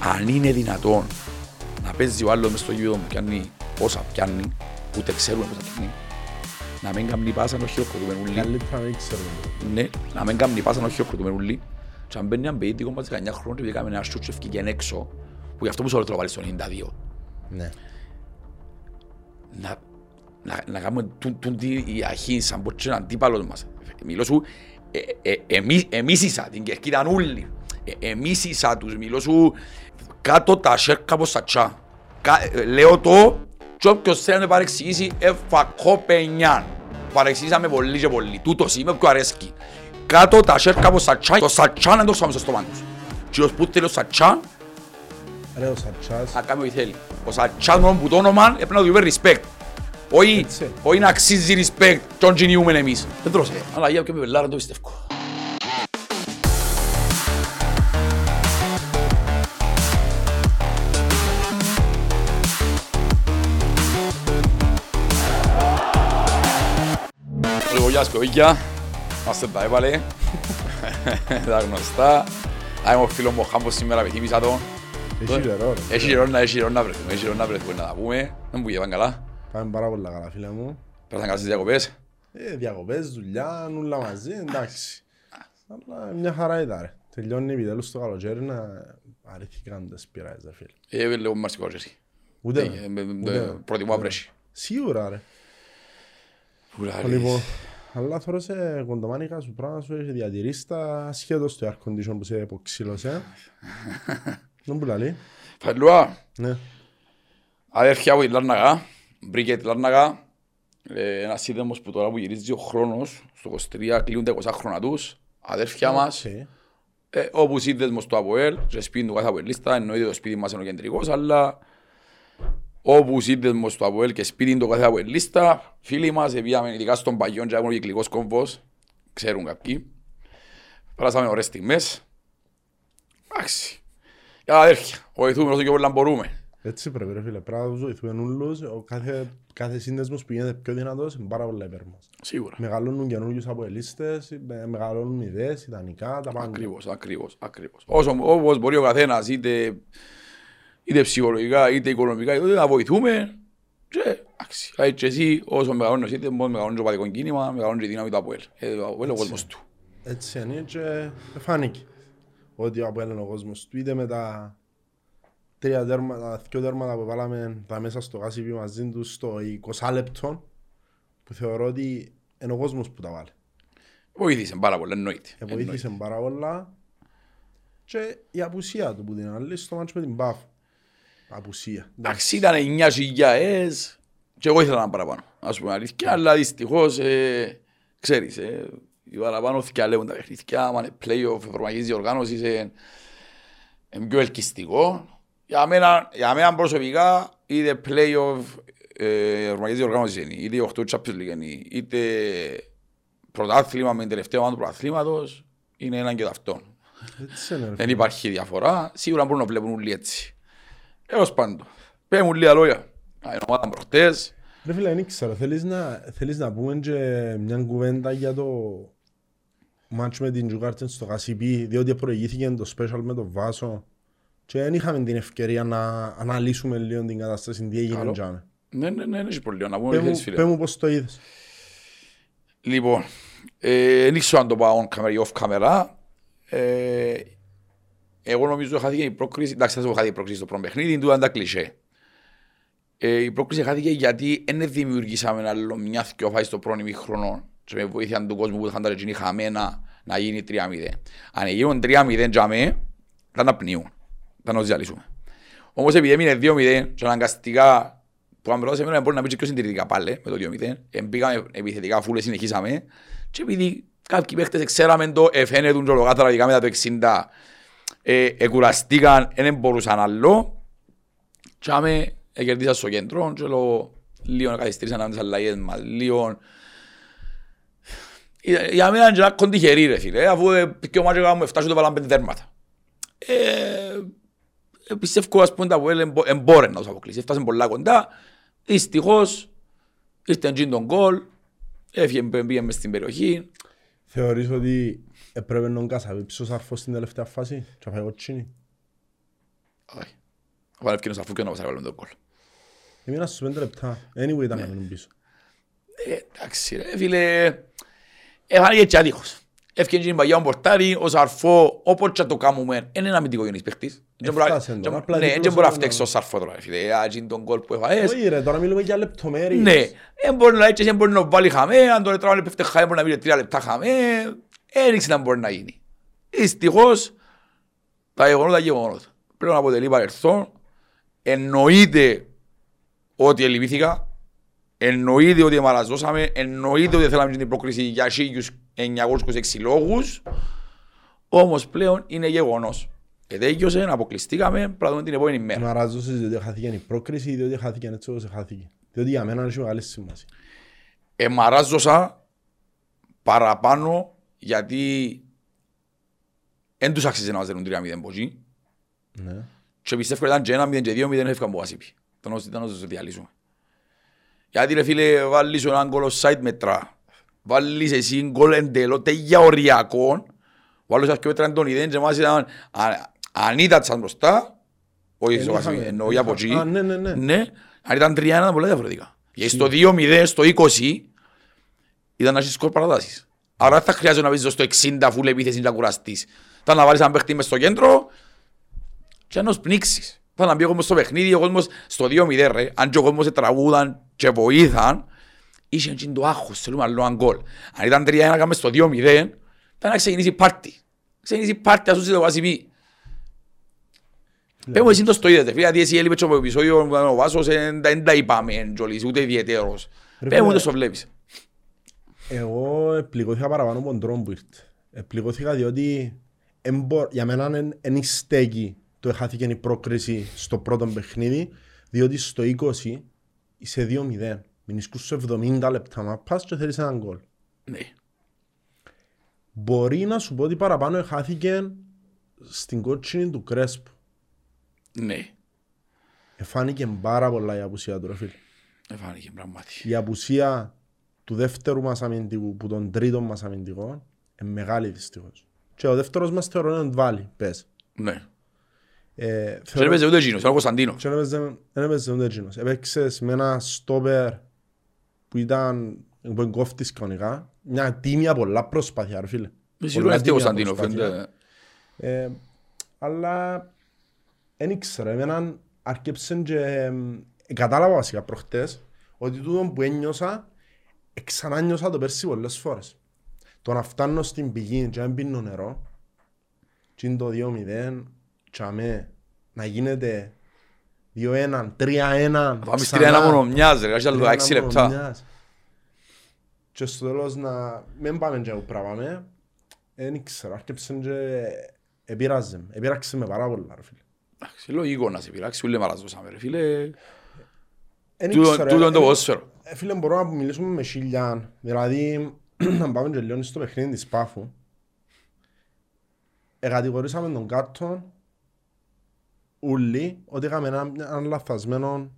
αν είναι δυνατόν να παίζει ο άλλος μες στο γήπεδο που πιάνει όσα πιάνει, ούτε ξέρουμε πόσα πιάνει, να μην κάνει πάσα να χειροκροτούμε ούλοι. Καλύτερα να μην ξέρουμε. Ναι, να μην κάνει πάσα να χειροκροτούμε ούλοι. Και αν μπαίνει ένα παιδί κόμμα 19 χρόνων και πήγαμε ένα σούτ και ευκήκε έξω, που γι' αυτό που σε όλο το βάλει στο 92, Ναι. να, να, να κάνουμε τούν, τούν τη η αρχή σαν πως και αντίπαλος μας. Μιλώ σου, ε, ε, εμεί- εμίσησα την κερκίδα ούλη. Ε, εμίσησα τους, μιλώ σου, κάτω τα σέρκα από σατσά. Κα- ε, Λέω το, και όποιος θέλει να με παρεξηγήσει, εφακό πενιάν. Παρεξηγήσαμε πολύ και πολύ. Τούτος είμαι που αρέσκει. Κάτω τα σέρκα από σατσά, το σατσά να το ξάμε στο στόμα τους. Και ως που θέλει ο σατσά, Ρε ο Σατσάς. να κάνει ό,τι θέλει. Ο Σατσάς μόνο που το όνομα έπρεπε να του είπε respect. Όχι, Έτσι. όχι να αξίζει respect και ον γεννιούμεν εμείς. Δεν τρώσε. Αλλά για και με πελάρα το πιστεύω. Λοιπόν, γεια σας παιδιά. Είμαστε τα έβαλε. Τα γνωστά. Α, είμαι ο φίλος μου ο Χάμπος σήμερα, με θύμισα τον. Έχει καιρό ρε. Έχει καιρό να, έχει καιρό να βρεθούμε, έχει καιρό να βρεθούμε να τα πούμε. Δεν μου πήγαιναν καλά. Πάμε πάρα πολλά καλά φίλε μου. Πέρασαν καλά στις διακοπές. Ε, διακοπές, δουλειά, όλα μαζί, εντάξει. Αλλά μια χαρά ήταν ρε. Τελειώνει επιτέλους το καλοκαίρι να αρρυθήκαν τις πειράζες ρε φίλε. Ε, λίγο μαρσικό και εσύ. Ούτε Ε, με. με- Ούτε με- με. Προτιμώ να βρέσεις. Σίγουρα ρε. Ουλα, ρε. Λοιπόν, αλλά τώρα σε κοντομάνικα σου πράγμα σου έχει διατηρήσει τα σχέδια στο air condition που σε υποξύλωσε. Δεν που λαλεί. Φαλούα, Ναι. αδέρφια από τη Λάρναγα, βρήκε τη Λάρναγα, ε, ένας σύνδεμος που τώρα που γυρίζει ο χρόνος, στο 23 κλείνουν τα 20 χρόνια τους, αδέρφια μας, Οκ. ε, όπου σύνδεσμος του ΑΠΟΕΛ, και σπίτι του κάθε ΑΠΟΕΛίστα, εννοείται το σπίτι μας είναι ο κεντρικός, αλλά όπου σύνδεσμος του ΑΠΟΕΛ και σπίτι του κάθε ΑΠΟΕΛίστα, φίλοι μας, πήγαμε ειδικά στον Παγιόν και έχουμε ο κυκλικός κόμβος, ξέρουν κάποιοι. Πέρασαμε ωραίες στιγμές. Εντάξει. Για τα αδέρφια, βοηθούμε όσο και πολλά μπορούμε. Έτσι πρέπει ρε φίλε. Πρέπει να τους βοηθούμε όλους. Ο κάθε, κάθε σύνδεσμος που γίνεται πιο δυνατός είναι πάρα πολλά υπέρ μας. Σίγουρα. Μεγαλώνουν καινούργιους αποελίστες, με- μεγαλώνουν ιδέες, ιδανικά, τα πάντα. Ακριβώς, ακριβώς, ακριβώς. Όσο, όπως μπορεί ο καθένας, είτε, είτε ψυχολογικά, είτε οικονομικά, είτε να βοηθούμε. Και, εντάξει, δηλαδή και εσύ, όσο μεγαλώνεις, είτε μόνο μεγαλώνεις το παδικό κίνημα, μεγαλώνεις η δύναμη του ΑΠΟΕΛ. Ε, το ΑΠΟΕΛ είναι ο κόσμος του. Έτσι είναι και φάνηκε ότι από έναν ο κόσμος του είτε με τα τρία τέρματα, τα δυο τέρματα που βάλαμε τα μέσα στο κάσιπι μαζί τους στο 20 λεπτό που θεωρώ ότι είναι ο κόσμος που τα βάλε. Βοήθησε πάρα πολύ, εννοείται. Εννοείται. Βοήθησε πάρα πολλά και η απουσία του που την άλλη στο μάτσο με την Πάφ. Απουσία. Εντάξει, ήταν 9.000 και εγώ ήθελα να παραπάνω, ας πούμε αλήθεια, αλλά δυστυχώς, ε, ξέρεις, ε, οι παραπάνω θυκιαλεύουν τα παιχνίδια, άμα είναι play-off, ευρωπαϊκής διοργάνωσης, ε, είναι πιο ελκυστικό. Για μένα, για μένα προσωπικά, είτε play-off ε, ευρωπαϊκής διοργάνωσης είναι, είτε 8 Champions League είναι, είτε πρωτάθλημα με την τελευταία ομάδα του πρωταθλήματος, είναι έναν και ταυτόν. Έτσι είναι. ρε Δεν φίλε. υπάρχει διαφορά. Σίγουρα μπορούν να βλέπουν όλοι έτσι. Έως πάντων. Πες μου λίγα λόγια. Α, Η ομάδα προχτές. Ρε φίλε, δεν ήξερα. Θέλεις να, θέλεις να πούμε και μια κουβέντα για το μάτσο με την Τζουκάρτεν στο Κασιπί, διότι προηγήθηκε το special με τον Βάσο και δεν είχαμε την ευκαιρία να αναλύσουμε λίγο την κατάσταση, τι έγινε Καλό. τζάμε. Ναι, ναι, ναι, έχει πολύ να πούμε. Πες ό,τι μου- θέλεις, φίλε. Πες μου πώς το είδες. Λοιπόν, ε, δεν ξέρω αν το πάω on camera ή off camera. Ε, εγώ νομίζω χάθηκε η πρόκριση, εντάξει θα σου πω χάθηκε η πρόκριση στο πρώτο παιχνίδι, του ήταν τα κλισέ. Ε, η πρόκριση χάθηκε γιατί δεν δημιουργήσαμε άλλο μια θκιόφαση στο πρώτο ημίχρονο και με βοήθεια του κόσμου που είχαν τα ρετζίνη χαμένα να γίνει 3-0. Αν γίνουν 3-0 για με, ήταν να πνίουν, ήταν να διαλύσουμε. Όμως επειδή έμεινε 2-0 και αναγκαστικά που αν περάσει εμένα μπορεί να πει και πιο συντηρητικά πάλι με το 2-0. Εμπήκαμε επιθετικά φούλε, συνεχίσαμε. Και επειδή κάποιοι παίχτες ξέραμε το, εφαίνετουν και ολοκάθαρα ειδικά μετά το 60, ε, εκουραστήκαν, δεν μπορούσαν άλλο. Και άμε κερδίσα στο κέντρο και λέω, λίγο να καθυστρήσαν τις αλλαγές μας, λίγο... Για- Για μένα είναι ένα τυχερή ρε φίλε, αφού ε, και ο μάτσο κάνουμε 7 και το βάλαμε πέντε τέρματα. Ε, ε, πιστεύω ας πούμε τα που εμπόρε να τους αποκλείσει. Έφτασε πολλά κοντά. Δυστυχώς ήρθε εντζήν τον γκολ. Έφυγε, πήγε μες στην περιοχή. Θεωρείς ότι έπρεπε να κασαβεί ψος αρφός στην τελευταία φάση και να φάει κοτσίνη. Όχι. Βάλε ευκαιρία αφού και να μας έβαλε τον κόλ. Έμεινα στους πέντε λεπτά. Anyway ήταν να μείνουν πίσω. Ε, Εντάξει ρε φίλε, έφανε και άδικος. Έφυγε την παγιά ο Πορτάρι, ο Σαρφό, όπως και το κάνουμε, είναι ένα αμυντικό γενής παίχτης. Δεν μπορώ- Έφτασε τον, απλά Ναι, δίπλωσε δεν μπορώ να τον, φταίξω ο Σαρφό τώρα, ρε φίλε. Α, εκείνο τον κόλ που έφαγες. Όχι ρε, τώρα μιλούμε για λεπτομέρειες. Ναι, δεν μπορεί να έτσι, δεν μπορεί να βάλει χαμέ, αν τώρα τράβανε πέφτε χαμέ, μπορεί να μείνει τρία λεπτά χαμέ, έριξε να μπορεί να γίνει. Δυστυχώς, τα γεγονότα γεγονότα. Πρέπει να αποτελεί παρελθόν, εννοείται ότι ελλημήθηκα, εννοείται ότι μαραζώσαμε, εννοείται ότι θέλαμε την πρόκριση για 1926 λόγους, όμως πλέον είναι γεγονός. Ετέγιωσε, αποκλειστήκαμε, πρέπει να δούμε την επόμενη μέρα. Μαράζωσες διότι χάθηκε η πρόκριση ή διότι χάθηκε έτσι όπως χάθηκε. Διότι για μένα έχει μεγάλη σημασία. εμαράζωσα παραπάνω γιατί δεν τους άξιζε να μας δίνουν 3-0 από εκεί Ναι. και πιστεύω ότι ήταν και 1-0 και 2-0 έφυγαν από ασύπη. Ήταν όσο ήταν όσο διαλύσουμε. Γιατί ρε φίλε βάλεις έναν γκολ site μετρά. Βάλεις εσύ γκολ εντελώς τέλεια οριακό. Βάλεις αρκετό μέτρα τον ιδέν και εμάς ήταν αν- αν ήταν σαν μπροστά όχι Εν στο ασύπη, είχαμε- εννοώ για από είχα- εκεί. Α, ναι, ναι, ναι. Ναι, αν ήταν 3-1 ήταν πολλά διαφορετικά. Γιατί στο 2-0, στο 20 ήταν να έχεις σκορ παρατάσεις. Άρα δεν θα χρειάζεται να παίζεις στο 60 φουλ επίθεση να κουραστείς. Θα να βάλεις έναν παίχτη μες στο κέντρο και να τους πνίξεις. Θα να μπει ο κόσμος στο παιχνίδι, ο κόσμος στο 2-0 ρε. Αν και ο κόσμος τραγούδαν και βοήθαν, είχε εκείνο το άγχος, θέλουμε άλλο έναν γκολ. Αν ήταν 3-1 κάνουμε στο 2-0, ήταν να ξεκινήσει πάρτι. Ξεκινήσει πάρτι, ας το βάζει πει. Πες μου εσύ το στο είδατε, φίλε, γιατί εσύ έλειπες και από το επεισόδιο ο Βάσος, δεν τα είπαμε, εντζολής, ούτε ιδιαίτερος. Ρε Πες μου φίλε. το στο βλέπεις. Εγώ επληγώθηκα παραπάνω από τον τρόπο που ήρθε. Επληγώθηκα διότι εμπο- για μένα δεν στέκει το χάθηκε η πρόκριση στο πρώτο παιχνίδι, διότι στο 20 είσαι 2-0. Μηνίσκους σε 70 λεπτά μα πας και θέλεις έναν γκολ. Ναι. Μπορεί να σου πω ότι παραπάνω χάθηκε στην κότσινη του Κρέσπου. Ναι. Εφάνηκε πάρα πολλά η απουσία του ρε φίλε. Εφάνηκε πράγματι. Η απουσία του δεύτερου μας αμυντικού, που τον τρίτο μας αμυντικό, είναι μεγάλη δυστυχώς. Και ο δεύτερος μας θεωρώ είναι βάλει, πες. Ναι. Ε, Και δεν θεωρώ- παίζει ούτε εκείνος, είναι ο Κωνσταντίνος. και δεν έπαιζε- δεν έπαιζε ούτε εκείνος. Έπαιξες με ένα στόπερ που ήταν που εγκόφτης κανονικά. Μια τίμια πολλά προσπάθεια, ρε φίλε. Με Πολλά σίγουρα αυτή ο τίμια Κωνσταντίνος, προσπάθεια. φαίνεται. Ε, αλλά δεν ήξερα, εμένα αρκέψε και εμ, κατάλαβα βασικά προχτές ότι τούτο που ένιωσα ξανά νιώσα το πέρσι πολλές φορές. Το να φτάνω στην πηγή και να μην πίνω νερό και είναι το 2-0 και αμέ, να γίνεται 2-1, 3-1 Πάμε στη ένα μόνο μιας, ρε, έχει άλλο 6 λεπτά. Και στο τέλος να μην πάμε και όπου πράγμα, δεν ήξερα, αρκέψε και επειράζε με, επειράξε με πάρα πολλά ρε φίλε. Εντάξει, λογικό να σε πειράξει, ούλε μαραζώσαμε, ρε φίλε. Εν Τούτο- ήξερα, Τούτο είναι το ε, ποδόσφαιρο. Ε, Φίλε, μπορούμε να μιλήσουμε με χίλια. Δηλαδή, να πάμε και λίγο στο παιχνίδι της Πάφου. Εκατηγορήσαμε τον Κάρτον ούλοι ότι είχαμε ένα, ένα λαθασμένο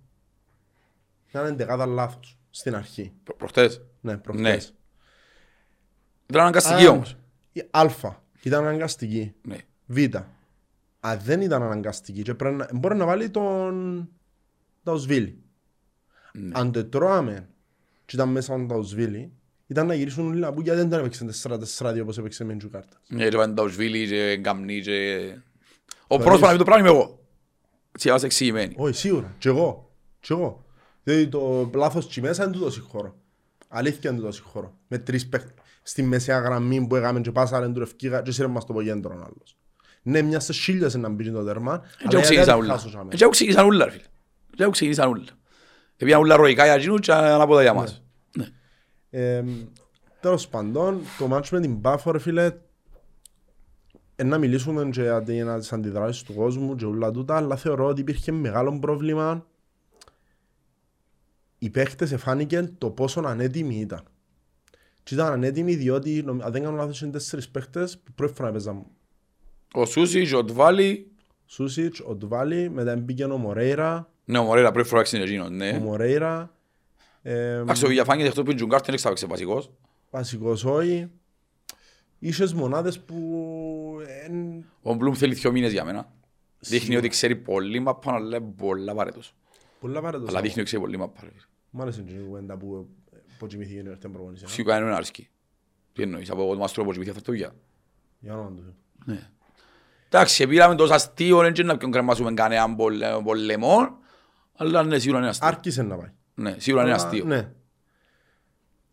μια εντεκάδα λάθος στην αρχή. Προ- Προχτές; Ναι, προχτές. Ήταν αναγκαστική Αν όμως. η Α ήταν αναγκαστική. Ναι. Β. Αν δεν ήταν αναγκαστική και πρέπει να, μπορεί να βάλει τον Ταουσβίλη. Ναι. Αν το τρώαμε και ήταν μέσα τον Ταουσβίλη, ήταν να γυρίσουν όλοι να πούν γιατί δεν τον έπαιξε 4-4-2 όπως έπαιξε με Τζουκάρτα. Ναι, και πάνε τα Ουσβίλη και Γκαμνί και... Ο πρόσωπος να μην το πράγμα είμαι εγώ. Έτσι είμαστε εξηγημένοι. Όχι, σίγουρα. Και εγώ. Και εγώ. Διότι το λάθος τσι μέσα δεν του δώσει χώρο. Αλήθεια δεν του δώσει χώρο. Με τρεις παίχτες. Στη μεσαία γραμμή που έκαμε και πάσαρε του ευκήγα και σύρε μας το πογέντρο άλλος. Ναι, μιας σε χίλιας να μπει το τέρμα. Έτσι έχω ξεκινήσαν ούλα. Έτσι έχω ξεκινήσαν ούλα, ρε φίλε. Έτσι έχω ξεκινήσαν ούλα. Επειδή ούλα ροϊκά για εκείνους και ανάποδα για μας. Ναι. Ε, τέλος πάντων, το μάτσο με την Πάφο, ρε φίλε, ε, να μιλήσουμε και για τι- για τις αντιδράσεις του κόσμου και όλα τούτα, αλλά θεωρώ ότι υπήρχε μεγάλο πρόβλημα. Οι παίχτες εφάνηκε το πόσο ανέτοιμοι ήταν. Και ήταν ανέτοιμοι διότι, νομ- αν δεν κάνω λάθος, είναι τέσσερις παίχτες που πρώτη φορά έπαιζαν. Ο Σούσις, ο Τβάλι, Σούσιτς, ο Τβάλι, μετά μπήκε ο Μορέιρα, ναι, ο Μωρέρα πρέπει φορά είναι εκείνος, ο ναι. Μορέιρα, ε, Εντάξει, ο Βillafán αυτό που είναι Τζουγκάρτ δεν έξαπαιξε βασικός. βασικός όχι. Είχες μονάδες που εν, Ο Μπλουμ θέλει δύο μήνες για μένα. Δείχνει ότι ξέρει πολύ μαπά, αλλά είναι πολλά βαρέτος. Πολλά παρέτος. Αλλά δείχνει ότι ξέρει πολύ μαπά. ρε. Μ' άρεσε η κουβέντα που που κοιμήθηκε η νύχτα προπονήση. Σίγουρα είναι ένα άρσκι. Τι εννοείς, από εγώ το μάστρο που κοιμηθεί αυτό για. Για όνομα του. Ναι. Εντάξει, πήραμε τόσο αστείο, δεν ξέρω να ποιον κρεμάσουμε κανέναν πολε- πολεμό, αλλά ναι, σίγουρα είναι αστείο. Άρχισε να πάει. Ναι, σίγουρα είναι Αλλά, αστείο. Ναι.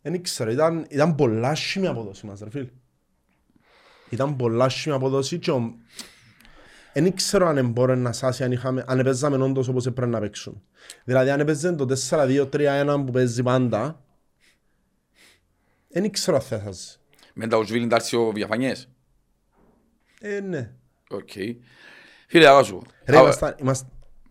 Δεν ήξερα, ήταν, ήταν πολλά σχήμη απόδοση μας, ρε φίλ. Ήταν πολλά σχήμη απόδοση και ο... Δεν ήξερα αν μπορεί να σάσει αν, είχαμε, αν παίζαμε όντως όπως έπρεπε να παίξουμε. Δηλαδή αν έπαιζε το 4-2-3-1 που παίζει πάντα, δεν ήξερα αν θα έσασε. Με τα ουσβίλ εντάξει ο Βιαφανιές; Ε, ναι. Οκ. Φίλε, αγώ σου. Ρε, Α, ήμασταν,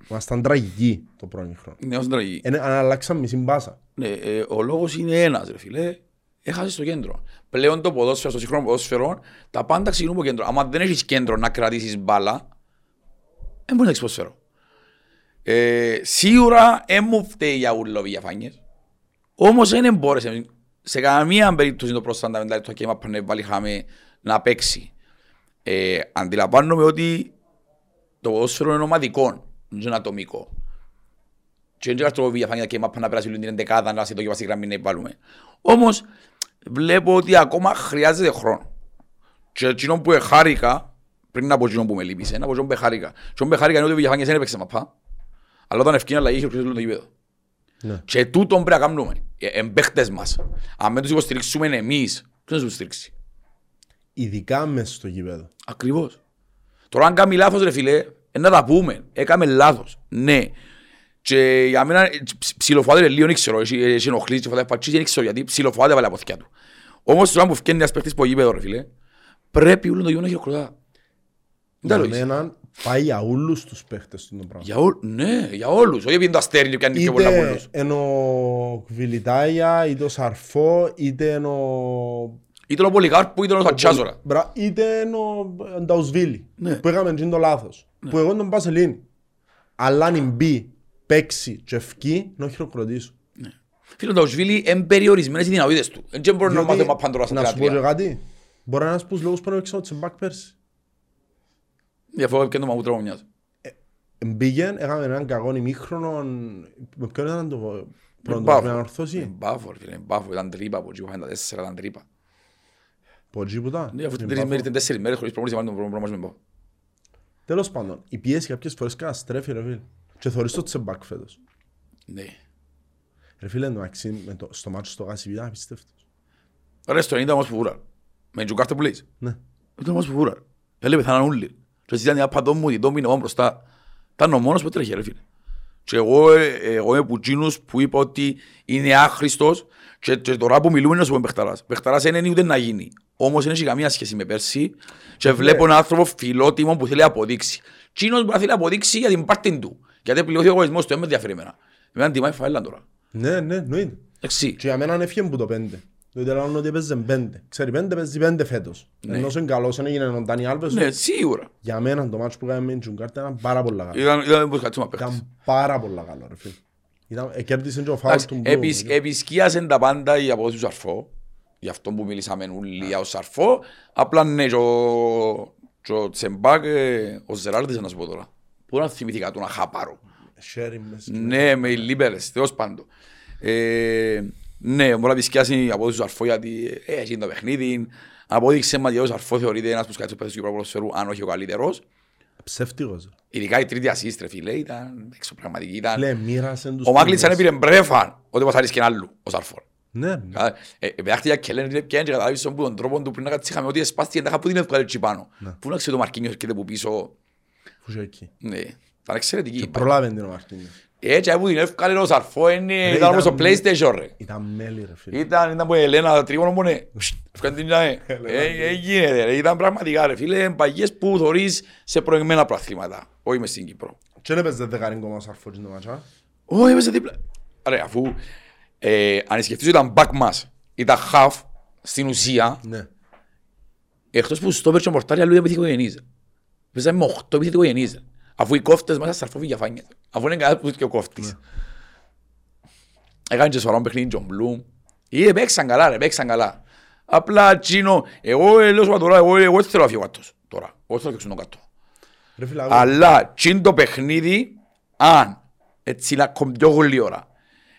ήμασταν, ήμασταν τραγικοί το πρώτο χρόνο. Ναι, ως τραγική. Ε, αν αλλάξαμε μισή μπάσα. Ναι, ε, ο λόγος είναι ένας, ρε φίλε. Έχασες το κέντρο. Πλέον το ποδόσφαιρο, στο σύγχρονο ποδόσφαιρο, τα πάντα ξεκινούν από κέντρο. Αν δεν έχεις κέντρο να κρατήσεις μπάλα, δεν μπορείς να έχεις ποδόσφαιρο. Ε, σίγουρα δεν μου φταίει για ούλο διαφάνειες. Όμως δεν μπόρεσε σε καμία περίπτωση το προστάντα μετά το κέμα που βάλει χάμε να παίξει. Ε, αντιλαμβάνομαι ότι το ποδόσφαιρο είναι ομαδικό, δεν είναι ατομικό. Και δεν ξέρω διαφάνεια και μάπα να περάσει την εντεκάδα να σε το και γραμμή να βάλουμε. Όμως βλέπω ότι ακόμα χρειάζεται χρόνο. Και εκείνο που χάρηκα, πριν από εκείνο που με λείπησε, από εκείνο που χάρηκα. Εκείνο που χάρηκα είναι ότι ο Βιαφάνιας δεν έπαιξε μαπά. Αλλά όταν ευκαιρία αλλαγή είχε ο Χριστός το γήπεδο. Ναι. Και τούτον πρέπει να κάνουμε. Ε, Εμπαίχτες μας. Αν δεν τους υποστηρίξουμε εμείς, ποιος θα τους υποστηρίξει; Ειδικά μέσα στο γήπεδο. Ακριβώς. Τώρα αν κάνει λάθος ρε φίλε, ε, να τα πούμε. Έκαμε λάθος. Ναι. Και για μένα ε, ψ- ψιλοφοβάται λίγο, δεν ξέρω. Έχει έχει ενοχλήσει και φοβάται πατσίσει, δεν ξέρω γιατί. Ψιλοφοβάται βάλε από αυτιά του. Όμως τώρα που φκένει ένας παίχτης που γήπεδο ρε φίλε, πρέπει όλο το γήπεδο να χειροκροτά. Δεν τα Για νοείς. μένα πάει για όλους τους παίχτες του το πράγμα. Για όλους, ναι, για όλους. Όχι επειδή το αστέρι και πιάνει πιο πολλά από Είτε όλους. είναι ο Κβιλιτάια, είτε ο Σαρφό, είτε είναι ο... Είτε ο Πολυκάρπου, είτε ο Σατσάζορα. Μπρα- Είτε είναι ο Νταουσβίλη, Ναι. που έκαμε εκείνο το λάθος. Που εγώ τον πάω σε λύνει. Αλλά αν μπει, παίξει και ευκεί, να χειροκροτήσω. Φίλε, το Οσβίλη είναι περιορισμένες οι δυνατότητες του. Δεν μπορεί να Διότι, μάθει μαπάντορα στα Να σου πω και 33. κάτι. Μπορεί να είναι ένας από τους λόγους που έπαιξε ο Τσεμπάκ πέρσι. Διαφορά έπιανε το μαγούτρο μου μοιάζει. Μπήκε, έκαμε έναν κακό ημίχρονο. Με ποιον ήταν το πρώτο, Μπάφο. με ανορθώσει; Μπάφο, ρε φίλε, μπάφο. Ήταν τρύπα από εκεί που είχαν τα τέσσερα, ήταν τρύπα. Από εκεί που ήταν; Ναι, αφού Με τρεις Μπάφο. μέρες, ήταν τέσσερις μέρες χωρίς προπόνηση, βάλουν τον πρώτο πρόγραμμα με μπάφο. Τέλος πάντων, η πίεση κάποιες φορές καταστρέφει ρε φίλε. Και θωρείς το Τσεμπάκ φέτος. Ναι. Ρε φίλε, εντάξει, με το, στο μάτσο στο Γάσι ήταν απίστευτος. Ρε, στο 90 όμως που βούρα. Με την κάρτα που λες. Ναι. Ήταν όμως που βούρα. Έλεγε πεθάναν όλοι. Και έτσι ήταν η απατό μου, η τόμη είναι εγώ μπροστά. Ήταν ο μόνος που τρέχει, ρε φίλε. Και εγώ, ε, εγώ είμαι που εκείνους που είπα ότι είναι άχρηστος και, και τώρα που μιλούμε είναι να σου πω παιχταράς. Παιχταράς δεν είναι ούτε να γίνει. Όμως δεν έχει καμία σχέση με πέρσι και βλέπω έναν άνθρωπο φιλότιμο που θέλει να αποδείξει. Εκείνος που θέλει να αποδείξει για την πάρτη του. Γιατί πληρώθηκε ο εγωισμός του, δεν με ενδιαφέρει εμένα. Εμένα τιμάει φαέλα τώρα. Ναι, ναι, εννοείται. Εντάξει. Και για μένα είναι έφυγε που το πέντε. Διότι λένε ότι έπαιζε πέντε. Ξέρει, πέντε παίζει πέντε φέτος. Ενώ είναι καλός, δεν έγινε ο Ντάνι Άλβες. Ναι, σίγουρα. Για μένα το μάτσο που κάναμε με την Τζουγκάρτα ήταν πάρα πολύ καλό. Ήταν, ήταν πως κάτσουμε παίχτες. Ήταν πάρα πολύ καλό, ρε φίλε. Ήταν, ε, κέρδισε και ο φάουλ του Εντάξει, Μπλου. επισ- Επισκίασαν τα πάντα η απόδοση του Σαρφό. Γι' αυτό που μιλήσαμε όλοι για ο Σαρφό. Απλά ναι, και ο- και ο Τσεμπάκ, ε, ο Ζεράρδης να σου πω τώρα. Πού να θυμηθήκα του να χαπάρω. Sharing μέσα. Ναι, με οι λίπερες, τέλος πάντων. Ε, ναι, μπορεί να επισκιάσει η απόδοση του Σαρφό γιατί ε, έχει το παιχνίδι. Απόδειξε μας γιατί ο Σαρφό θεωρείται ένας που σκάτσε ο παίκτης του ποδοσφαίρου, αν όχι ο καλύτερος. Ψεύτικος. ρε. Ειδικά η τρίτη ασίστ, ρε φίλε, ήταν εξωπραγματική. Ήταν... Λέει, μοίρασαν τους Ο Μάγκλητς αν πίνες. έπαιρε μπρέφαν, ότι μας αρέσει και ένα άλλο, ο Σαρφό. Ναι, ναι. Καλά, ε, Πετάχτηκε και λένε ότι πιάνε και καταλάβεις τον που τον τρόπο του πριν να κάτσει είχαμε ότι εσπάστηκε εντάχα που την εύκολα έτσι πάνω. Πού να ξέρει το Μαρκίνιος έρχεται από πίσω. Φούσε εκεί. Ναι, ήταν εξαιρετική. Προλάβαινε την ο Μαρτίνιος. Έτσι από την εύκολη ο Σαρφό είναι, Ρε, ήταν όπως το ήταν- PlayStation ρε. Ήταν μέλη ρε φίλε. Ήταν, ήταν που η Ελένα τρίγωνο μου ναι. Ευχαριστώ την ε. Ε, ε, γίνεται ρε. Ήταν πραγματικά ρε φίλε παγιές που θωρείς σε προηγμένα προαθλήματα. Όχι μες στην Κύπρο. Και δεν έπαιζε δεκάριν κόμμα σαρφό στην το μάτσα. Όχι, έπαιζε δίπλα. Ρε, αφού ε, αν σκεφτείς ότι ήταν back μας, ήταν half, στην ουσία, Ναι. Εκτός που στο πέρτσο μορτάρι αλλού επιθυμογενείς. Παίζαμε με 8 επιθυμογενείς. Αφού οι κόφτες μέσα σαρφό διαφάνειες. Αφού είναι κάτι που και ο κόφτης. Έκανε και σωρόν παιχνίδι Τζον Μπλουμ. Ή παίξαν καλά ρε, παίξαν καλά. Απλά τσίνο, εγώ ε, λέω σου τώρα, εγώ, εγώ δεν θέλω να φύγω κάτω. Τώρα, εγώ θέλω να παίξω τον κάτω. Ρε φίλε, άκου. Αλλά τσιν το παιχνίδι, αν έτσι να κομπ πιο γλύωρα,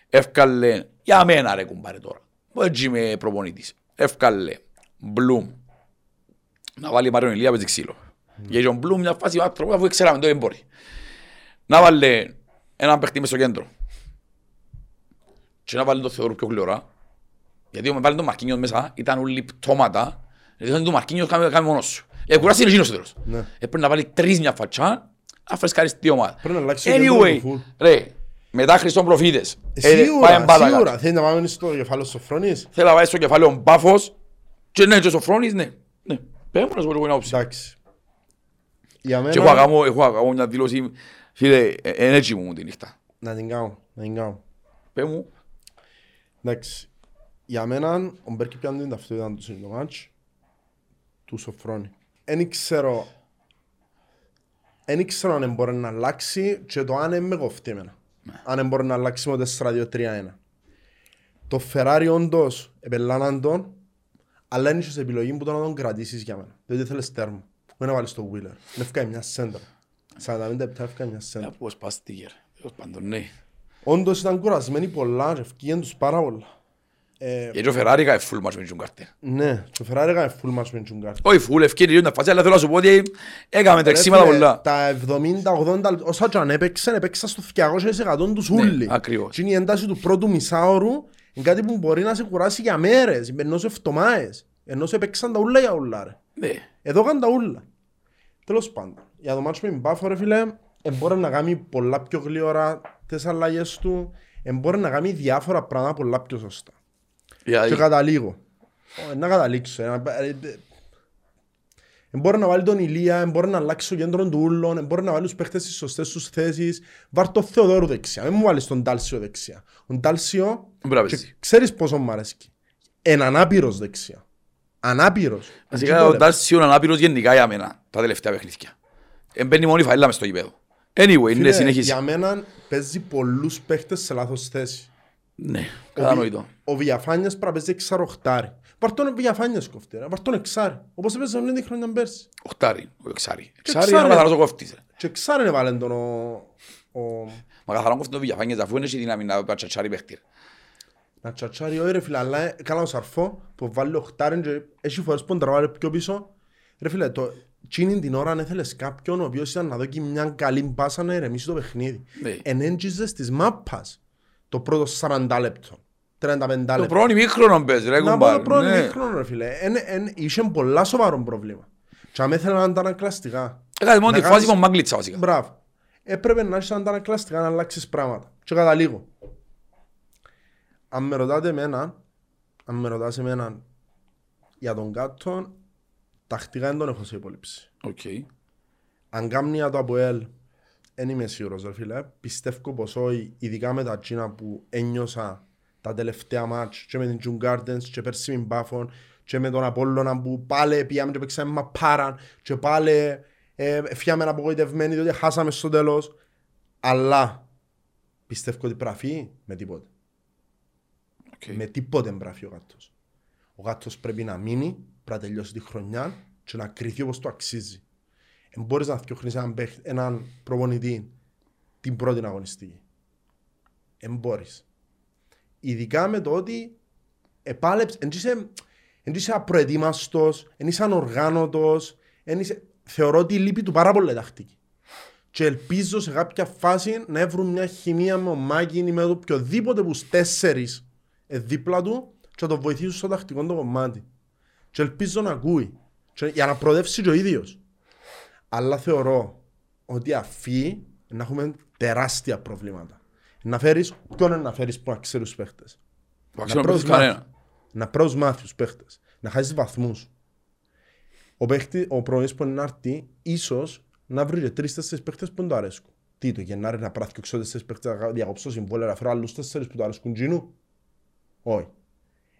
εύκαλε, για μένα ρε κουμπάρε τώρα, που έτσι είμαι προπονητής, εύκαλε, Μπλουμ, να βάλει Μάριον Ηλία παίζει ξύλο. Γιατί ο Μπλουμ μια φάση ο άνθρωπος αφού ξέραμε το δεν μπορεί. Να βάλει έναν παίχτη μες στο κέντρο. Και να βάλει το Θεόδωρο πιο γλυωρά. Γιατί όταν βάλει τον Μαρκίνιος μέσα ήταν όλοι πτώματα. Γιατί ήταν τον Μαρκίνιος κάμε, κάμε μόνος σου. Ε, κουράσει είναι εκείνος στο τέλος. Ναι. Ε, πρέπει να βάλει τρεις μια φατσά, να φρεσκάρεις τη ομάδα. Πρέπει να αλλάξει το κέντρο Anyway, του full. ρε, μετά Χριστόν προφήτες. Ε, πάει Σίγουρα, εμπάλαγα. σίγουρα. Θέλει να πάμε στο κεφάλαιο Σοφρόνης. Θέλω να βάλει στο κεφάλαιο μπάφος και ναι, και ο Σοφρόνης, ναι. Ναι, πέρα μου να σου πω λίγο μια όψη. Εντάξει. Για Και έχω μένα... αγάμω, έχω αγάμω μια δήλωση, φίλε, ε, ε, έτσι μου τη νύχτα. Να την κάνω, να την κάνω. Πες μου, Εντάξει. Για μένα, ο Μπέρκι πιάνει την ταυτότητα του στο μάτς του Σοφρόνη. Εν ξέρω Εν ξέρω αν μπορεί να αλλάξει και το αν με κοφτεί εμένα. Αν μπορεί να αλλάξει με 4-2-3-1. Το Ferrari όντως επελάναν τον, αλλά είναι σε επιλογή που το να τον κρατήσεις για μένα. Διότι θέλεις τέρμα. Δεν να βάλεις το Wheeler. Να έφυγα μια σέντρα. 45 λεπτά έφυγα μια σέντρα. να πω σπάστηκε ρε. Τέλος πάντων, ναι. Όντως ήταν κουρασμένοι πολλά και ευκήγαν τους πάρα πολλά. Ε, Γιατί ο Φεράρι έκανε full match με τον Κάρτερ. ναι, το Ferrari έκανε full match με τον Κάρτερ. Όχι full, ευκαιρία είναι φάση, αλλά θέλω να σου πω ότι έκαμε τρεξίματα Ρε φίλε, πολλά. Τα 70-80 όσα και αν έπαιξαν, έπαιξαν στο 200% τους ούλοι. Ναι, ακριβώς. Και είναι η ένταση του πρώτου μισάωρου είναι κάτι που μπορεί να σε κουράσει για μέρες, ενώ σε εβδομάδες. Ενώ σε έπαιξαν τα ούλα για ούλα ρε. Ναι. Εδώ κάνουν τα ούλα. Τέλος πάντων, για το ματς με την Πάφο ρε φίλε, ε, μπορεί να κάνει πολλά πιο γλήορα τις αλλαγές του, ε, μπορεί να κάνει διάφορα πράγματα πολλά πιο σωστά. Και Γιατί, καταλήγω. Ω, Να καταλήξω. ε, να- ε, ε, ε, Μπορεί να βάλει τον Ηλία, ε, μπορεί να αλλάξει το κέντρος του ούλλον, ε, μπορεί να βάλει τους παίχτες στις σωστές τους θέσεις. Βάρ' το Θεοδόρου δεξιά, μην μου βάλεις τον Τάλσιο δεξιά. Ο Τάλσιο, Μπράβο, και εσύ. ξέρεις πόσο μου αρέσει. Είναι ανάπηρος δεξιά. Ανάπηρος. Βασικά ο Ντάρσιο είναι ανάπηρος γενικά για μένα τα τελευταία παιχνίδια. Ε, Μπαίνει μόνο η φαίλα μες στο γήπεδο. Anyway, Φίλε, ναι, συνεχίζει. Για μένα παίζει πολλούς παίχτες σε λάθος θέση. Ναι, Ο κατανοητό. Ο Βιαφάνιας πρέπει να παίζει εξαροχτάρι. Βάρ' τον Βιαφάνιας κοφτή, ρε. βάρ' τον εξάρι. Όπως έπαιζε με την χρονιά πέρσι. Οχτάρι, ο εξάρι. Και Εξάρι είναι εξάρι. ο καθαρός ο κόφτης. ρε. Και εξάρι είναι βάλεν τον ο... ο... Μα καθαρό κόφτης το Βιαφάνιες αφού είναι έχει δύναμη να πατσατσάρει παίχτη. ρε. Να τσατσάρει όχι ρε φίλε, αλλά ε, καλά ο Σαρφό που βάλει οχτάρι και έχει φορές που τραβάρει πιο πίσω. Ρε φίλε, το... Τσίνη την ώρα αν έθελες κάποιον ο οποίος ήταν να δώσει μια καλή μπάσα να ηρεμήσει το παιχνίδι. Ναι. Ενέντζιζες της μάπας το πρώτο 40 λεπτό. 35 Το λεπτό. πρώτο ημίχρονο παίζει ρε Να πω το κουμπάρ. πρώτο ναι. μήχρονο ρε φίλε. Εν, εν, είχε πολλά σοβαρό πρόβλημα. Και αν ήθελα να τα ανακλαστικά. Έκανε μόνο Να τη κάνεις- φάση με τον Μάγκλητσα βασικά. Μπράβο. Έπρεπε να έχεις αντανακλαστικά να αλλάξεις πράγματα. Και καταλήγω. Αν με ρωτάτε εμένα, αν με ρωτάς εμένα για τον Γάτο, τακτικά δεν τον έχω σε υπόληψη. Οκ. Αν κάνει για το ΑΠΟΕΛ, δεν είμαι σίγουρος ρε φίλε. Πιστεύω πως όχι, ειδικά με τα τζείνα που ένιωσα τα τελευταία ματς και με την Djurgårdens και πέρσι με την Πάφων και με τον Απόλλωνα που πάλι πήγαμε και παίξαμε μαπάραν και πάλι ε, φιάμε απογοητευμένοι διότι χάσαμε στο τέλος. Αλλά πιστεύω ότι πραφεί με τίποτε. Οκ. Με τίποτε μπραφεί ο γάτος. Ο γάτος πρέπει να μείνει, πρέπει να τελειώσει τη χρονιά και να κρυθεί όπως το αξίζει. Δεν μπορείς να φτιάχνεις έναν, παίχ- έναν προπονητή την πρώτη αγωνιστική. Δεν μπορείς. Ειδικά με το ότι επάλεψε, εν είσαι, εν είσαι απροετοίμαστος, εν είσαι ανοργάνωτος, εν είσαι... θεωρώ ότι λείπει του πάρα πολύ τακτική. Και ελπίζω σε κάποια φάση να βρουν μια χημεία με ο Μάκιν ή με το οποιοδήποτε που στους τέσσερις ε, δίπλα του και να τον βοηθήσουν στο τακτικό το κομμάτι. Και ελπίζω να ακούει. Και για να προοδεύσει και ο ίδιος. Αλλά θεωρώ ότι αφή να έχουμε τεράστια προβλήματα. Να φέρεις, ποιον είναι να φέρεις που να ξέρει τους παίχτες. Που αξιώνει Να παίχτης πρώτους κανένα. μάθεις. Να πρώτους μάθεις τους παίχτες. Να χάσεις βαθμούς. Ο, παίχτη, ο πρωίς που είναι να έρθει, ίσως να βρει και τρεις-τέσσερις παίχτες που δεν του αρέσκουν. Τι το Γενάρη να πράθει και τέσσερις παίχτες να διακόψω συμβόλαια, να φέρω άλλους τέσσερις που του αρέσκουν τζινού. Όχι.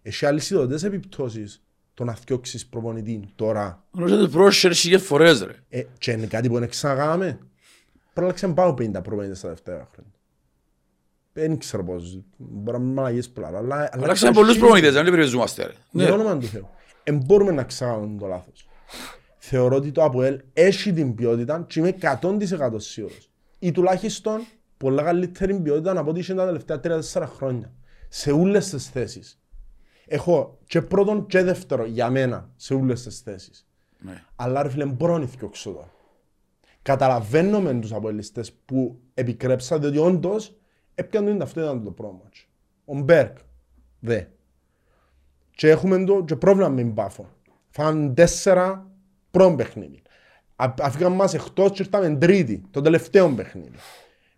Έχει άλλες ειδωτές επιπτώσεις το να θιώξεις προπονητή τώρα. Γνωρίζετε πρόσχερ χίλιες φορές ρε. Ε, και είναι κάτι που δεν ξαναγάμε. Πρέπει να ξαναπάω 50 προπονητές στα δεύτερα χρόνια. Δεν ξέρω πώς. Μπορεί να μην μαλαγίες πολλά. Αλλά, αλλά Αλλάξαμε πολλούς προπονητές, δεν περιοριζόμαστε ρε. Για Ναι. όνομα του Θεού. Εν μπορούμε να ξάγουμε το λάθος. θεωρώ ότι το ΑΠΟΕΛ έχει την ποιότητα και είμαι 100% σίγουρος. Ή τουλάχιστον πολλά καλύτερη ποιότητα από ό,τι είχε τα τελευταία 3-4 χρόνια. Σε όλες τις θέσεις. Έχω και πρώτον και δεύτερο για μένα σε όλες τις θέσεις. Ναι. Αλλά ρε φίλε μπορώ να θυκιώξω τώρα. Καταλαβαίνω με τους αποελιστές που επικρέψαν διότι όντως έπιαν το ταυτότητα το πρώτο μάτς. Ο Μπέρκ, δε. Και έχουμε το και πρόβλημα με την Πάφο. Φαν τέσσερα πρώτο παιχνίδι. Α- Αφήκαν μας εκτός και ήρθαμε τρίτη, το τελευταίο παιχνίδι.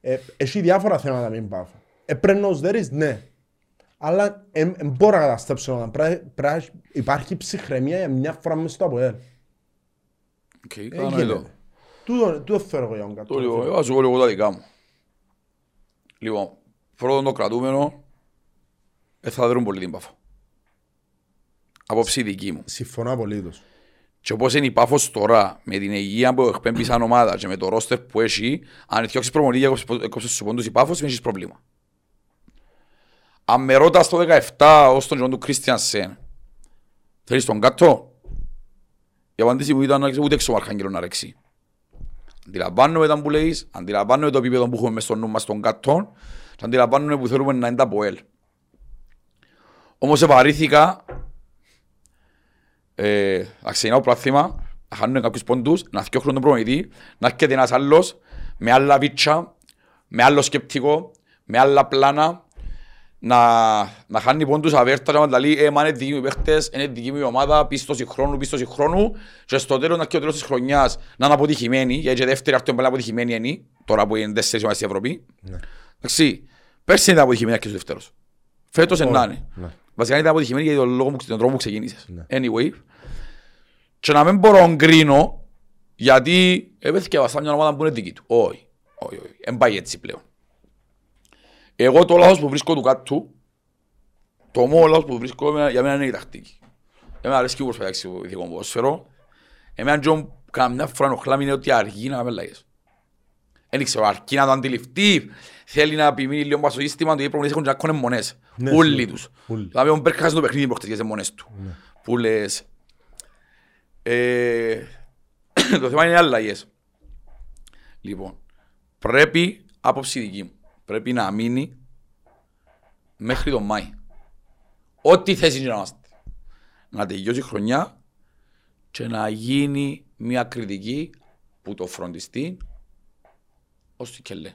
Ε, έχει διάφορα θέματα με την Πάφο. Ε, πρέπει να os there is, ναι. Αλλά δεν μπορώ να καταστρέψω να πρέπει πρέπει να υπάρχει ψυχραιμία για μια φορά μέσα στο ΑΠΟΕΛ. Οκ, Ε, κατανοητό. γίνεται. Τούτο τούτο θέλω εγώ για τον Το κάτω. λίγο, εγώ θα σου πω λίγο τα δικά μου. Λοιπόν, πρώτον το κρατούμενο, δεν θα δρουν πολύ την Πάφο. Απόψη δική μου. Συμφωνώ απολύτως. Και όπως είναι η Πάφος τώρα, με την υγεία που εκπέμπει σαν ομάδα και με το ρόστερ που έχει, αν διώξεις προμονή και έκοψες- έκοψες στους πόντους η Πάφος, δεν έχεις πρόβλημα. Αν με ρώτας στο 17 ως τον Τζον του Κρίστιανσεν, θέλεις τον κάτω, η απάντηση μου ήταν ούτε έξω ο Αρχάγγελος να ρέξει. Αντιλαμβάνομαι τα που λέεις, αντιλαμβάνομαι το επίπεδο που έχουμε μες στο νου μας στον κάτω και αντιλαμβάνομαι που θέλουμε να είναι τα από ελ. Όμως επαρήθηκα ε, να ξεκινάω πράθυμα, να χάνουν κάποιους πόντους, να φτιάχνουν τον προμηθητή, να έρχεται ένας άλλος με άλλα βίτσα, με άλλο σκεπτικό, με άλλα πλάνα, να, να χάνει πόντους αβέρτα και να λέει «Ε, μα είναι δικοί μου οι παίχτες, είναι δική μου η ομάδα, πίστοση χρόνου, πίστοση χρόνου» και στο τέλος να και ο τέλος της χρονιάς να είναι αποτυχημένη, γιατί και δεύτερη αυτό είναι αποτυχημένη είναι, τώρα που είναι τέσσερις ομάδες στην Ευρώπη. Εντάξει, πέρσι ήταν αποτυχημένη και ο δεύτερος. Φέτος Όχι, είναι είναι. ναι. Βασικά ήταν αποτυχημένη για τον, λόγο που, τον τρόπο που ξεκίνησες. Ναι. Anyway, και να μην μπορώ να κρίνω γιατί έπαιχε βαστά μια ομάδα που είναι δική του. Όχι, όχι, όχι. Δεν πάει έτσι πλέον. Εγώ το λάθος που βρίσκω του κάτω, το μόνος λάθος που βρίσκω εμένα- για μένα είναι η τακτική. Εμένα αρέσει και όπως παίξει το ηθικό ποδόσφαιρο. Εμένα και καμιά φορά ενοχλά είναι ότι αργεί να με λάγες. Δεν ξέρω, αρκεί να το αντιληφθεί, θέλει να επιμείνει λίγο στο σύστημα του, οι προπονητές έχουν και ακόμα μονές. Ναι, Όλοι σίγουρα. τους. Όλοι. Δηλαδή ο Μπέρκ χάσει το παιχνίδι προχτές για τις μονές του. Που λες... Ε, το θέμα είναι οι αλλαγές. Λοιπόν, πρέπει, άποψη δική μου, πρέπει να μείνει μέχρι τον Μάη. Ό,τι θέση και να είμαστε. Να τελειώσει η χρονιά και να γίνει μια κριτική που το φροντιστεί ως το κελέ.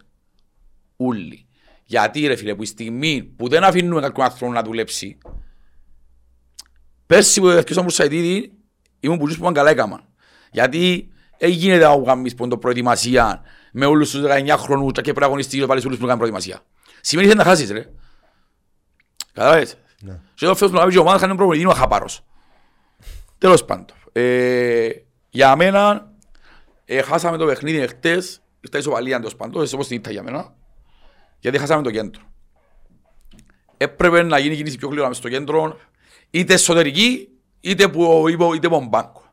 Ούλοι. Γιατί ρε φίλε που η στιγμή που δεν αφήνουμε κάποιον άνθρωπο να δουλέψει Πέρσι που έφτιασα μου Σαϊτίδη ήμουν που που καλά έκαναν. Γιατί δεν γίνεται να κάνεις πόντο προετοιμασία με όλους τους 19 χρονούς και πρέπει να αγωνιστείς και βάλεις όλους που κάνουν προετοιμασία. Σημαίνει θέλει να χάσεις ρε. Κατάλαβες; Ναι. Και εδώ φέτος που να βγει η ομάδα χάνει προπονητή είναι ο Χαπάρος. Τέλος πάντων. Ε, για μένα ε, χάσαμε το παιχνίδι χτες, ήρθα ισοπαλία τέλος πάντων, έτσι όπως την ήρθα για μένα, γιατί χάσαμε το κέντρο. Έπρεπε να γίνει κίνηση πιο γλυόρα μες στο κέντρο, είτε εσωτερική, είτε που, είτε, είτε από μπάνκο.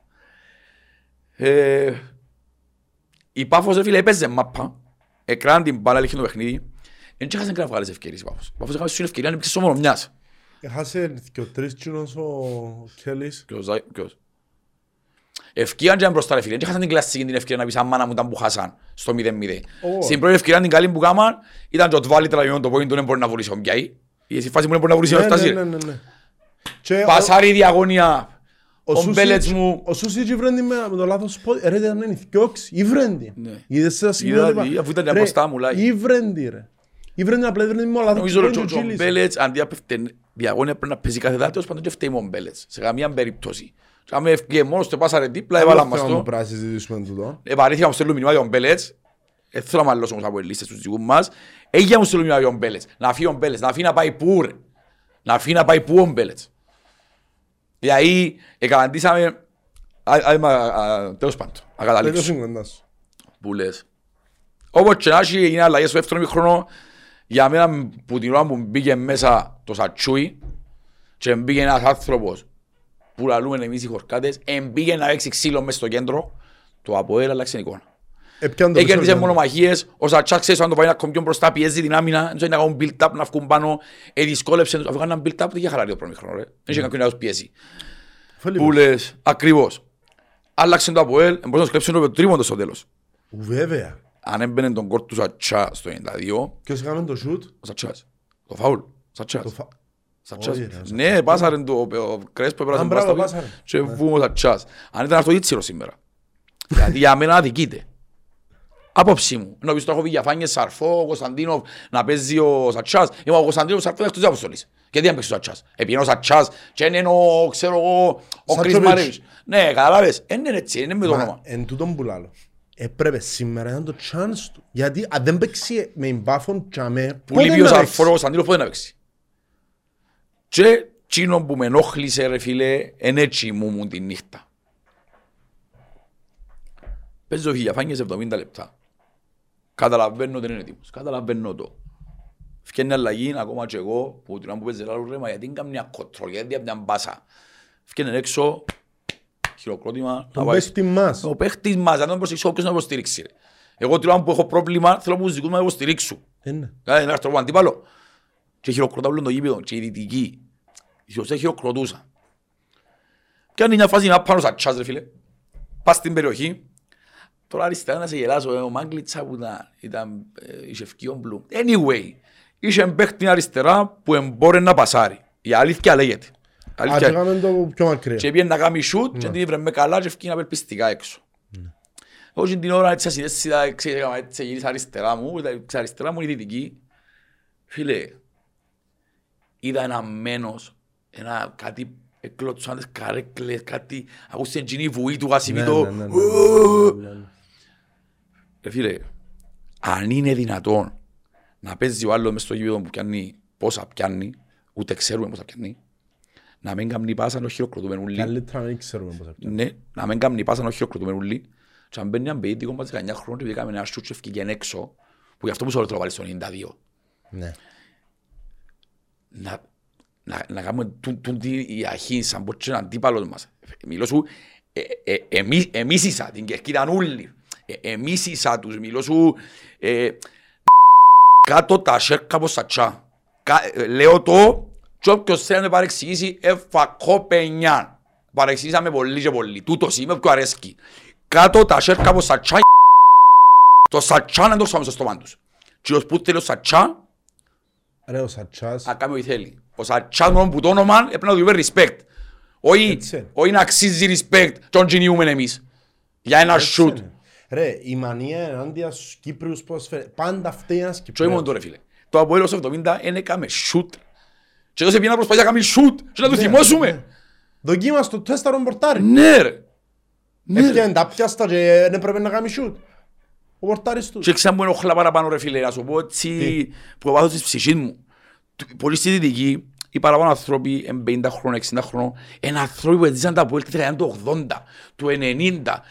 Ε, η Πάφος ρε φίλε έπαιζε μάπα, εκράνε την μπάλα, λύχει το παιχνίδι, δεν και έχασαν κανένα βγάλες ευκαιρίες η Πάφος. Η Πάφος έχασε την ευκαιρία να υπήρξε μόνο μιας. Έχασε και ο τρεις κοινός ο Κέλλης. Ποιος, Ζάι- ποιος. Ευκαιρία και μπροστά ρε φίλε, δεν έχασαν την κλασική την ευκαιρία να πεις αμάνα μου ήταν που χάσαν στο 0-0. Ω. Στην πρώτη ευκαιρία την καλή που κάμαν ήταν και ο Τβάλι τραβημένο το πόντο δεν μπορεί να βουλήσει ο Μπιάι. Η φάση που δεν μπορεί να βουλήσει ο Ναι, ναι, Στάση. ναι, ναι, ναι. Και ο- Πασάρι διαγωνία. Ο Σούσιτς- Μπέλετς μου. Ο Σούσιτς ήβρεν την με με το λάθος πόδι. Ρε ήταν είναι θκιόξ. Ήβρεν την. Ναι. Είδες τα σημεία Είδα του τη, πα- αφού ήταν Ρε, μπροστά μου, λάγι. Ήβρεν την ρε. Ήβρεν την απλά ήβρεν την με ο λάθος Νομίζω πόδι ότι και ο τσίλησε. Μπέλετς αντί να πέφτει διαγώνια πρέπει να παίζει κάθε δάτος πάντως και φταίει ο Μπέλετς. Σε καμία περίπτωση. Και αν ευκαιρία μόνος του πάσαρε δίπλα έβαλα Άλλο μας θέμα που το. πρέπει να συζητήσουμε τούτο. Επαρήθηκα μου στέλνουν μηνύμα για τον Μπέλετς. Δεν θέλω να μαλλώσω όμως από ελίστες τους δικούς μας. Έγινε μου στέλνουν μηνύμα για τον Μπέλετς. Να φύγει ο Μπέλετς. Να φύγει να πάει πού ρε. Να φύγει να πάει πού ο Μπέλετς. Δηλαδή, εκαταντήσαμε... Α, α, μα, α, Τέλος πάντων, Δεν το ακαταλήξω συγκοντά σου. που λες. Όπως και να έχει έγινε αλλαγές στο δεύτερο χρόνο, για μένα που την ώρα που μπήκε μέσα το σατσούι και μπήκε ένας άνθρωπος που λαλούμε εμείς οι χορκάτες, μπήκε να έξι ξύλο μέσα στο κέντρο, το Αποέλ άλλαξε εικόνα. Έπιαν το Έκερδισε πίσω, μόνο μαχίες, ο Σατσάκ ξέρεις αν το πάει να κομπιόν μπροστά, πιέζει την άμυνα, δεν ξέρει να κάνουν build-up, να βγουν πάνω, ε, δυσκόλεψε τους, αφού κάναν build-up δεν είχε χαλαρεί το πρώτο χρόνο, ρε. Δεν είχε κάποιον να τους πιέσει. Φέλη Που μου. λες, ακριβώς. Άλλαξε το Αποέλ, μπορούσε να σκλέψει το τρίμοντο στο τέλος. Βέβαια. Αν έμπαινε τον κόρ του Σατσά στο 92, Ποιος έκαμε το shoot; ο Σατσάς. Το φάουλ. Σατσάς. Το φα... Σατσάς. Όχι, ρε, ο Ναι, πάσαρε το ο Κρέσπο, πέρασε Α, τον μπράβο, Πάστο πάσαρε. και βούμ ο Σατσάς. Αν ήταν αυτό Ήτσιρο σήμερα. Γιατί για μένα αδικείται. Απόψη μου. Νομίζω το έχω πει για Φάνιες Σαρφό, ο Κωνσταντίνοφ να παίζει ο Σατσάς. Είμαι ο Κωνσταντίνοφ Σαρφό είναι εκτός της αποστολής. Γιατί δεν παίξει ο Σατσάς. Επειδή είναι ο Σατσάς και είναι ο, ξέρω εγώ, ο Κρις Σατσοβιτς. Μαρέβης. Ναι, καταλάβες. Δεν είναι έτσι, είναι με το Μα όνομα. εν τούτον που λάλλω. Έπρεπε σήμερα ήταν το chance του. Γιατί αν δεν παίξει με μπάφον τσάμε, Που λείπει ο Σαρφό, ο Κωνσταντίνοφ πότε να παίξει; Και τσίνο που με ενόχλησε ρε φίλε, εν έτσι μου μου τη νύχτα. Παίζω χιλιαφάνιες 70 λεπτά. Καταλαβαίνω ότι είναι έτοιμος. Καταλαβαίνω το. Φκένει αλλαγή ακόμα και εγώ που την ώρα που παίζει λάλο ρέμα γιατί είναι καμιά κοτρό, γιατί είναι μια μπάσα. Φκένει έξω, χειροκρότημα. Τον να πάει. παίχτη μας. Ο παίχτης μας, αν τον προσέξω, όποιος να τον υποστηρίξει. ρε. Εγώ την ώρα που έχω πρόβλημα θέλω που τους δικούς μου να τον υποστηρίξουν. Είναι. Κάτι να έρθω από αντίπαλο. Και χειροκροτά όλο το γήπεδο. Και οι δυτικοί. Οι Ιωσέ χειροκροτούσαν. Και αν μια φάση να πάνω σαν τσάς ρε φίλε. Πας στην περιοχή. Τώρα αριστερά να σε γελάσω. ε, Ο Μάγκλητσα που ήταν, ήταν ε, είχε ευκαιόν μπλουμ. Anyway. Είχε παίχτη αριστερά που εμπόρε να πασάρει. Η αλήθεια λέγεται. Α, Αλήθεια. και έκαμε το πιο μακριά. Και πήγαινε να κάνει σούτ και την ήβρε με καλά και ευκεί απελπιστικά έξω. Εγώ και την ώρα έτσι ασυνέστητα, ξέρετε, έτσι γύρισα αριστερά μου, τα αριστερά μου είναι η δυτική. Φίλε, είδα ένα μένος, ένα κάτι εκλωτσάντες καρέκλες, κάτι, ακούσε την βουή του Ναι, Γασιμίτο. ναι, ναι, ναι, ναι, ναι, ναι. Ε, φίλε, αν είναι δυνατόν να παίζει ο άλλος μες στο γήπεδο που πιάνει πόσα πιάνει, ούτε ξέρουμε πόσα πιάνει, να μην κάνει πάσα να χειροκροτούμε όλοι. Καλύτερα να μην ξέρουμε πώς θα πιάνει. Ναι, να μην κάνει πάσα να χειροκροτούμε όλοι. Και αν μπαίνει ένα παιδί δικό μας 19 χρόνων και πήγαμε ένα σούτ και ευκήγεν έξω, που γι' αυτό που σε όλο το βάλει στο 92, Ναι. να, να, να κάνουμε τούν, τούν τη η αρχή σαν πως και έναν αντίπαλος μας. Μιλώ σου, ε, ε, εμεί- εμίσησα την κερκίδα όλοι. Ε, εμίσησα τους, μιλώ σου, ε, κάτω τα σέρκα από σατσά. Κα- ε, Λέω το, και όποιος θέλει να με παρεξηγήσει, εφακό πενιάν. Παρεξηγήσαμε πολύ και πολύ. Τούτος είμαι που αρέσκει. Κάτω τα σέρκα από σατσά, το σατσά να το ξάμε στο στόμα τους. Και ως που θέλει ο σατσά, Ρε ο Σατσάς. να κάνει ό,τι θέλει. Ο Σατσάς μόνο που το όνομα έπρεπε να του είπε respect. Όχι, Έτσι. όχι να αξίζει respect και να γεννιούμε εμείς. Για ένα shoot. Είναι. Ρε, η μανία ενάντια στους Κύπριους πώς φέρε. Πάντα φταίει ένας Και όχι μόνο Κυπρέος. τώρα φίλε. Το Αποέλ ως 70 δεν έκαμε shoot. Και τόσο πήγε να προσπαθεί να κάνει shoot και να τους Ναι, θυμώσουμε. ναι. Δοκίμας το τέσταρον πορτάρι. Ναι ρε. Ναι ρε. Έπιανε τα πιάστα και δεν έπρεπε να κάνει σιούτ. Ο πορτάρις τους. Και ξέρω που ενοχλά παραπάνω ρε φίλε, να σου πω έτσι που βάθος της ψυχής μου. Του- Πολλοί στη Δυτική, οι παραπάνω άνθρωποι, εν 50 χρόνων, 60 χρόνων, είναι άνθρωποι που έζησαν τα Αποέλ τη δεκαετία του 80, του 90,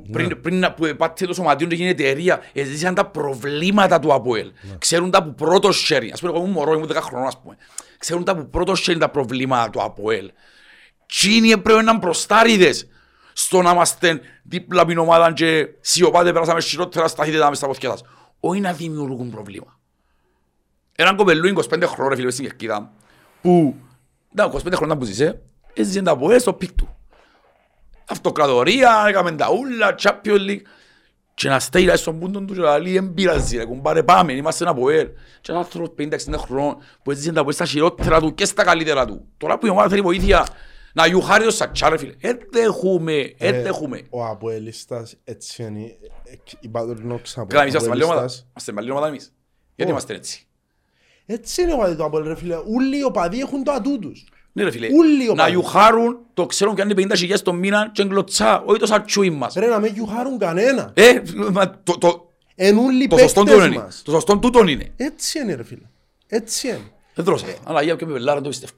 που πριν, πριν να- που πάτε το σωματείο και γίνει εταιρεία, έζησαν τα προβλήματα του Αποέλ. Ξέρουν τα που πρώτο χέρι, ας πούμε εγώ ήμουν μωρός, ήμουν 10 χρόνων ας πούμε. Ξέρουν τα που πρώτο χέρι τα προβλήματα του Αποέλ. Τσίνοι έπρεπε να είναι μπροστάριδες στο να είμαστε δίπλα από την ομάδα και σιωπάτε περάσαμε χειρότερα σταθείτε μες στα πόθηκια σας. Όχι να δημιουργούν προβλήμα. Έναν κοπελού 25 χρόνια ρε φίλε μες στην Κερκίδα που ήταν 25 χρόνια που ζήσε έζησε το ΑΠΟΕΛ στο peak του. Αυτοκρατορία, έκαμε τα ούλα, Champions League και να στέκει στον πούντον του και να λέει «Εν πειράζει ρε κουμπάρε πάμε, είμαστεν ΑΠΟΕΛ». Και ένας άνθρωπος 50-60 χρόνων που έζησε το ΑΠΟΕΛ στα χειρότερα του και στα καλύτερα του. Τώρα που η ομάδα θέλει βοήθεια να γιουχάρει το Σατσιά ρε φίλε. Ε, δέχουμε, ε, δέχουμε. Ο ΑΠΟΕΛίστας έτσι είναι. ε, Η Πατρινόξα από Καλά, εμείς είμαστε μαλλιώματα. Αποέλιστας. Είμαστε μαλλιώματα εμείς. Γιατί Ω. είμαστε έτσι; Έτσι είναι ο παδί του Αποέλ ρε φίλε. Όλοι οι οπαδοί έχουν το ατού τους. Ναι ρε φίλε, Ούλοι ο να παδί. γιουχάρουν το ξέρουν και αν είναι 50 το μήνα και εγκλωτσά, όχι το σατσούι μας. Ρε να με γιουχάρουν κανένα. Ε, μα, το, το, Εν όλοι οι το σωστό παίκτες τούτον είναι. μας. Το σωστό τούτον είναι. Έτσι είναι ρε φίλε. Έτσι είναι. Δεν δρώσα. Αλλά για και με πελάρα το πιστεύω.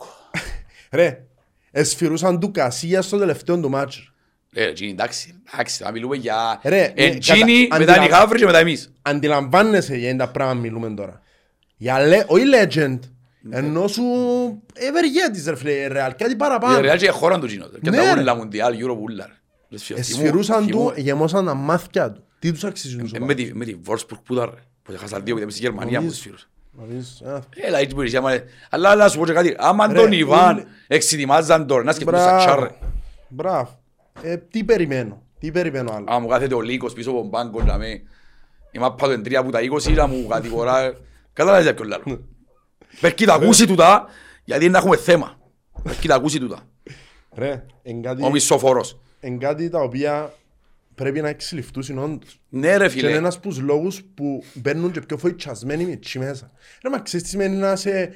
Ρε, εσφυρούσαν του Κασία στο τελευταίο του μάτσο. Ε, Τζίνι, εντάξει, εντάξει, να μιλούμε για... Ρε, Ε, ναι, Τζίνι, κατα- μετά είναι η αντιλαμβα- Γαύρη και μετά εμείς. Αντιλαμβάνεσαι για τα πράγματα μιλούμε τώρα. Για λε, όχι legend, ενώ σου ευεργέτης ρε φίλε, ρεάλ, κάτι Η παραπάνω. Ρεάλ και η χώρα του Τζίνο. Και Ναι, τα ρε. ούλα Μουντιάλ, Euro ούλα. ρε. Θυμού- Εσφυρούσαν του, θυμού- γεμώσαν τα μάθηκια του. Τι τους αξίζουν Ε, τους Με οπαδούς. τη- με τη Wolfsburg που ήταν, ρε. Που έχασαν δύο, γιατί στη Γερμανία που Νομίζω. σφύρουσαν. Να πεις, α, Έλα, έτσι μπορείς, άμα- Αλλά να σου πω και κάτι. Άμα Ρε, τον Ιβάν ούλοι- εξετοιμάζαν τώρα, να σκεφτούν σαν τσάρ, Μπράβο. ρε. Μπράβο. Ε, τι περιμένω. Τι περιμένω άλλο. Αν μου κάθεται ο Λύκος πίσω από τον πάγκο να με... Η μάπα του εν τρία που τα 20 να μου κατηγορά. Καταλάβεις για ποιον λάλλον. Πες τα ακούσει τούτα, γιατί είναι να έχουμε θέμα. Πες τα ακούσει τούτα. Ρε, εν κάτι, Ο μισοφορός. εν κάτι τα οποία πρέπει να εξελιχθούν όντως. Ναι ρε Και είναι φίλε. ένας από τους λόγους που μπαίνουν και πιο φοητσασμένοι με τσι μέσα. Ρε μα ξέρεις τι σημαίνει να σε,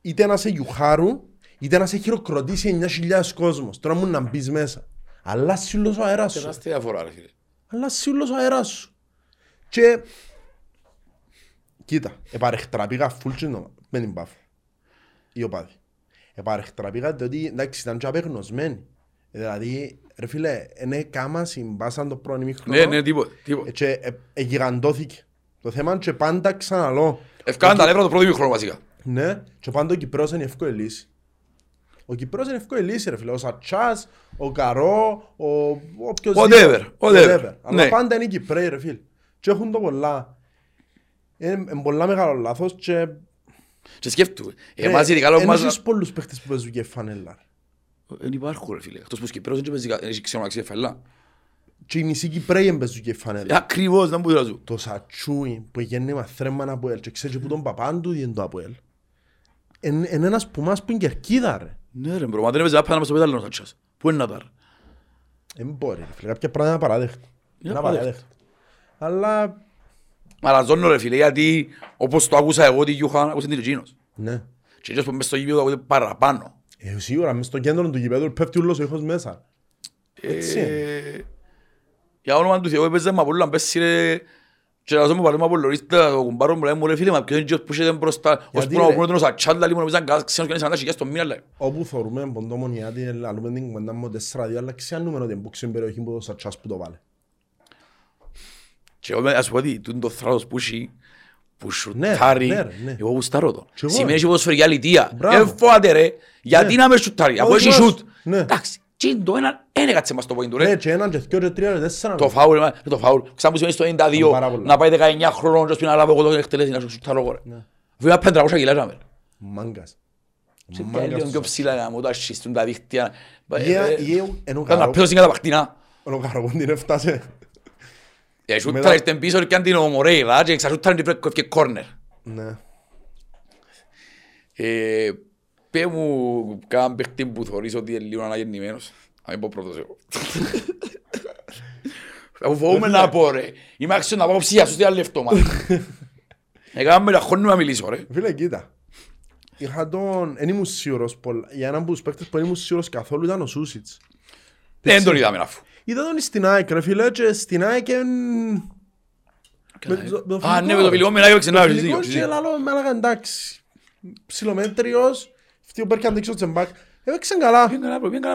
είτε να σε γιουχάρουν, είτε να σε χειροκροτήσει 9.000 κόσμος. Τώρα μου να μπεις μέσα. Αλλάζει όλος ο αέρας σου. Τεράστια διαφορά ρε φίλε. Αλλάζει όλος ο αέρας σου. Και... Κοίτα, επαρεχτραπήγα φουλ τσινό με την πάφο. Οι οπάδοι. Επαρεχτραπήγα διότι εντάξει ήταν και απεγνωσμένοι. Δηλαδή, ρε φίλε, είναι κάμα συμπάσαν το πρώτο ημίχρονο. Ναι, ναι, τίποτε. Ε, τίποτε. Και ε, εγιγαντώθηκε. Το θέμα είναι και πάντα ξαναλώ. Ευκάνε τα νεύρα το πρώτο ημίχρονο βασικά. Ναι, και πάντα ο Κυπρός είναι εύκολη λύση. Ο Κυπρός είναι εύκολη λύση ρε φίλε. Ο Σατσάς, ο Καρό, ο όποιος... Whatever, whatever. Αλλά Ναι. πάντα είναι οι Κυπρέοι ρε φίλε. Και έχουν το πολλά. Είναι είναι πολλά μεγάλο λάθος και... Και σκέφτομαι. ρε, Εμάς ειδικά λόγω εν μας... έχεις πολλούς παίχτες που παίζουν και φανέλα. ρε. Δεν υπάρχουν ρε φίλε. Εκτός που ο Κυπρέος δεν παίζει κα- δεν έχει ξέρω να ξέρει φαιλά. Και οι μισοί Κυπρέοι δεν παίζουν και φανέλα. Ακριβώς, δεν μπορεί να σου. Το Σατσούι που έγινε με θρέμμα από ελ και ξέρεις που τον παπάν του είναι το από ελ. Είναι ένας που μας που είναι κερκίδα ρε. Ναι ρε μπρο, μα δεν έπαιζε άπανα μες στο πέταλο ο Σάτσας. Πού είναι να τα ρε. Δεν μπορεί ρε φίλε. Κάποια πράγματα είναι απαράδεκτα. Είναι Είναι απαράδεκτα. απαράδεκτα. Αλλά Μαραζώνω ρε φίλε, γιατί όπως το άκουσα εγώ τη Γιούχα, άκουσε την εκείνος. ναι. Και εκείνος που μες στο γήπεδο ακούτε παραπάνω. Ε, σίγουρα μες στο κέντρο του γηπέδου πέφτει ούλος ο ήχος μέσα. Έτσι είναι. Ε, Για όνομα του Θεού έπαιζε με Απόλλωνα, πέσει ρε και να ζω παράδειγμα Απολλωνίστα, το κουμπάρος μου λέει μου ρε φίλε, μα ποιος είναι εκείνος που είχε μπροστά, ως Γιατί, που να ρε; πούμε τον Σατσάντα, λίγο νομίζαν κάθε ξένος και είναι 40 χιλιάδες το μήνα λέει. Όπου θεωρούμε ποντόμον γιατί λαλούμε την κουβέντα μου 4-2 αλλά ξέρουμε ότι είναι που ξέρουν περιοχή που το σατσάς που το βάλε. Και εγώ ας πω ότι τούτο το θράτος που έχει, που Ναι, σουτάρει, ναι, ρε, ναι. εγώ γουστάρω το. Και εγώ, Σημαίνει ρε. και ποδοσφαιρική αλητεία. Μπράβο. Ε, φόατε ρε, γιατί Ναι. να με σουτάρει, αφού Όχι, έχει όχι. σουτ. Ναι. Εντάξει, τι είναι το ένα, ένα κάτσε μας το πόντου Ναι, ρε. και έναν και δυο και τρία και τέσσερα. Το φάουλ, ε, το φάουλ. Ξάπου σημαίνει στο 92, Πάρα πολλά. να πάει 19 χρόνων και ως πει να λάβω εγώ το εκτελέσει να σου σουτάρω εγώ ρε. Ναι. Αφού είναι 500 κιλά ρε. Μάγκας. Σε Μάγκας λίγο του πιο ψηλά να μου τα σχιστούν τα δίχτυα. Ε, Γεια- ε, γεια- ενώ Κάνω να καρό- πέσω στην καταπακτινά. Ο Καραγόν την έφτασε. Ε, σούτρα Μετά- ήρθαν πίσω και αν την ο Μορέιρα και ξασούτραν την πρέπει και κόρνερ. Ναι. Ε, Πέ μου καν παίχτη που θωρείς ότι είναι λίγο αναγεννημένος. Να μην πω πρώτος εγώ. Αφού φοβούμαι να πω ρε. Είμαι άξιος να πάω ψία σου στη άλλη εβδομάδα. Έκαμε με τα χρόνια να μιλήσω ρε. Φίλε, κοίτα. Είχα τον... Εν ήμουν σίγουρος πολλά. Για έναν από τους παίκτες που δεν ήμουν σίγουρος καθόλου ήταν ο Σούσιτς. Δεν τον είδαμε αφού. Είδα τον στην ΑΕΚ ρε φίλε και στην ΑΕΚ εν- με το- το Α, ναι, φιλικό, με το ρε. φιλικό με ένα Το και φιλικό και λαλό με έλεγα εντάξει. Ψιλομέτριος. Αυτή ο Μπέρκ αντίξε ο Τσεμπάκ. Έπαιξαν καλά.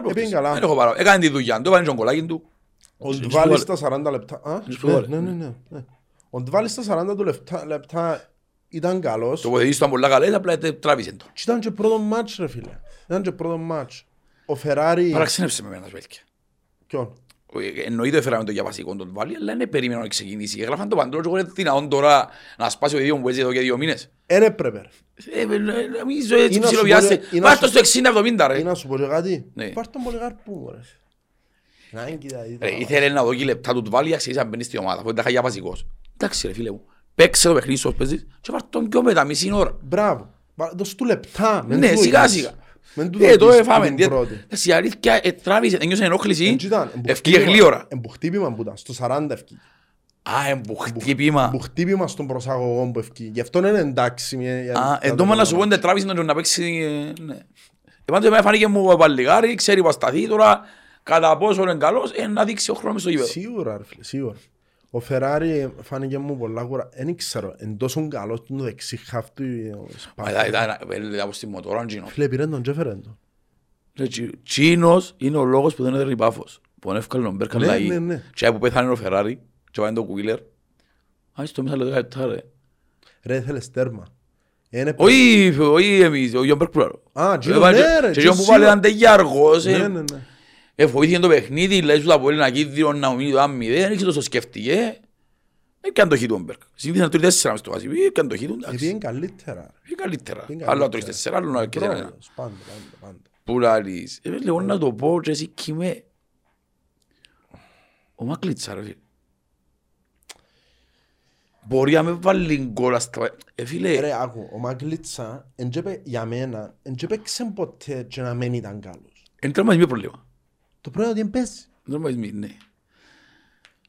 Έπαιξε καλά. Δεν έχω παρά. Έκανε τη δουλειά του, έβαλε τον κολλάκι του. Ο Στην Ντβάλη Σπουδάρη. στα 40 λεπτά. Α, Στην ναι, Σπουδάρη. ναι, ναι, ναι, ναι. Ο Ντβάλη στα 40 του λεπτά, λεπτά ήταν καλός. Το βοηθήσει ήταν πολλά καλά, απλά τε- τράβησε το. Και ήταν και πρώτο μάτς ρε φίλε. Ήταν και πρώτο μάτς. Ο Φεράρι... Παραξένεψε με εμένα, σπέλκια. Ποιον; Εννοείται έφεραμε το για βασικό τον βάλει, αλλά δεν περίμενα να ξεκινήσει. Έγραφαν το παντρός και εγώ είναι δυνατόν τώρα να σπάσει ο ίδιος που έτσι εδώ και δύο μήνες. Εν έπρεπε. ρε. Ε, ε, Νομίζω έτσι Ή να σου ψιλοβιάστε. πω, ρε, ή να Βάρ' το σου- στο 60-70 ρε. Ή να σου πω και κάτι. Ναι. Πάρ' τον Πολυγάρπου μου ρε. Να είναι κοίτα. Ρε, Ήθελε να δω και λεπτά του του βάλει, αξίζει να μπαίνει στη ομάδα, αφού δεν τα είχα για βασικός. Εντάξει ρε φίλε μου, παίξε το παιχνίδι σου ως παίζεις και βάρ' τον πιο μετά, μισή ώρα. Μπράβο. Βα- Δώσ' του λεπτά. Μεν Ναι, του σιγά δοκίσεις. σιγά. Μεν του Ε, το δοκίσεις έφαμε. που την πρώτη. Εντάξει, η αλήθεια ε, τράβησε, ένιωσε ενόχληση, Έτσι ήταν. ευκήγε γλύωρα. Εμπουχτύπημα που ήταν. Στο 40 ευκήγε. Α, εμπουχτύπημα. Εμπουχτύπημα στον προσαγωγό που ευκήγε. Γι' αυτό είναι εντάξει. μια- για- Α, για εντός το να σου πω όνομα. ότι τράβησε τον να παίξει, ε, ναι. Ε, πάντως εμένα φάνηκε μου ο Παλιγάρη, ξέρει πως σταθεί τώρα, κατά πόσο είναι καλός, ε, να δείξει ο χρόνος στο γήπεδο. Σίγουρα, ρε φίλε, σίγουρα. Ο Φεράρι φάνηκε μου πολλά κουρα... Δεν ξέρω, εν τόσο καλός του δεξί χαφ του ο Μα Σπάχ. ήταν, ήταν, ήταν από στη μοτόρα, Τζίνο. Φίλε, πήραν τον και έφεραν τον. Ρε, Τζι- Τζίνος είναι ο λόγος που δεν έδερε η Πάφος. Που είναι εύκολο τον Μπέρκα Ναι, λαή. ναι, ναι. Και που πέθανε ο Φεράρι, και πάει το Κουίλερ. Α, στο μέσα λέω δέκα ρε. Ρε, θέλεις τέρμα. Είναι Όχι, όχι εμείς, ο Γιον Μπέρκ Α, Τζίνο, ναι, ρε, Και Τζίνο Γιον που βάλε σίγουρα. ήταν τέτοια αργός, ε. Ναι, ναι, ναι. Ε, φοβήθηκε το παιχνίδι, λέει σου τα πολύ ένα κίνδυνο να μείνει το άμμι, δεν ήξερε τόσο σκέφτηκε. Έκανε το χείτο ο Μπέρκ. Συνήθως να τέσσερα μες στο βάση, έκανε το χείτο, Γιατί εντάξει. είναι καλύτερα. ρε. Είναι καλύτερα. Είναι Άλλο καλύτερα. τρεις τέσσερα, άλλο να και ένα. Πρόεδρος, Πάντα, πάντα, πάντα. Που λαλείς. Ε, λέω να το πω και εσύ κοιμέ. Ο Μακλίτσα ρε φίλε. Μπορεί να με βάλει γκολ στα... Ε, φίλε, Ρε, άκου, ο Μαγκλίτσα, εν τζέπε, για μένα, εν τζέπε ξεν ποτέ και να μην ήταν καλός. είναι τραυματισμή πρόβλημα. Το πρώτο ότι εμπέζει. Τραυματισμή, ναι.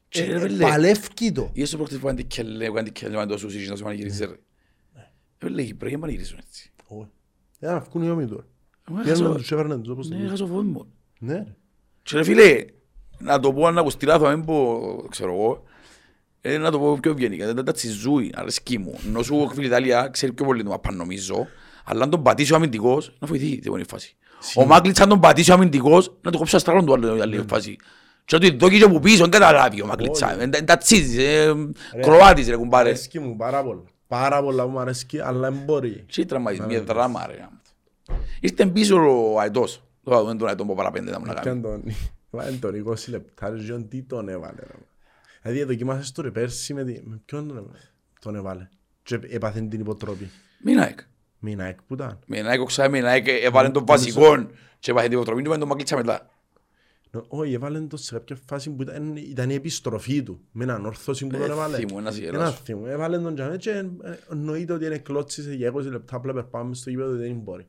Και ρε Ε, φίλε, Παλεύκει το. Είσαι προχτές που κάνετε κελέ, που κάνετε κελέ, που κάνετε το σούσι, να σου πανηγυρίζει ρε. Ε, φίλε, οι Κυπρέοι πανηγυρίζουν έτσι. Όχι. Δεν να βγουν οι όμοι τώρα. Μα, Πιένουν χαζο- τους, έφερναν τους όπως το Ναι, πεις. χαζοφοβεί μόνο. Ναι, ρε. Και ρε φίλε, να το πω να ακουστεί λάθος, να μην πω, ξέρω εγώ, ε, να το πω πιο ευγενικά, δεν τα τσιζούει, αρέσκει μου. Ενώ σου ο φίλη Ιταλία ξέρει πιο πολύ το μαπάν νομίζω, αλλά αν τον πατήσει ο αμυντικός, να βοηθεί την επόμενη φάση. Ο Μάγκλητς αν τον πατήσει ο αμυντικός, να του κόψει αστράγον του άλλο άλλη φάση. Και να του δώσει και από πίσω, δεν καταλάβει ο Μάγκλητσα. Δεν τα τσίζεις, ε, Κροάτης ρε κουμπάρε. Αρέσκει μου πάρα πολλά. Πάρα πολλά που μου αρέσκει, αλλά δεν μπορεί. Τι τραυματισμοί, δράμα ρε. Ήρθε πίσω ο Αετός. Τώρα δεν τον Αετό που παραπέντε να μου να κάνει. Πιάνε τον, βάλε τον 20 λεπτά, ρε, Γιον, τι τον έβαλε. ρε. Δηλαδή δοκιμάσες το ρε πέρσι με, τι- με ποιον τον έβαλε. Τον έβαλε. Και έπαθε την υποτρόπη. Μην ΑΕΚ. Μην ΑΕΚ που ήταν. Μην ΑΕΚ οξά, μην ΑΕΚ έβαλε τον βασικό και έπαθε την υποτροπή του, με τον Μαγκλίτσα μετά. Νο- Όχι, έβαλε το σε κάποια φάση που ήταν, ήταν η επιστροφή του. Με έναν όρθωση που Ε, τον έβαλε. θύμου, ένας ιερός. Ένα θύμου. Έβαλε τον τζαμέ και ε, εννοείται ότι είναι κλώτσισε για 20 λεπτά απλά περπάμε στο γήπεδο δεν μπορεί.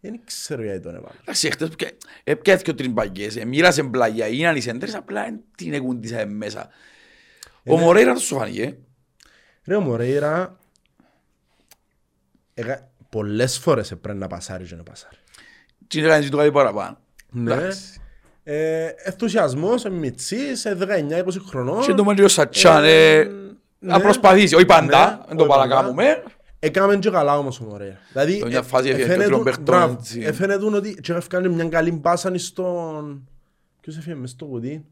Δεν ξέρω γιατί τον έβαλε. Εντάξει, χτες που και- έπιαθηκε ο τριμπαγκές, ε, μοίρασε πλάγια, έγιναν οι σέντρες, απλά δεν την εκούντισα μέσα. Ο Μορέιρα το σου φάνηκε; Ρε ο Μορέιρα εγα- πολλές φορές έπρεπε να πασάρει και να πασάρει. Τι είναι κάνει το κάτι παραπάνω. Ναι. Εντάξει. Ε, ενθουσιασμός, μητσής, ε, 19-20 χρονών. Και το Μαντζιο Σατσάν, Ε, ε, να ναι. προσπαθήσει, όχι πάντα, Ναι, δεν το όχι πάντα. παρακάμουμε. Έκαμε και καλά όμως ο Μορέιρα. Δηλαδή, Το μια ε, φάση έφυγε εφαίνεται- το τριών παιχτών, μπράβο, έτσι. εφαίνεται ότι και έφυγαν μια καλή μπάσα στον... Ποιος έφυγε μες στο κουτί;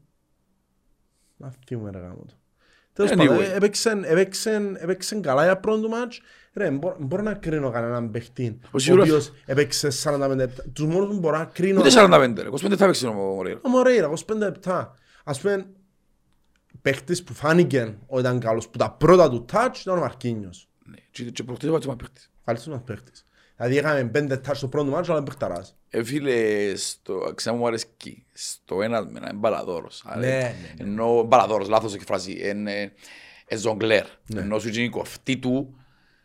Να θυμούμε ρε γάμο το. Τέλος Anyway. πάντων, ε, έπαιξεν- έπαιξεν- έπαιξεν καλά για πρώτο μάτς. Ρε, μπο- μπορώ να κρίνω κανέναν παιχτή. Ο σίγουρος. οποίος έπαιξε 45 λεπτά. Τους μόνους που μπορώ να κρίνω... Ούτε 45 ρε, 25 θα παίξει ο Μορέιρα. Ο Μορέιρα, 25 λεπτά. Ας πούμε, παίχτης που φάνηκε ότι ήταν καλός, που τα πρώτα του touch ήταν ο Μαρκίνιος. Ναι, και- και προχτές έβαλε ένα παίχτη. Καλύτερος μας παίχτης. Δηλαδή έκαμε πέντε touch στο πρώτο μάτσο, αλλά δεν παιχταράς. Ε, φίλε, στο, ξέρω μου αρέσκει, στο ένα με ένα είναι μπαλαδόρος. Άρα, Ναι, ναι, Ενώ μπαλαδόρος, λάθος εκφράση, είναι ε, ζογκλέρ. Ενώ σου γίνει η κοφτή του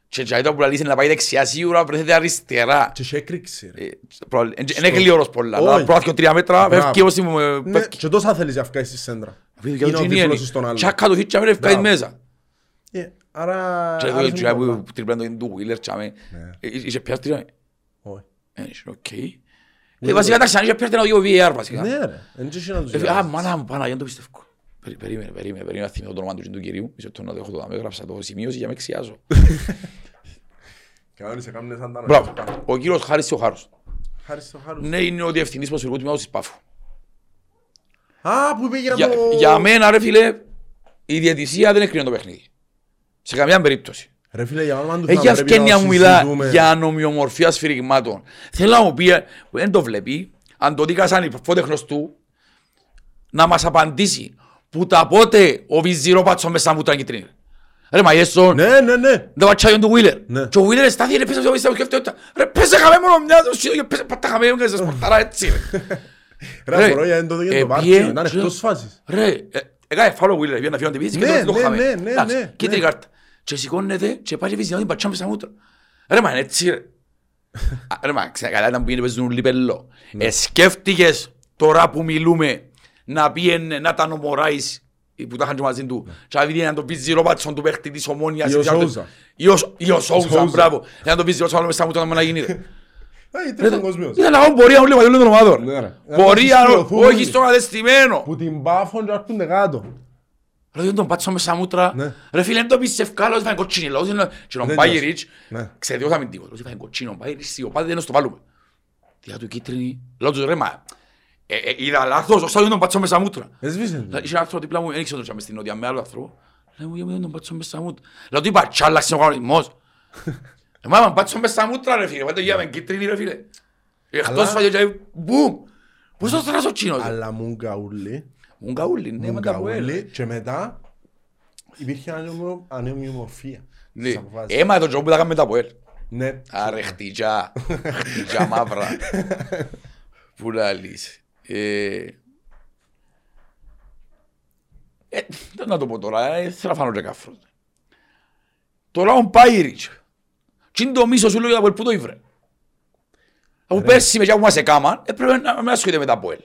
και και ήταν που λαλείς να πάει δεξιά σίγουρα βρεθείτε αριστερά. Και σε έκρηξε. ρε. Ε, προβλ- εν- εν έχει όρος πολλά, αλλά Όχι. πρώτα τρία μέτρα, Μπράβο. φεύγει ως την... ε, Ναι, φεύγει. και τόσα θέλεις να βγάλεις στη σέντρα. Φίλε, και Είναι το ο γίνει δίπλος είναι. στον άλλο. Τσάκα το χίτσα με φεύγει Μπράβο. μέσα. Ε, Άρα... Και το άρεσε έτσι μου πολλά. που τριπλάνε το είναι του Wheeler, τσάμε. Ναι. Ε, Είχε πιάσει τρία. Όχι. Ε, είσαι οκ. Ε, Βασικά εντάξει, αν είχε πιάσει ένα δύο VAR βασικά. Ναι ρε, δεν ξέρω να τους Ε, Α, γράψεις. μάνα μου, Παναγία, δεν το πιστεύω. Περί- Περίμενε, περίμενε, περίμενε να θυμηθώ το όνομα του του κυρίου. Μισό το να το έχω το δάμε, έγραψα το σημείωση για να με εξιάζω. Κανόνισε, κάμνε σαν τα Μπράβο, νόημα. ο κύριος Χάρης ο Χάρος. Χάρης στο Χάρους. Ναι, είναι ο διευθυντής ποδοσφαιρικού τμήματος της Πάφου. Α, που είπε για Για, το... για μένα, ρε φίλε, η διαιτησία δεν έκρινε το παιχνίδι. Σε καμιά περίπτωση. Ρε φίλε, για όνομα του Έχει Θεού, πρέπει ευκαιρία να μου μιλά συζητούμε. για νομιομορφία σφυριγμάτων. Θέλω να μου πει, ε, που δεν το βλέπει, αν το δίκα σαν υποφότεχνος του, να μας απαντήσει που τα πότε ο Βυζίρο πάτσο μέσα μου ήταν κυτρίνη. Ρε Μαγέσον, Ναι, ναι, ναι. δεν πατσάγιον του Βίλερ. Ναι. Και ο Βίλερ στάθη, ρε πέσε στο πίστα μου και αυτό. Ρε πέσε χαμέ μόνο μια, το σίδο και πέσε πατά χαμέ μου και σε σπορτάρα έτσι. ρε. Ρε, Ρε, απορώ γιατί δεν το δει ε, το πάρτι, πιέ- ήταν εκτός φάσης. Ρε, ε, έκανε φάουλο ο Βίλερ, πήγαινε να φύγει την πίεση και Ναι, το- το ναι, χαμέ. ναι, ναι, Εντάξει, ναι, Κίτρινη ναι. κάρτα. Και σηκώνεται και πάει και βίζει να την πατσάμε στα μούτρα. Ρε μα είναι έτσι ρε. Α, Ρε μα ξέρετε καλά ήταν που είναι παίζουν λιπελό. Ναι. Ε, σκέφτηκες τώρα που μιλούμε να πήγαινε να ήταν ο Μωράης που τα είχαν και μαζί του και να πήγαινε να τον πεις ζηρόπατσον του παίχτη της ομόνιας Ναι. Ή ο Σόουζα. Ή ο- ή ο Σόουζα, Σόουζα. μπράβο να τον πεις ζηρόπατσον μες στα μούτρα να γίνει ρε. Ε, ήταν παγκοσμίως. Ήταν αγώ πορεία όλοι μαζί των ομάδων Ναι, ρε. Πορεία Να τους όχι στο κατεστημένο Που την πάφον και έρχονται κάτω. Ρε δεν τον πάτσω μες στα μούτρα Ναι. Ρε φίλε δεν το πεις ευκάλος θα είναι κοτσίνη Λάθος είναι και τον Δεν Μπάγεριτς Ναι. Ξέρετε όχι αμυντικό Λάθος θα είναι κοτσίνο Μπάγεριτς ο πάδι δεν το βάλουμε Διά του κίτρινη Λάθος ρε μα ε, ε, Είδα λάθος ο Σάδιο τον πάτσω μες στα μούτρα Έσβησε. Δηλαδή, Είχε ένα άνθρωπο δίπλα μου Ένιξε τον και μες στην νότια με άλλο άνθρωπο Λέει μου γιατί δεν τον πάτσω μες στα μούτρα Λέω του είπα τσάλαξε ο κανονισμός Ε, μα πάτσω μες στα μούτρα ρε φίλε Πάτε για με κίτρινη ρε φίλε Εκτός Αλλά- φάγε και μπουμ Πώς το στρας ο τσίνος ρε; Αλλά μου γκαούλι. Μου καούλη ναι Μου μετά από έλ γκαούλι. Και μετά υπήρχε ανομο- ανομοιομορφία. Ναι. στις αποφάσεις. Έμα το τζο που τα κάνουμε μετά από έλ Ναι. Άρε χτυκιά, χτυκιά μαύρα. Πού λαλείς. Ε, Ε, δεν να το πω τώρα, ε, θέλω να φάνω και κάφρο. Τώρα ο Πάιριτς. Τι είναι το μίσο σου λέω για το που το ήβρε. Αφού πέρσι με που μας έκαναν, έπρεπε να με ασχολείται με τα Αποέλ.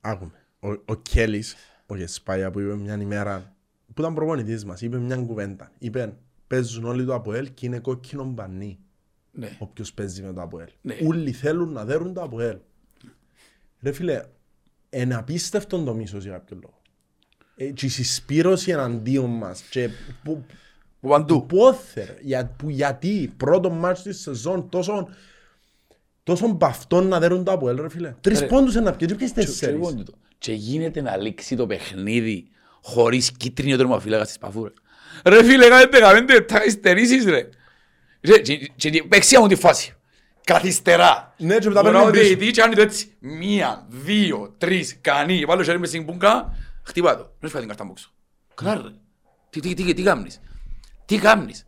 Άκουμε. Ο, ο Κέλλης, ο Γεσπάια που είπε μια ημέρα, που ήταν προπονητής μας, είπε μια κουβέντα. Είπε, παίζουν όλοι το Αποέλ και είναι κόκκινο μπανί. Ναι. Όποιος παίζει με το Αποέλ. Ναι. Όλοι θέλουν να δέρουν το Αποέλ. Ρε φίλε, είναι απίστευτο το μίσος για κάποιο λόγο. Ε, και η συσπήρωση εναντίον μας και που, Που παντού. πόθε, για, που, γιατί πρώτο μάτς της σεζόν τόσο τόσο μπαυτόν να δέρουν το Αποέλ ρε φίλε. Τρεις Ρε. πόντους είναι να πιέζει ποιες Και- και τέσσερις. λοιπόν τούτο. Και γίνεται να λήξει το παιχνίδι χωρίς κίτρινο τερμαφύλακα στις παφούρες. Ρε φίλε, έκαμε 15 λεπτά υστερήσεις ρε. Ρε, και- και- και παίξια μου τη φάση. Καθυστερά. Ναι, και μετά Τώρα παίρνει ο πίσω. διαιτητής κάνει το έτσι. Μία, δύο, τρεις, κάνει. Βάλω χέρι μες στην πούγκα, χτυπά το. Δεν σου φάει την κάρτα μου έξω. Καλά ρε. Τι, τι, τι, τι κάνεις. Τι κάνεις.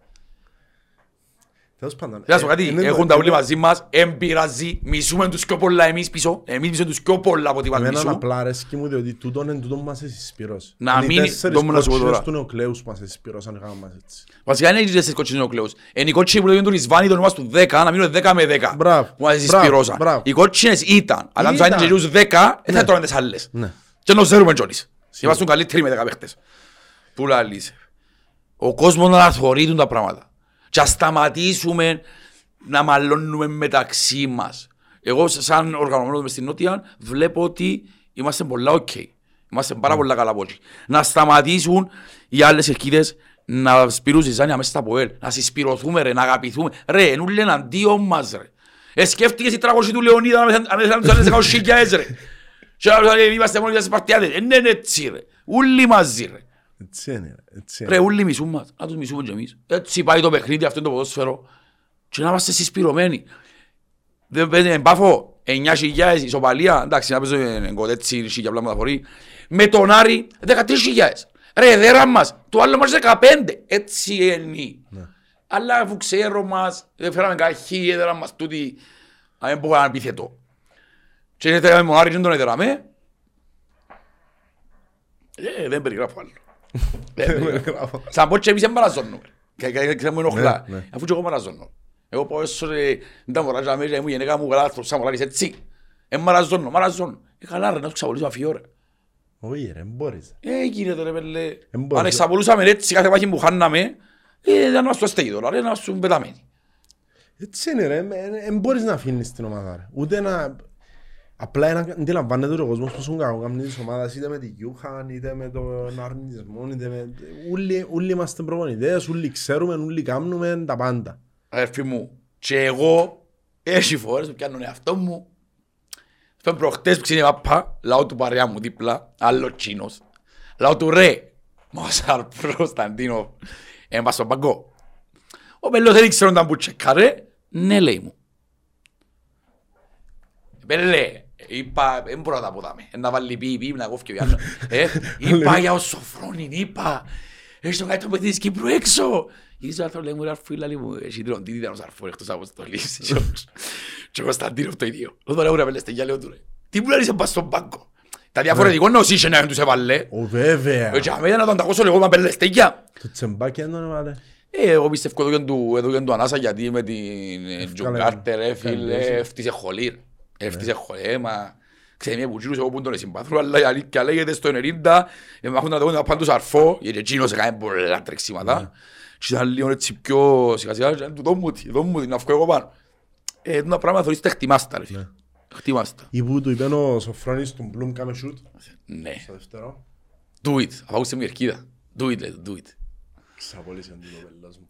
Τέλος πάντων. Θα σου πω ε, κάτι, είναι το- έχουν τα όλοι είναι- μαζί μας, εμπειραζεί, μισούμε τους πιο πολλά εμείς πίσω, εμείς μισούμε τους πιο πολλά από ό,τι μας Εμένα μισούν. απλά αρέσκει μου διότι τούτον είναι τούτον που μας εσυσπυρώσει. Να Είναι οι μην- τέσσερις το μου να σου πω κότσινες τώρα. του νεοκλέους που μας εσυσπυρώσαν είχαμε μας έτσι. Βασικά είναι οι τέσσερις κότσινες νεοκλέους. Είναι οι κότσινοι που λέγουν του Ρισβάνη το όνομα τους 10, να μείνουν 10 με 10. Μπράβο, Που μας μπράβο, εισπυρώσαν. μπράβο. Οι κότσινες ήταν, αλλά αν τους Ήταν. άνοιξε και τους 10, δεν θα Ναι. τρώνε τις άλλες. Ναι. Και να ζέρουμε κιόλις. Είμαστε καλύτεροι με 10 παίχτες. Πού λαλείς. Ο κόσμος να θωρεί τα πράγματα. Και ας σταματήσουμε να μαλώνουμε μεταξύ μας. Εγώ σαν οργανωμένος μες στην Νότια βλέπω ότι είμαστε πολλά οκ. Είμαστε πάρα πολλά καλά από εκεί. Να σταματήσουν οι άλλες ελληνικές να σπείρουν ζιζάνια μέσα στα ποέλ. Να συσπειρωθούμε ρε, να αγαπηθούμε. Ρε, ενού λένε αντίον μας ρε. Ε, σκέφτηκες οι 300 του Λεωνίδα αν ήθελαν τους άλλες 100.000 ρε. Και να λέμε, είμαστε μόνοι μας Σπαρτιάτες. Ε, ναι, είναι έτσι ρε. Ούλοι μαζί ρε. Έτσι είναι. ρε, Έτσι Ρε, είναι. όλοι μισούν μας. Να τους μισούμε και εμείς. Έτσι πάει το παιχνίδι, αυτό είναι το ποδόσφαιρο. Και να είμαστε συσπηρωμένοι. Δεν παίζει εν πάφο 9.000 ισοπαλία. Εντάξει, να παίζω εν κοτέτσι, χιλιά πλάματα φορεί. Με τον Άρη 13.000. Ρε, δέρα μας. Το άλλο μας 15. Έτσι είναι. Αλλά αφού ξέρω μας, δεν φέραμε καχή, έδερα μας τούτη. Αν δεν μπορώ να επιθετώ. Και είναι με τον Άρης και δεν τον έδεραμε. Ε, δεν περιγράφω άλλο. Δεν περιγράφω. Σαν πως και εμείς δεν παραζώνουμε. Και και μου ενοχλά. Ναι, ναι. Αφού και εγώ παραζώνω. Εγώ πάω έσω ρε, δεν τα μωράζα μέσα, μου η γενέκα μου καλά, θα μωράρεις έτσι. Εν μαραζώνω, μαραζώνω. Ε, καλά ρε, να σου ξαπολύσω αφιό ρε. Όχι ρε, μπορείς. Ε, γίνεται ρε πέλε. Εν μπορείς. Αν εξαπολούσαμε έτσι κάθε μάχη που χάναμε, ε, δεν μας το στέγει τώρα, ρε, να σου πεταμένει. Έτσι είναι ρε, δεν μπορείς να αφήνεις την ομάδα ρε. Ούτε να... Απλά ένα, αντιλαμβάνεται ο κόσμος πόσο κακό κάνει της ομάδας είτε με τη Γιούχαν, είτε με τον αρνητισμό, είτε με... Όλοι, όλοι είμαστε προπονητές, όλοι ξέρουμε, όλοι κάνουμε τα πάντα. Αδερφή μου, και εγώ, έχει φορές που πιάνω εαυτό μου. Φέρνω προχτές που ξύνει παπά, λαό του παρέα μου δίπλα, άλλο τσίνος. Λαό του ρε, Μόσαρ Προσταντίνο, έμπα στον παγκό. Ο Πελός δεν ήξερε όταν που τσεκάρε, ναι λέει μου. Πέλε, είπα, δεν μπορώ να τα πω δάμε, να βάλει πι, πι, να κόφει και πιάνω. Ε, είπα για ο Σοφρόνιν, είπα, έχεις το κάτι το παιδί της Κύπρου έξω. Γυρίζω άρθρο, λέει μου, ρε αρφού, λέει μου, εσύ τρώνε, τι ήταν ο Σαρφό, εκτός αποστολής. Και ο Κωνσταντίνο το ίδιο. Όταν λέω, ρε πέλεστε, για λέω του ρε, τι μου λέει σε πας στον πάγκο. Τα διαφορετικό είναι ο Σίσεν να τους έβαλε. Ο βέβαια. Ε, και αμέσως να τον τακώσω λίγο, μα πέλεστε, για. Το τσεμπάκι δεν τον έβαλε. Ε, εγώ πιστεύω εδώ και του, εδώ και του Ανάσα γιατί με την ε, Τζον Κάρτερ, ρε φίλε, έφτιασε χολή. ρε. Έφτιασε χολή, ε, μα... Ξέρει μια που εγώ που τον συμπαθούν, αλλά η αλήθεια λέγεται στο 90, ε, μ' έχουν να το δουν να πάνε τους αρφό, γιατί εκείνος έκανε πολλά τρεξίματα. Και ήταν λίγο έτσι πιο σιγά σιγά, και του δόμου τι, δόμου τι, να βγω εγώ πάνω. Ε, τα πράγματα θεωρείς τα χτιμάστα, ρε φίλε. Χτιμάστα. Ή που του είπαν ο Σοφρόνης του Μπλουμ κάμε σούτ. Ναι. Στο δεύτερο. Do it. Αφού ακούσετε μια ερκίδα. Do it, λέει, do it. Ξαπολύσε αντί το πελός μου.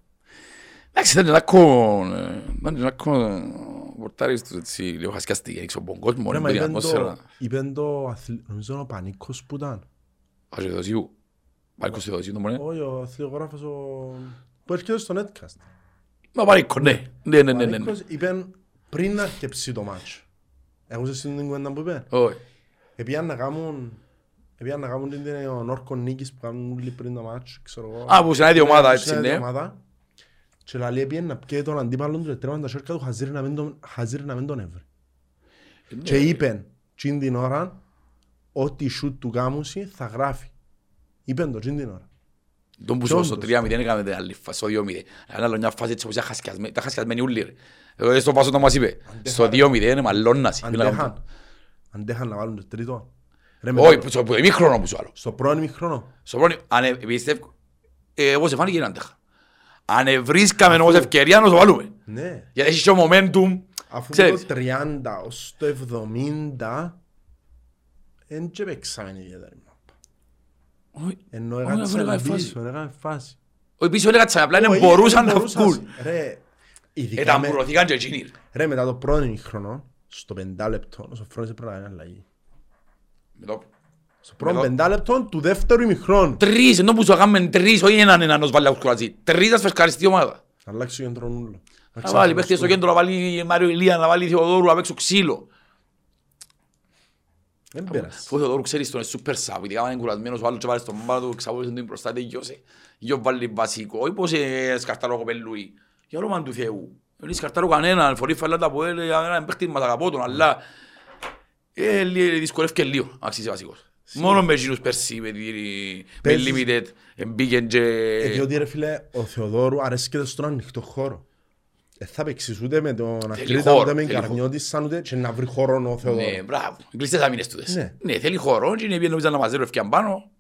Εντάξει, ήταν ένα ακόμα, ήταν ένα ακόμα πορτάρις τους έτσι, λίγο χασκιαστή, έξω από τον κόσμο, Ρε, ρε, μα την είπεν το- ατμόσφαιρα. είπεν το αθλη- νομίζω είναι ο Πανίκος που ήταν. Άσο Θεοδοσίου. Μάρκος Θεοδοσίου, το μόνο. Όχι, ο αθλητογράφος ο... που έρχεται στο Netcast. Μα Μάρκο, ναι. Ναι, ναι, ναι, ναι. ναι. Πανίκος είπεν πριν να αρκεψεί το μάτσο. Έχουσες την κουβέντα που είπε. Όχι. Επίαν να κάνουν... Επίαν να κάνουν την ο Νόρκο Νίκης που κάνουν όλοι πριν το μάτσο, ξέρω εγώ. Α, που συνάδει η ομάδα, Ναι, έτσι, συνάδει η ναι. Ομάδα. Και λαλεί επίαν να πιέει τον αντίπαλο του και τρέμαν τα σέρκα του χαζίρι να μην τον- χαζίρι να μην τον έβρει. Και είπεν, τσιν την ώρα, ό,τι σούτ του κάμουση θα γράφει. Είπεν το τζιν την ώρα. Τον που Και στο όντως. 3-0 έκαμε την άλλη φάση, στο 2-0. Ένα άλλο μια φάση έτσι όπως ήταν χασκιασμένη- ήταν χασκιασμένη ούλη ρε. Εγώ στο πάσο το μας είπε. Στο 2-0 είναι μαλώνας. Αντέχαν. Αντέχαν να βάλουν το τρίτο. Ρε, Όχι, μετά- που- στο ημίχρονο που σου άλλο. Στο πρώην ημίχρονο. Στο πρώτο, αν ε- πιστεύω, ε, εγώ σε φάνηκε να αντέχα. Αν ευρίσκαμε όμως ευκαιρία να το βάλουμε. Ναι. Γιατί έχει και momentum. Αφού Ξέρεις. το 30 ως το 70 δεν και παίξαμε ιδιαίτερη μάπα. Όχι, Ενώ Όχι, αφού έκαμε έκατσαν φάση. πίσω, έκαμε φάση. Όχι, πίσω έλεγα τσάμε, απλά είναι Όχι, μπορούσαν δεν να μπορούσαν. βγουν. Ρε, ειδικά με- Εταμπουρωθήκαν και εκείνοι. ρε, μετά το πρώτο ημίχρονο, στο πεντάλεπτο, ο Σοφρόνης έπρεπε να κάνει αλλαγή. Με το- Στο πρώτο Μετά- πεντάλεπτο του δεύτερου ημίχρονου. Τρεις, ενώ που σου έκαμε τρεις, όχι έναν έναν ως βάλει αυκουραζί. Τρεις να σφεσκαριστεί η ομάδα. Αλλάξει το κέντρο νουλο. Να βάλει παίχτες στο κέντρο, να βάλει Μάριο Ηλία, να βάλει Θεοδόρου, να παίξω ξύλο. Δεν πέρασε. Αφού ο Θεοδόρου ξέρεις τον είναι super sub, ειδικά αν είναι κουρασμένος ο άλλος και βάλει στον μπάλα του, ξαβόλησε την μπροστά, τελειώσε. Γιος βάλει βασικό, όχι πως ε, σκαρτάρω κοπελούι. Για όνομα του Θεού. Δεν σκαρτάρω κανέναν, φορεί φαλάτα από έλε, έναν παίχτη μας αγαπώ τον, αλλά ε, λι- δυσκολεύκε λίγο, να αξίζει βασικός. Μόνο με εκείνους πέρσι, με τη με Παίζεις- limited, εμπήκεν και... Ε, διότι ρε φίλε, ο Θεοδόρου αρέσκεται στον ανοιχτό χώρο. Δεν θα παίξεις ούτε με τον Ακρίτα, χώρο, ούτε με θέλει Καρνιώτης, σαν ούτε και να βρει χώρο ο Ναι, Θεοδόρου. μπράβο. Κλειστές άμυνες τούτες. Ναι. Ναι, θέλει χώρο και είναι επειδή νομίζαν να μαζέρω ευκαιάν πάνω.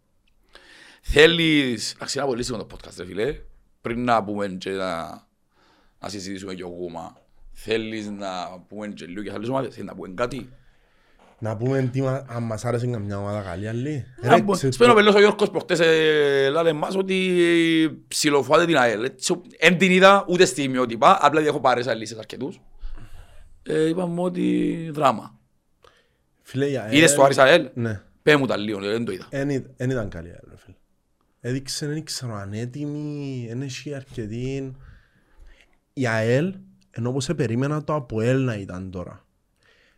Θέλεις... Εντάξει, είναι πολύ σημαντικό το podcast, ρε φίλε. Πριν να πούμε και να, να συζητήσουμε και ο Γούμα. Θέλεις να πούμε και λίγο και άλλες ομάδες. Θέλεις να πούμε κάτι; Να πούμε τι μα- αν μας άρεσε καμιά ομάδα καλή άλλη. Να Ρε, πούμε- ξέρεις Σπένω το- πελός ο Γιώργος προχτές ε, λάλε μας ότι ψιλοφάτε την ΑΕΛ. Έτσι, Εν την είδα ούτε στη μειότυπα, απλά γιατί έχω πάρει σε λύσεις αρκετούς. Ε, είπαμε ότι δράμα. Φίλε, η ΑΕΛ- Είδες το Άρης ΑΕΛ; Ναι. Πέ μου τα λίγο, δεν το είδα. Εν είδ- εν ήταν καλή ΑΕΛ, ρε φίλε. Έδειξε, δεν ήξερα, ανέτοιμη, δεν έχει αρκετή. Η ΑΕΛ, ενώ όπως σε περίμενα το ΑΠΟΕΛ να ήταν τώρα.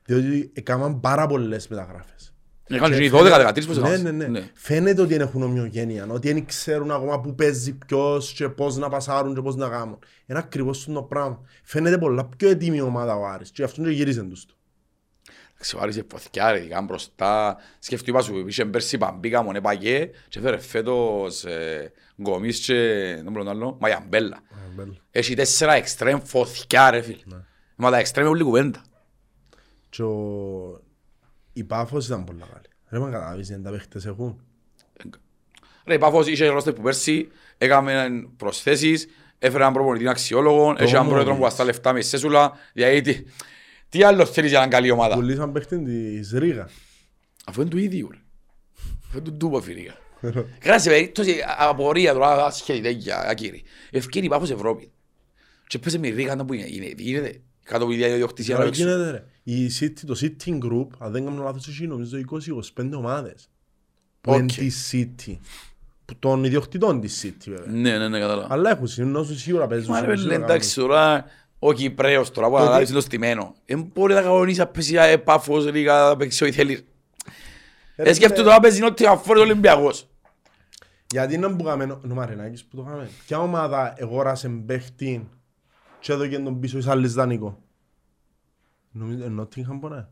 Διότι έκαναν πάρα πολλές μεταγράφες. Έκανε και οι Και 12-13 που σε ναι, φάση. ναι, ναι, Φαίνεται ότι δεν έχουν ομοιογένεια, ότι δεν ξέρουν ακόμα που παίζει ποιος και πώς να πασάρουν και πώς να κάνουν. Είναι ακριβώς το πράγμα. Φαίνεται πολλά πιο έτοιμη η ομάδα ο Άρης και αυτό και γύρισε τους του. Ξεβάρισε ποθηκιά ρε, ειδικά μπροστά. Σκέφτου είπα σου, είχε πέρσι παμπίκα μόνε παγέ και φέρε φέτος ε, γκομίς και δεν μπορώ να άλλο, μαγιαμπέλα. Έχει τέσσερα εξτρέμ φωθηκιά ρε φίλ. Μα τα εξτρέμ είναι όλη κουβέντα. Και ο... η Πάφος ήταν πολλά καλή. Ρε μα καταλάβεις δεν τα παίχτες έχουν. Ρε, η Πάφος είχε ρόστερ που πέρσι, έκαμε προσθέσεις, έφερε έναν προπονητή αξιόλογο, έχει έναν μόνο πρόεδρο που δεις. βαστά λεφτά μες σέσουλα, δηλαδή τι, τι άλλος θέλεις για έναν καλή ομάδα; Πουλήσαν παίχτη της Ρίγα. Αφού είναι του ίδιου ρε. Αφού είναι του ντούπα φίλικα. Κράτησε περίπτωση απορία τώρα ασχέτη τέτοια ακύρη. Ευκαιρία πάω σε Ευρώπη. Και πέσε με ρίγαντα που είναι. Είναι- Γίνεται. Κάτω από τη διαδιοκτησία να Τώρα παίξουν. Γίνεται ρε. Η City, το City Group, αν δεν κάνω λάθος, έχει νομίζω 20-25 ομάδες. Που Οκ. είναι της City. Που των ιδιοκτητών της City βέβαια. Ναι, ναι, ναι, κατάλαβα. Αλλά έχουν συνενώσεις σίγουρα παίζουν. Μα ρε σίγουρα πέλε, εντάξει τώρα, ο Κυπρέος τώρα που αναλάβει είναι το στημένο. Δεν μπορεί να κανονίσεις να παίξει ε, πάφος λίγα, να παίξεις ό,τι θέλεις. κάνουν. Ε, σκέφτομαι τώρα να παίζεις ότι αφόρει ο Ολυμπιακός. Γιατί να μπούγαμε ο Μαρινάκης που το είχαμε. Ποια ομάδα εγόρασε παίχτη και έδωκε τον πίσω εις άλλης δανεικό; Νομίζω ενώ την είχαν πονέ.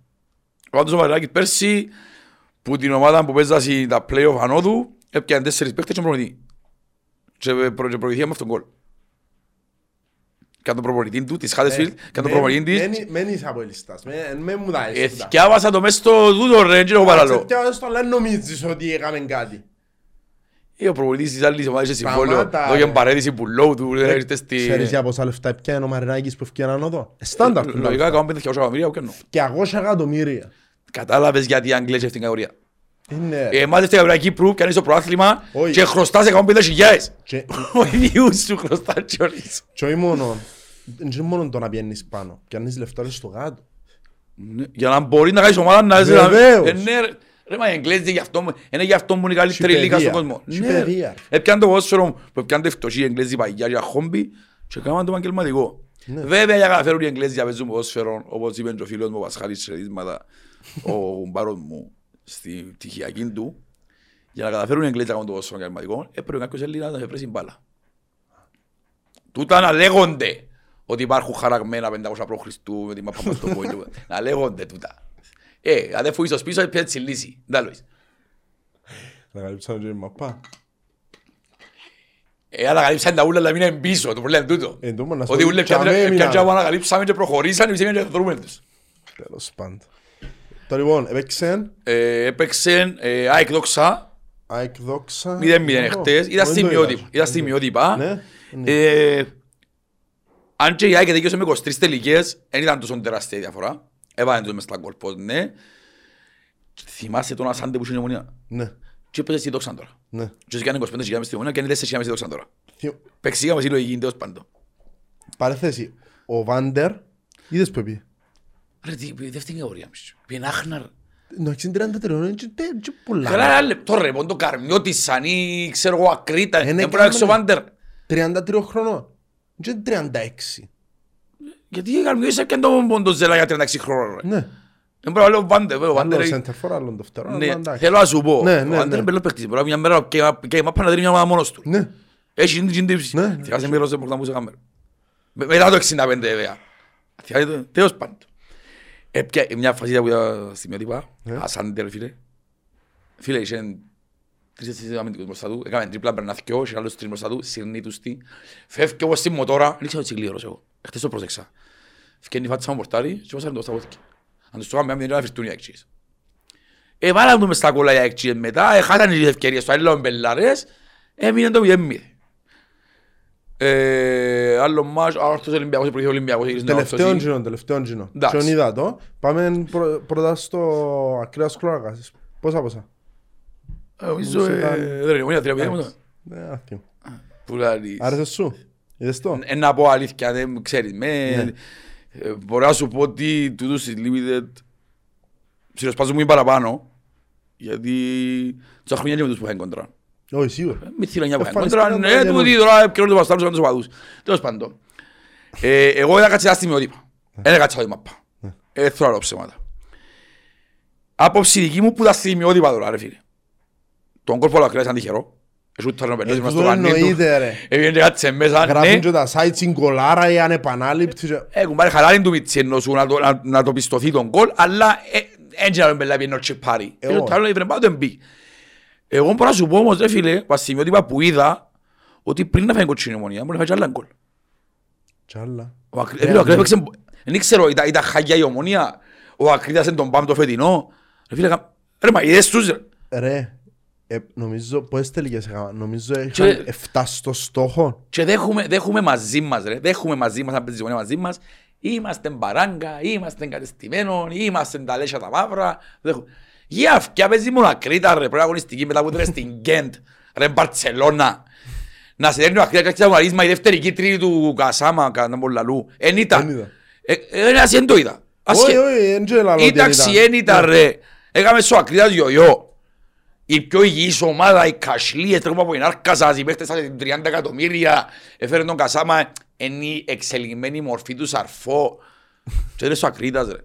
Πάντως ο Μαρινάκης πέρσι, που την ομάδα που παίζασε τα play-off ανώδου, έπιανε τέσσερις παίχτες και προπονητή. Και προ- και προηγηθήκαμε με αυτόν τον κόλ. Κάνε τον προπονητή του, της Χάδεσφιλτ, κάνε τον προπονητή της. Μεν είσαι από ελιστάς. Μεν μου τα Ε, έστω. Θκιάβασα το μες στο τούτο ρε, δεν έχω παραλώ. στο αλλά νομίζεις ότι έκαμε κάτι. Ε, Ο προπονητής της άλλης ομάδας είχε συμβόλαιο, Σταμάτα, δώκε ρε. παρέτηση που λόγου του, ρε, ήρθε στη... Ξέρεις για πόσα λεφτά έπιανε ο Μαρινάκης που έφτιαναν εδώ. Ε, Στάνταρ. του Λογικά λεφτά. έκαμε πέντε χιλιάδες εκατομμύρια, ο καινό. Και 200 εκατομμύρια. Κατάλαβες γιατί οι Αγγλές αυτήν την κατηγορία. Είναι. Ε, Εμάς στην κατηγορία Κύπρου, πιάνεις το προάθλημα Όχι. και χρωστάς 150 χιλιάδες. Και- Ο ίδιος σου χρωστά τσιόρις. Και όχι μόνο. Δεν είναι μόνο το να πιένεις πάνω. Πιάνεις λεφτά λες στο κάτω. Ναι, Για να μπορεί να κάνεις ομάδα να... Βεβαίως. Ε, ναι, ρε. Ρε μα οι Εγγλέζοι γι' αυτό μου- είναι γι' αυτό μου είναι η καλύτερη Έχει λίγα στον παιδεία. κόσμο. Έχει Ναι, ρε. παιδεία. Έπιαν το ποδόσφαιρο που έπιαν το ευκτωσί οι Εγγλέζοι παγιά για χόμπι και κάναν το επαγγελματικό. Ναι. Βέβαια για να καταφέρουν οι Εγγλέζοι να παίζουν ποδόσφαιρο όπως είπε και ο φίλος μου ο Πασχάλης Σερίσματα ο κουμπάρος μου στη πτυχιακή του για να καταφέρουν οι Εγγλέζοι να κάνουν το ποδόσφαιρο επαγγελματικό έπρεπε κάποιος Έλληνας να σε πρέσει μπάλα. Τούτα να λέγονται ότι υπάρχουν χαραγμένα 500 π.Χ. με τη μάπα μας στο πόλιο. Να λέγονται τούτα. Ε, αν δεν φούγεις ως πίσω, έπιανε τη λύση. Ντάλλοις. Να καλύψαμε και η μαπά. Ε, ανακαλύψαν τα ούλα, αλλά μείναν πίσω, το πρόβλημα είναι τούτο. Ε, το μόνο να σου Ότι πω, ούλα και αμέ πιάνε έμειναν. και ανακαλύψαμε και προχωρήσαν, εμείς έμειναν και δρούμε τους. Τέλος πάντων. Τώρα λοιπόν, έπαιξε Ε, Έπαιξε ε, ΑΕΚ Δόξα, ΑΕΚ Δόξα. 0-0 Εγώ, εχθές, είδα εγώ δεν το στιγμιότυπα. είδα. Είδα στιγμιότυπα. Ναι, ναι. Ε, Αν και η ΑΕΚ δικαιώσε με 23 τελικές, δεν ήταν τόσο τεράστια η διαφορά. Έβαλαν τους μες στα γκολ, πως ναι. Θυμάσαι τον Ασάντε που είχε η ομονία. Ναι, Και έπαιζε στη Δόξα τώρα. ναι. Και όσοι κάνει 25 χιλιάδες στη ομονία, κάνει 4 χιλιάδες στη Δόξα τώρα. Θυ- Παίξαμε στη λογική, τέλος πάντων. Παρέθεση, ο Βάντερ, είδες που έπιε. Ρε, τι, δεύτερη κατηγορία μισή. Πήγαινε άχναρ. Εντάξει, είναι 33 είναι και τε- και πολλά. Καλά ένα λεπτό ρε, πον το Καρμιώτης, σαν ή ξέρω εγώ ακρίτα. Ε, ναι, Δεν πρέπει να κάμανε. παίξει ο Βάντερ. 33 χρονών. Και 36. Γιατί ο Καρμιώτης έπιανε τον Ποντοζέλα για 36 χρόνια ρε. Ναι. Δεν πρέπει να λέω Βάντερ, βέβαια, ο Βάντερ... Άλλο center for, άλλο δεύτερο. Ναι, αλλά εντάξει. θέλω να σου πω. Ναι, Ο ναι, Βάντερ ναι. είναι μπελός παίκτης. Μπορεί μια μέρα και και η μάπα να δίνει μια ομάδα μόνος του. Ναι. Έχει την τύψη. Ναι, ναι. Θυμάσαι μικρός που σε κάμερα. Με- Μετά το 65 βέβαια. Θυμάσαι το- Τέλος πάντων. Έπια μια φασίδα που είδα στιγμιότυπα. Ναι. Ασάντερ φίλε. Φίλε είχε τρεις-τέσσερις αμυντικούς μπροστά του. Έκαμε τρίπλα μπερναθκιό, είχε άλλους τρεις μπροστά του. Συρνή τους τι. Φεύγει όπως στη μοτόρα. Δεν ξέρω τι γλύρος εγώ. Χτες το πρόσεξα. Φκένει η φάτσα μου πορτάρι και πώς το στα πόθηκε. Αν τους το κάνουμε μια να φυρτούν οι αεξίες. Ε, βάλαν το μες στα κόλλα οι αεξίες μετά. Ε, χάσαν τις ευκαιρίες του. Άλλοι μπελάρες. Έμεινε το 0-0. Ε, άλλο μάτς, Άρθος Ολυμπιακός, προηγεί Ολυμπιακός. γύρισε να Τελευταίο ορθώσει. γύρο, τελευταίο γύρο. Εντάξει. Ποιον είδα το. Πάμε πρω- πρώτα στο ακραίος κλώρακας. Πόσα πόσα; Ε, Νομίζω, Νομίζω ε, ήταν- δεν είναι μονία, τρία παιδιά μου. Εντάξει. Ναι, άθιμο. Που λαλείς. Άρεσε σου. Είδες το; Ε, Να πω αλήθεια, δεν ξέρεις. με, Ναι. ε, Μπορώ να σου πω ότι τούτους οι limited ψιλοσπάζουν μου παραπάνω. Γιατί τόσα χρόνια και με τους που είχαν κοντρά. Όχι, σίγουρα. Μη θύλωνια που είχαν Εμφανιστήκαν κοντρά. τώρα Ναι, για του να- τι τώρα επικαιρώνουν το παστάρους με τους οπαδούς. Τέλος πάντων. Ε, Εγώ είδα κάτι στιγμιότυπα. Δεν έκατσα τη μαπά. Ναι. Ε, Δεν θέλω να λέω ψέματα. Άποψη δική μου που τα στιγμιότυπα τώρα ρε φίλε. Τον κόλπο όλα κρέας ήταν τυχερό. Εσύ τώρα να Ε, περνάς μες στο τούτο πανί του. εννοείται, ρε. Έβγαινε και κάτσε μέσα. Ναι. Γράφουν και τα sites στην κολάρα ή ανεπανάληπτη. και- Ε, κουμπάρε χαλάρι του Μιτσένο σου να το, να, να το πιστωθεί τον κόλ, αλλά έτσι να μην πελάει πιένω τσιπάρι. Ε, Και το όχι. άλλο είπε πάντων μπει. Εγώ μπορώ να σου πω όμως ρε φίλε, που ασημειότυπα που είδα, ότι πριν να φάει κοτσίνη μονία, μπορεί να φάει κι άλλα γκολ. Κι άλλα. Ο Ακρι- Ναι, ε, φίλε, ο ναι. Ακρίτας έπαιξε- Δεν ξέρω, ήταν ήταν χαγιά η ομονία, ο Ακρίτας είναι τον πάμε το φετινό. Ρε φίλε, κα- ρε μα είδες τους ρε. Ρε, ε, νομίζω, πόσες τελικές έκανα, νομίζω Και- είχαν 7 στο στόχο. Και δέχουμε, δέχουμε μαζί μας ρε, δέχουμε μαζί μας, αν παίζεις η ομονία μαζί μας, είμαστε μπαράγκα, είμαστε κατεστημένοι, είμαστε τα λέσια τα μαύρα. δέχουμε. Για αυκιά παίζει μόνο ακρίτα ρε, πρώτα αγωνιστική μετά που τρέχει στην Γκέντ, ρε Μπαρτσελώνα. Να σε δέρνει ο ακρίτας και αγωνίσμα η δεύτερη κίτρινη του Κασάμα, κατά τον λαλού. Εν Εν ήταν. είδα. Ε, ε, ας δεν το είδα. Ας Όχι, και- όχι, δεν ξέρω άλλο ότι Ήταξη ήταν. εν ήταν ρε. Έκαμε στο ακρίτας γιογιό. Η πιο υγιής ομάδα, οι Κασλίες, τρέχουμε από την άρκα σας, οι παίχτες σας 30 εκατομμύρια, έφερε τον Κασάμα, είναι η εξελιγμένη μορφή του Σαρφό. Και είναι στο ακρίτας ρε.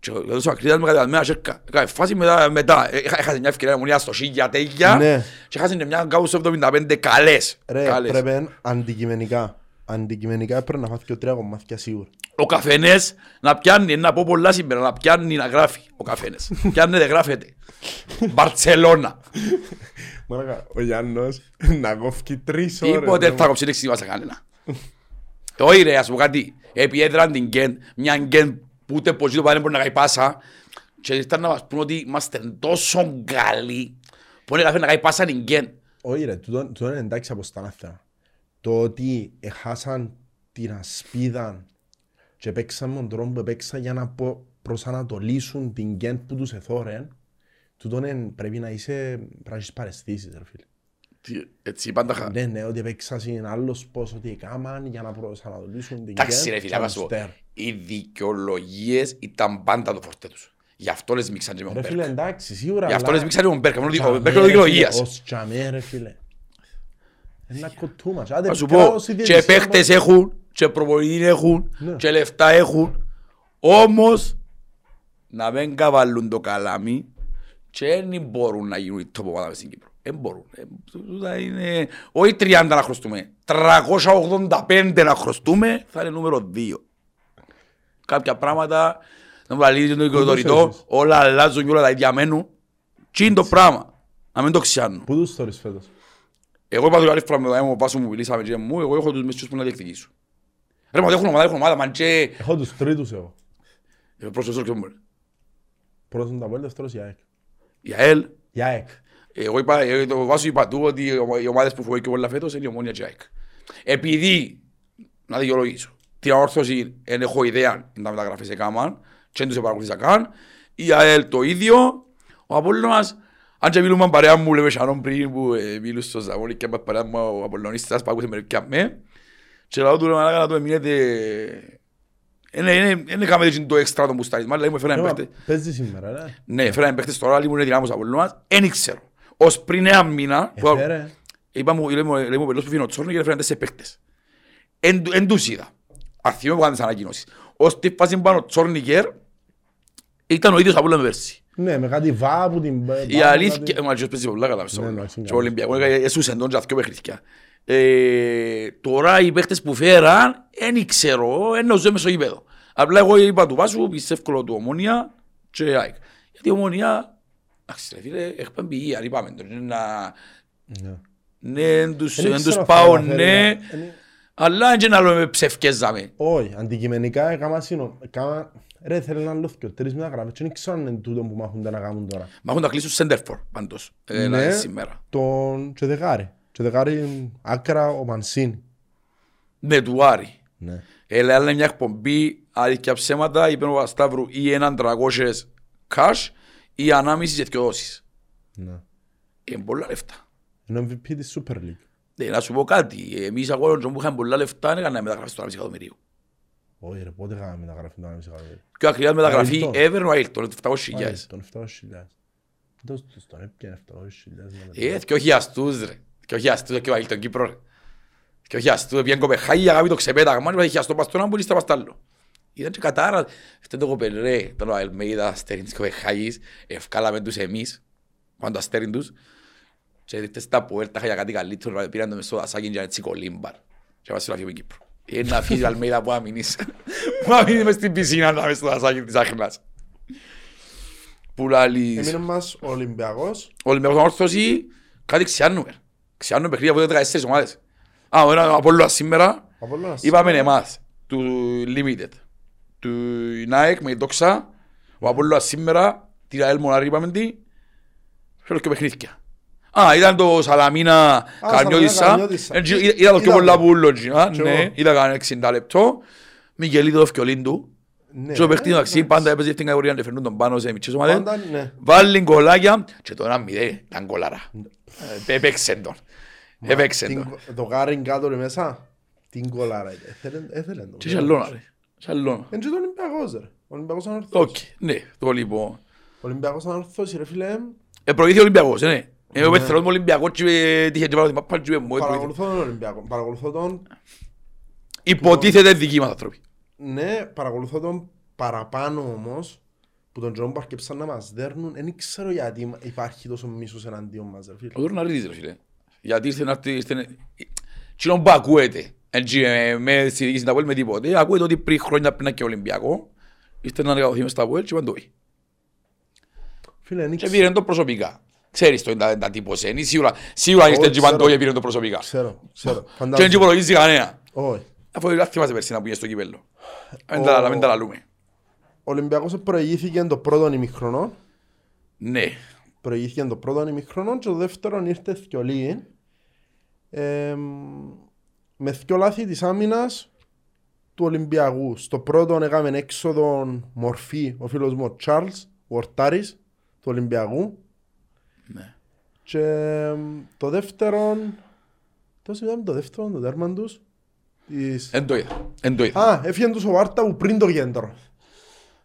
Και ο στο ακρίτας με καταδημένα σέρκα. Έκανε φάση μετά, μετά. Ε, έχα- έχασε μια ευκαιρία ομονία στο Σίγια τέγια Ναι. και έχασε και μια κάπου στο 75 καλές. Ρε, Καλές. πρέπει αντικειμενικά. Αντικειμενικά πρέπει να φάθει και τρία κομμάτια σίγουρα. Ο καφένες να πιάνει, να πω πολλά σήμερα, να πιάνει να γράφει ο καφένες. Πιάνει δεν γράφεται. Μπαρτσελώνα. Μαλάκα, ο Γιάννος να κόφει τρεις ώρες. Τίποτε ρε, θα κόψει λέξη μας κανένα. Όχι ρε, ας πω κάτι. Επιέδραν την Γκεν, μια Γκεν που ούτε πως το πάνε μπορεί να κάνει πάσα και ήρθαν να μας πούν ότι είμαστε τόσο καλοί που είναι καθένα να κάνει πάσα την Γκεν. Όχι ρε, τούτο τούτο είναι εντάξει από στα θέμα. Το ότι έχασαν την ασπίδα και παίξαν με τον τρόπο που παίξαν για να πο- προσανατολίσουν την γκέντ που τους εθώρεν, τούτο είναι- πρέπει να είσαι, πρέπει να έχεις παραισθήσεις ρε φίλε. Τι- Έτσι πάντα χα... Ναι, ναι, ότι παίξαν είναι άλλος πώς ότι έκαναν για να προσανατολίσουν την Εντάξει ρε γκέντ φίλε, και να σου πω. αστέρ. Οι δικαιολογίες ήταν πάντα το φορτέ τους. Γι' αυτό λες μίξαν και με τον Ρε φίλε, Μπέρκ. εντάξει, σίγουρα. Γι' αυτό αλλά- λες μίξαν και με τον Μπέρκ. Μόνο ότι Ο Τζαμέ, Μπέρκ ρε είναι φίλε, δικαιολογίας. ως τζαμέ, ρε φίλε. Ένα κοτούμα. Άντε, Να σου κράω πω, στη και διαιτησία, παίχτες μα- έχουν, και προπονητή έχουν, Ναι. και λεφτά έχουν. Όμως, να μην καβαλούν το καλάμι και δεν μπορούν να γίνουν οι top ομάδα μες στην Κύπρο. Δεν μπορούν. Ε, τούτα είναι... Όχι 30 να χρωστούμε. 385 να χρωστούμε θα είναι νούμερο 2. Κάποια πράγματα, να μου λαλείς το οικοδορητό, θες. όλα αλλάζουν και όλα τα ίδια μένουν. Τι είναι το πράγμα. Να μην το ξιάνουν. Πού τους θωρείς φέτος; Εγώ είπα του άλλη φορά με το έμο πάσο μου μιλήσαμε και μου, εγώ έχω τους μεσούς που να διεκδικήσω. Ρε μα έχουν ομάδα, έχουν ομάδα, μαν και... Έχω τους τρίτους εγώ. Ε, Προσφεσόρ και μου. Πρώτος είναι τα πόλη, δεύτερος η ΑΕΚ. Η ΑΕΛ, Η ΑΕΚ. εγώ είπα, ε, το βάσο είπα του ότι οι ομα- οι ομάδες που φοβεί και πολλά φέτος είναι η Ομόνια και η ΑΕΚ. Επειδή, να δικαιολογήσω, την αόρθωση δεν έχω ιδέα αν τα μεταγραφές έκαναν και δεν τους επαρακολουθήσα καν, η ΑΕΛ το ίδιο, ο Απόλλωνας, αν και μιλούμε παρέα μου, λέμε Σανόν πριν που ε, μιλούσε στο Ζαβόλη και με παρέα μου ο Απολλωνίστας που άκουσε μερικιά με και λαό του ρε μαλάκα να το εμείνετε δεν έκαμε το έξτρα το μπουστάρισμα, δηλαδή μου έφεραν Μα, παίχτες Παίζει σήμερα, ρε. ναι, έφεραν παίχτες τώρα, λίγο είναι δυνάμος από Απολλώνας, δεν ξέρω. Ως πριν ένα μήνα, που- Έφερε. είπα μου, λέει μου, λέει μου ο Πελός που φύγει ο Τσόρνος και έφεραν τέσσερις παίχτες. Εν, του- εν τους είδα. Αρθιούμε που κάνουν τις ανακοινώσεις. Ως τη φάση που πάνω ο Τσόρνικερ, ήταν ο ίδιος από όλο με πέρσι. Ναι, με κάτι βά που την... Η αλήθεια, μα και παίζει πολλά καλά μες στο Ναι, Απόλλωνα. εντάξει, Και ο καλά. Ολυμπιακός έκανε- έσουσεν τον και δυο παιχνίδια. Ε, Τώρα οι παίχτες που φέραν, δεν ξέρω, εννοούζε μες στο γήπεδο. Απλά εγώ είπα του Βάσου, πιστεύω του Ομόνια και ΑΕΚ. Γιατί η Ομόνια, εντάξει ρε φίλε, έχει παμπηγία, είπαμε το, είναι να... Ναι. Ναι, εν τους, Δεν εν ξέρω τους αυτά πάω, να φέρει, ναι, ε, αλλά δεν είναι άλλο με ψευκέζαμε. Όχι, αντικειμενικά έκανα σύνο. Έκανα- Ρε, θέλει να λούθκιο, τρεις μεταγραφές και δεν ξέρω αν είναι τούτο που μάχονται να κάνουν τώρα. Μα έχουν τα κλείσουν σέντερφορ πάντως, ε, Ναι. δηλαδή σήμερα. Τον Τσεδεγάρη. Τσεδεγάρη άκρα ο Μανσίνη. Ναι, του Άρη. Ναι. Έλα άλλη μια εκπομπή, αλήθεια ψέματα, είπε ο Σταύρου ή έναν 300 cash ή ανάμιση και δυο δόσεις. Ναι. Είναι πολλά λεφτά. Είναι ο MVP της Super League. Ναι, να σου πω κάτι, εμείς αγώνες που είχαμε πολλά λεφτά δεν έκαναμε μεταγραφή στο 1,5 εκατομμυρίου. Όχι ρε, πότε κάναμε μεταγραφή το 1,5 εκατομμύριο. Πιο ακριβά μεταγραφή Αίλτον. ever ο Αίλτον, είναι 700.000. Τον 700.000. Δώσ' τους τον έπιανε 700.000. Ε, και όχι αστούς ρε. Και όχι αστούς, και ο Αίλτον Κύπρο ρε. Και όχι αστούς, πήγαινε κοπεχάγια, κάνει το ξεπέταγμα, είπα, είχε αστό παστόνα που είστε πας τ' άλλο. Ήταν και κατάρα, αυτό το κοπελ ρε, τον Αλμέιδα, αστέρι της Κοπεχάγης, ευκάλαμε τους εμείς, πάνω το αστέρι τους, και δείτε στα πουέρτα για κάτι καλύτερο, πήραν το μες στο δασάκι και έτσι κολύμπαρ. Και μας φύγει με Κύπρο. Είναι να φύγει η Αλμέιδα που αμήνεις. Που αμήνεις μες στην πισίνα να μες στο δασάκι της Άχνας. Που λαλείς. Εμείνε μας ο Ολυμπιακός. Ο Ολυμπιακός Όρθωση, κάτι ξιάνουμε. Ξιάνουμε παιχνίδια από 14 ομάδες. Α, ο ένας Απόλλωνας σήμερα, Απόλλωνας. είπαμε εμάς, του Limited, του Nike με δόξα, ο Απόλλωνας σήμερα, τη Ραέλ Μονάρη είπαμε τι, θέλω και παιχνίδια. Α, ήταν το Σαλαμίνα Καρνιώτισσα, Σαλαμίνα Καρνιώτισσα. Ε, είδα είδα το πιο Είδα πολλά το. που ούλον, α, Κι ναι, εγώ. είδα κανένα 60 λεπτό, Μικελίδη το φκιολίν του, Ναι, και ο παίχτης ναι, εντάξει, εντάξει. πάντα έπαιζε στην κατηγορία να φέρνουν τον πάνω σε μητσές ομάδες. Πάντα, ναι. Βάλει γκολάκια και το ένα μηδέ, ήταν γκολάρα. Ε, Έπαιξε τον. Έπαιξε Την- τον. Το γάριν κάτω ρε μέσα. Την κολάρα. Έθελε- Έθελε το. Και σαλώνα ρε. Σαλώνα. Είναι και το Ολυμπιακός ρε. Ο Ολυμπιακός ανορθώσει. Οκ, ναι, το λοιπόν. Ο Ολυμπιακός ανορθώσει ρε φίλε. Ε, προηγήθηκε ο Ολυμπιακός, ε, ναι. Εγώ πεθερός με Ολυμπιακό και ε, τύχε και πάρω την μάπα και μου. ε, προηγήθηκε. Παρακολουθώ τον Ολυμπιακό. Παρακολουθώ τον. Υποτίθεται δικοί μας άνθρωποι. Ναι, παρακολουθώ τον παραπάνω όμως που τον Τζον που αρκεψαν να μας δέρνουν. Δεν ξέρω γιατί υπάρχει τόσο μίσος εναντίον μας ρε φίλε. Ο Δωρναρίδης ρε φίλε. Γιατί ήρθε να έρθει, ήρθε... Κοινό που ακούεται. Έτσι, ε, με στη διοίκηση τα Βουέλ με τίποτε. Ακούεται ότι πριν χρόνια πριν και Ολυμπιακό. Ήρθε να εργαωθεί μες στα Βουέλ και είπαν το όχι. Φίλε, δεν Και ξέρω. πήραν το προσωπικά. Ξέρεις το, τα, τα τύπωσε. Είναι σίγουρα, σίγουρα ήρθε Όχι, και είπαν το ξέρω. και πήραν το προσωπικά. Ξέρω, ξέρω. Και δεν Φαντάζομαι. υπολογίζει κανένα. Όχι. Αφού δεν θυμάσαι πέρσι να πήγες στο κύπελλο. Μην Ο- τα- Μην τα λαλούμε. Ο Ολυμπιακός προηγήθηκε το πρώτο ημιχρονό. Ναι. Προηγήθηκε το πρώτο ημιχρονό και το δεύτερο ήρθε θκιολί. Ε, με θκιο λάθη της άμυνας του Ολυμπιακού. Στο πρώτο έκαμε έξοδο μορφή ο φίλος μου ο Τσάρλς, ο Ορτάρης του Ολυμπιακού. Ναι. Και εμ, το δεύτερο, τόσο είδαμε το δεύτερο, το τέρμαν τους. Της... Εν το είδα. Εν το είδα. Α, έφυγαν τους ο Βάρτα που πριν το κέντρο.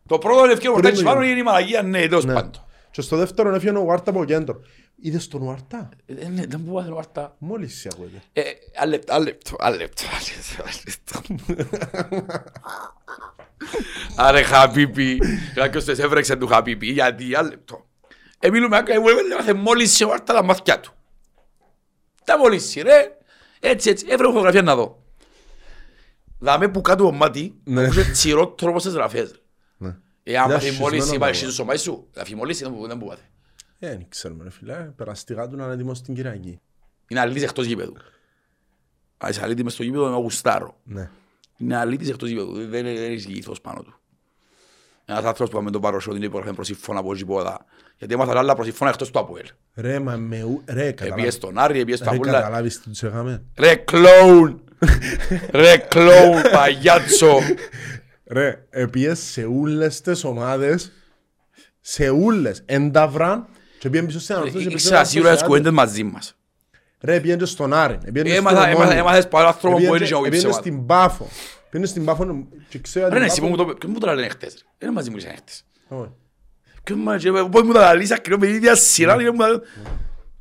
Το πρώτο ευκαιρό που Πριν τάξεις το πάνω είδα. είναι η μαλαγία, ναι, τέλος Ναι. πάντων. Και στο δεύτερο έφυγαν ο Βάρτα από κέντρο. Είδες τον Βάρτα; Ε, ναι, Δεν μπορώ να θέλω αυτά. Μόλις σε ακούγεται. Ε, Άλλο λεπτό, άλλο λεπτό, άλλο λεπτό, άλλο λεπτό. Άρε χαπίπι, κάποιος τες έβρεξε του χαπίπι, γιατί άλλο λεπτό. Ε, μιλούμε άκρα, εγώ έμαθα μόλις σε βάρτα τα μαθηκιά του. Τα μόλις ρε, έτσι έτσι, έβρε φωτογραφία να δω. Δάμε που κάτω το μάτι, Ναι. ακούσε τσιρό τρόπο στις γραφές. Ναι. Ε, άμα Ήταν τη σχισμένο μόλις το είπα εσύ πράγμα. το σωμάι σου, θα φημολήσει, δεν μου- δεν μου πάτε. Ε, δεν ξέρουμε ρε φίλε. Περαστικά του να είναι έτοιμος στην Κυριακή. Είναι αλήτης εκτός γήπεδου. Αν είσαι αλήτης μες στο γήπεδο, με γουστάρω. Ναι. Είναι αλήτης εκτός γήπεδου. Δεν δεν έχει ηθός πάνω του. Ένας άνθρωπος που με τον παροσιό την υπογραφή προσυφώνα από γήπεδα. Γιατί έμαθαν άλλα προσυφώνα εκτός του ΑΠΟΕΛ. Ρε, μα με ου... Ρε, Επίες καταλάβεις. στον Άρη, επίες στα Ρε, πουλά. καταλάβεις τι τους έκαμε. Ρε κλόουν! Ρε κλόουν, παγιάτσο! Ρε, επίες σε ούλες τις ομάδες, σε ούλες, ενταυράν, και πήγαν πίσω στην ανορθώση. Ήξερα σίγουρα τις κουβέντες μαζί μας. Ρε, πήγαν και στον Άρη, πήγαν και Έμαθα- στον έμαθα- Ομόνιο. Έμαθες πάρα άνθρωπο που Πήγαν ένιξε και- ο πήγαν ύψεμα. στην Πάφο. Πήγαν στην Πάφο και ξέρω Ρε την ναι, εσύ που μου Πάφο- το- ποιος μου το λένε χτες. ρε; Είναι μαζί μου ήσαν χτες. Όχι. Ποιος μου έλεγε, πώς μου τα λύσα ακριβώς με την ίδια σειρά. και μου τα-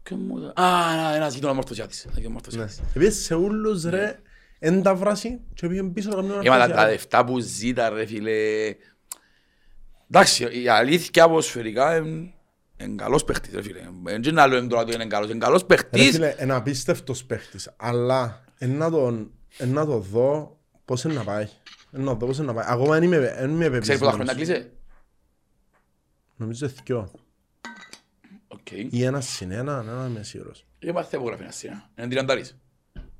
Ποιος μου τα- Α, ένα- ένας γείτονας μορτωσιάτης. Ένας γείτονας μορτωσιάτης. Πήγαν σε ούλους, ρε, ενταυράσι και πήγαν πίσω να κάνουν Έμαθα τα ανορθώση. λεφτά που ζήτα ρε φίλε. Εντάξει, η αλήθεια ποδοσφαιρικά είναι είναι καλός παίχτης ρε φίλε. Δεν είναι άλλο τώρα ότι είναι καλός, είναι καλός Ρε παίχτης. φίλε, είναι απίστευτος παίχτης, αλλά εν να τον- εν να το δω πώς είναι να πάει; Εν να δω πώς είναι να πάει. Ακόμα δεν είμαι, δεν είμαι Ξέρεις πόσα χρόνια πεπεισμένος. κλείσε; Νομίζω δυο. Οκ. Ή ένα συν ένα, δεν είμαι σίγουρος. Είμαστε που γράφει ένα σειρά. Είναι τριαντάρης.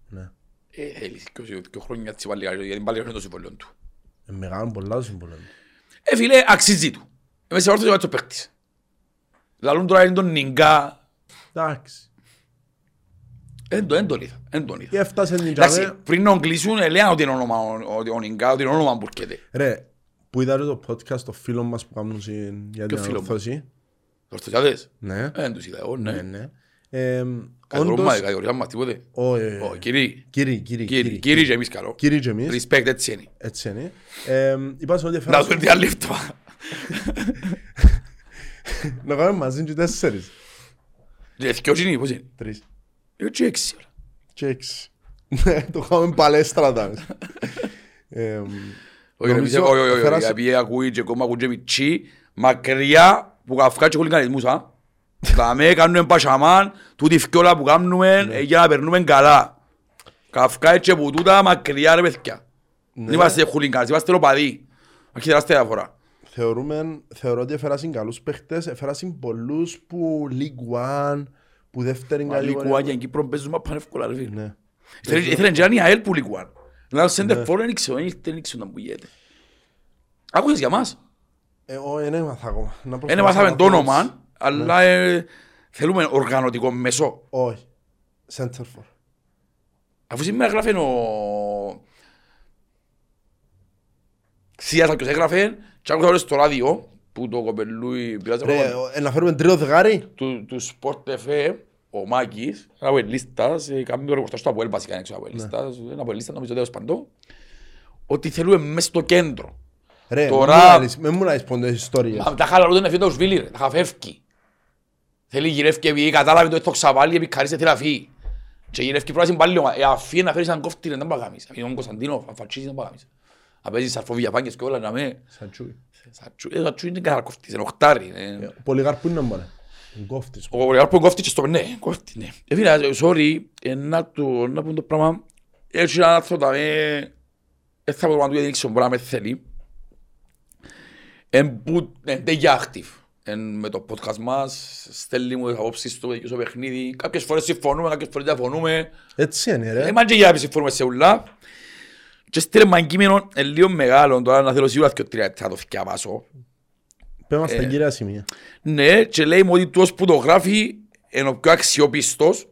Ναι. Ε, θέλει και- και χρόνια έτσι πάλι, γιατί πάλι είναι το συμβόλαιο του. Είναι μεγάλο πολλά το συμβόλαιο. Ε, φίλε, αξίζει του. Είμαι σε όρθος ο παίκτης. Λαλούν τώρα είναι τον Νιγκά. Εντάξει. Εν το, εν τον είδα, εν τον είδα. Και έφτασε την Εντάξει, τζαβέ. πριν τον κλείσουν, έλεγαν ότι είναι όνομα, ο- ότι ο Νιγκά, ότι είναι όνομα που έρχεται. Ρε, που είδατε το podcast το φίλο μας που κάνουν συν- για την Ποιο φίλο μου; ανορθώση. Ορθωσιάδες. Ναι. Ε, δεν τους είδα εγώ, Ναι, ναι. ναι. Ε, Κατηγορούμε, Όντως, κατηγορήσαμε μας τίποτε. όχι, όχι, Ω, όχι. Κύριοι, Κύριοι, κύριοι, κύριοι, κύριοι. κύριοι και εμείς καλό. Κύριοι και εμείς, Respect έτσι είναι. έτσι είναι. Ε, Είπα ότι Να έφερα... σου έρθει άλλη λεπτά. Να κάνουμε μαζί και τέσσερις. Ε, δυο είναι, πώς είναι; Τρεις. Εγώ και έξι ώρα. Και έξι. Ναι, το κάνουμε παλέστρα τα μέσα. Ε, Όχι, ρε, Νομίζω μισέ, όχι, όχι, όχι, έφερας- επειδή ακούει και κόμμα ακούει και μητσί, μακριά που καυκά και χολικανισμούς, α. Δαμέ κάνουμε πασαμάν, τούτη φκιόλα που κάνουμε ε, για να περνούμε καλά. Καυκά και που τούτα μακριά ρε παιδιά. Δεν είμαστε χουλικανείς, είμαστε λοπαδοί. Όχι τεράστια διαφορά. θεωρούμε, θεωρώ ότι έφερασαν καλούς παίχτες, έφερασαν πολλούς που League One, που δεύτερη Μα κατηγορία. λικουάκια εκεί πρώτον παίζουν μα πάνε εύκολα ρε φίλε. Ναι. Ήθελε ήθελε και να είναι η ΑΕΛ που λικουάν. Να σέντε φόρο δεν ήξερα, δεν ήρθε, δεν ήξερα να που γίνεται. Άκουσες για μας; Ε, όχι, δεν έμαθα ακόμα. Να Δεν προσπαθήσω μάθαμε να το δω. όνομα, αλλά ε, θέλουμε οργανωτικό μέσο. Όχι. Center for. Αφού σήμερα έγραφε ο... Ξίας κάποιος έγραφε και άκουσα όλες στο ράδιο που το κοπελούι πειράζει Ρε, από ε, να φέρουμε τρίο δεκάρι. του, του Sport FM, ο Μάκης, ένα αποελίστας, ε, κάνει το ρεπορτάζ του Αποέλ βασικά, είναι έξω αποελίστας, ένα αποελίστας νομίζω τέλος παντό, ότι θέλουμε μέσα στο κέντρο. Ρε, Τώρα- μη μου λαλείς- μη μου λαλείς πόντες ιστορίες. Μα τα χαλαρούνται να φύγει το σβίλι ρε, τα χαφεύκει. Θέλει γυρεύκει επειδή κατάλαβε το έθω ξαβάλι, επειδή καρίσε θέλει να φύγει. Και γυρεύκει πράσινη πάλι λίγο, ε, αφήνει να φέρεις έναν κόφτη ρε, δεν πάει να κάνεις. Αφήνει τον Κωνσταντίνο, αν φατσίσεις δεν πάει να κάνεις. Αν παίζεις σαρφόβια πάνκες και όλα να με... Σαν τσούι. Σατσού, ε, σατσού είναι καθαρά κόφτης, είναι οχτάρι. ε. Ο Πολυγάρπου είναι μωρέ. Ο κόφτης. Ο Πολυγάρπο κόφτει και στο ναι, κόφτει, ναι. Ε, φίλε, sorry, ε, να του, να πούμε το πράγμα. Έτσι ένα άνθρωπο τα με, δεν θα πω το να του δείξω, μπορεί να με θέλει. Εν που, εν τέγια active. Εν με το podcast μας, στέλνει μου τις απόψεις του, δικές στο παιχνίδι. Κάποιες φορές συμφωνούμε, κάποιες φορές διαφωνούμε. Έτσι είναι ρε. Ε, μα και για να συμφωνούμε σε ουλά. Και στείλε μου ένα κείμενο, ε, λίγο μεγάλο, τώρα να θέλω σίγουρα και τρία θα το θυκιαβάσω. Πέμε στα ε, κύρια σημεία. Ναι, και λέει μου ότι τός που το γράφει είναι ο πιο αξιόπιστος,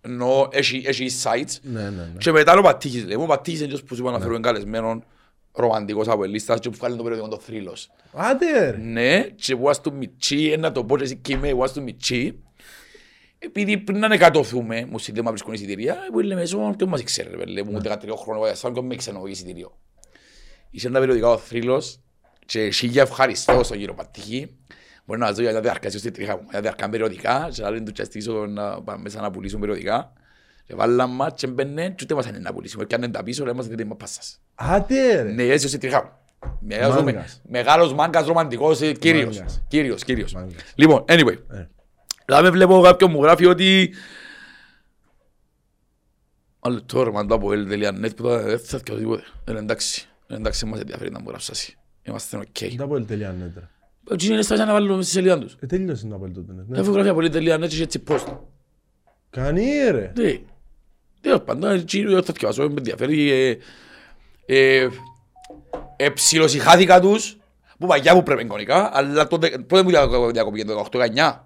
ενώ έχει, έχει sites. Ναι, ναι, ναι. Και μετά ο Πατήχης, λέει μου, ο Πατήχης είναι αυτός που σου είπα να φέρουμε καλεσμένον ρομαντικός από ελίστας και που βγάλει το περιοδικό το θρύλος. Άντε ρε. Ναι, και που του Μιτσί, ε, να το πω και εσύ και είμαι, που του Μιτσί, επειδή πριν να εκατοθούμε, μου συνδέμα βρίσκουν εισιτηρία, που λέμε μέσω, ποιος μας ξέρει, ρε, λέει μου 13 χρόνια, για σαν και με ξενό εισιτήριο. Είσαι ένα περιοδικά ο θρύλος και σίγια ευχαριστώ στον κύριο Πατήχη. Μπορεί να ζω για να διαρκάσει στη τρίχα μου, για να διαρκάνε περιοδικά και άλλοι του τσαστήσω να πάμε μέσα να πουλήσουν περιοδικά. Και βάλαμε μας και μπαίνε και ούτε μας είναι να πουλήσουμε. Και αν είναι τα πίσω, λέμε μας δεν είμαι πάσας. Άντε ρε. Ναι, έτσι στη τρίχα μου. Μεγάλος, Μάγκας. μεγάλος μάγκας ρομαντικός, ε, κύριος. Μάγκας. Κύριος, κύριος. Μάγκας. Λοιπόν, anyway. Ε. Δηλαδή βλέπω κάποιον μου γράφει ότι... Άλλο τώρα, μαντά από el.net που τώρα δεν θα και οτιδήποτε. Είναι εντάξει. Είναι εντάξει, μας ενδιαφέρει να μου γράψει. Είμαστε οκ. Δεν τα πω τελεία net ρε. Έτσι είναι στάση να βάλω στη σελίδα τους. Ε, τέλειωσε να πω τότε net. ναι. Έχω γράφει από el.net και έτσι post. Κανεί ρε. Ναι. Τέλος πάντων, έτσι δεν θα θυκευάσω, με ενδιαφέρει. ε, ε, ε, ψιλοσυχάθηκα τους, που παγιά που πρέπει εικονικά, αλλά τότε, πότε μου διακοπήκε, το 18-19.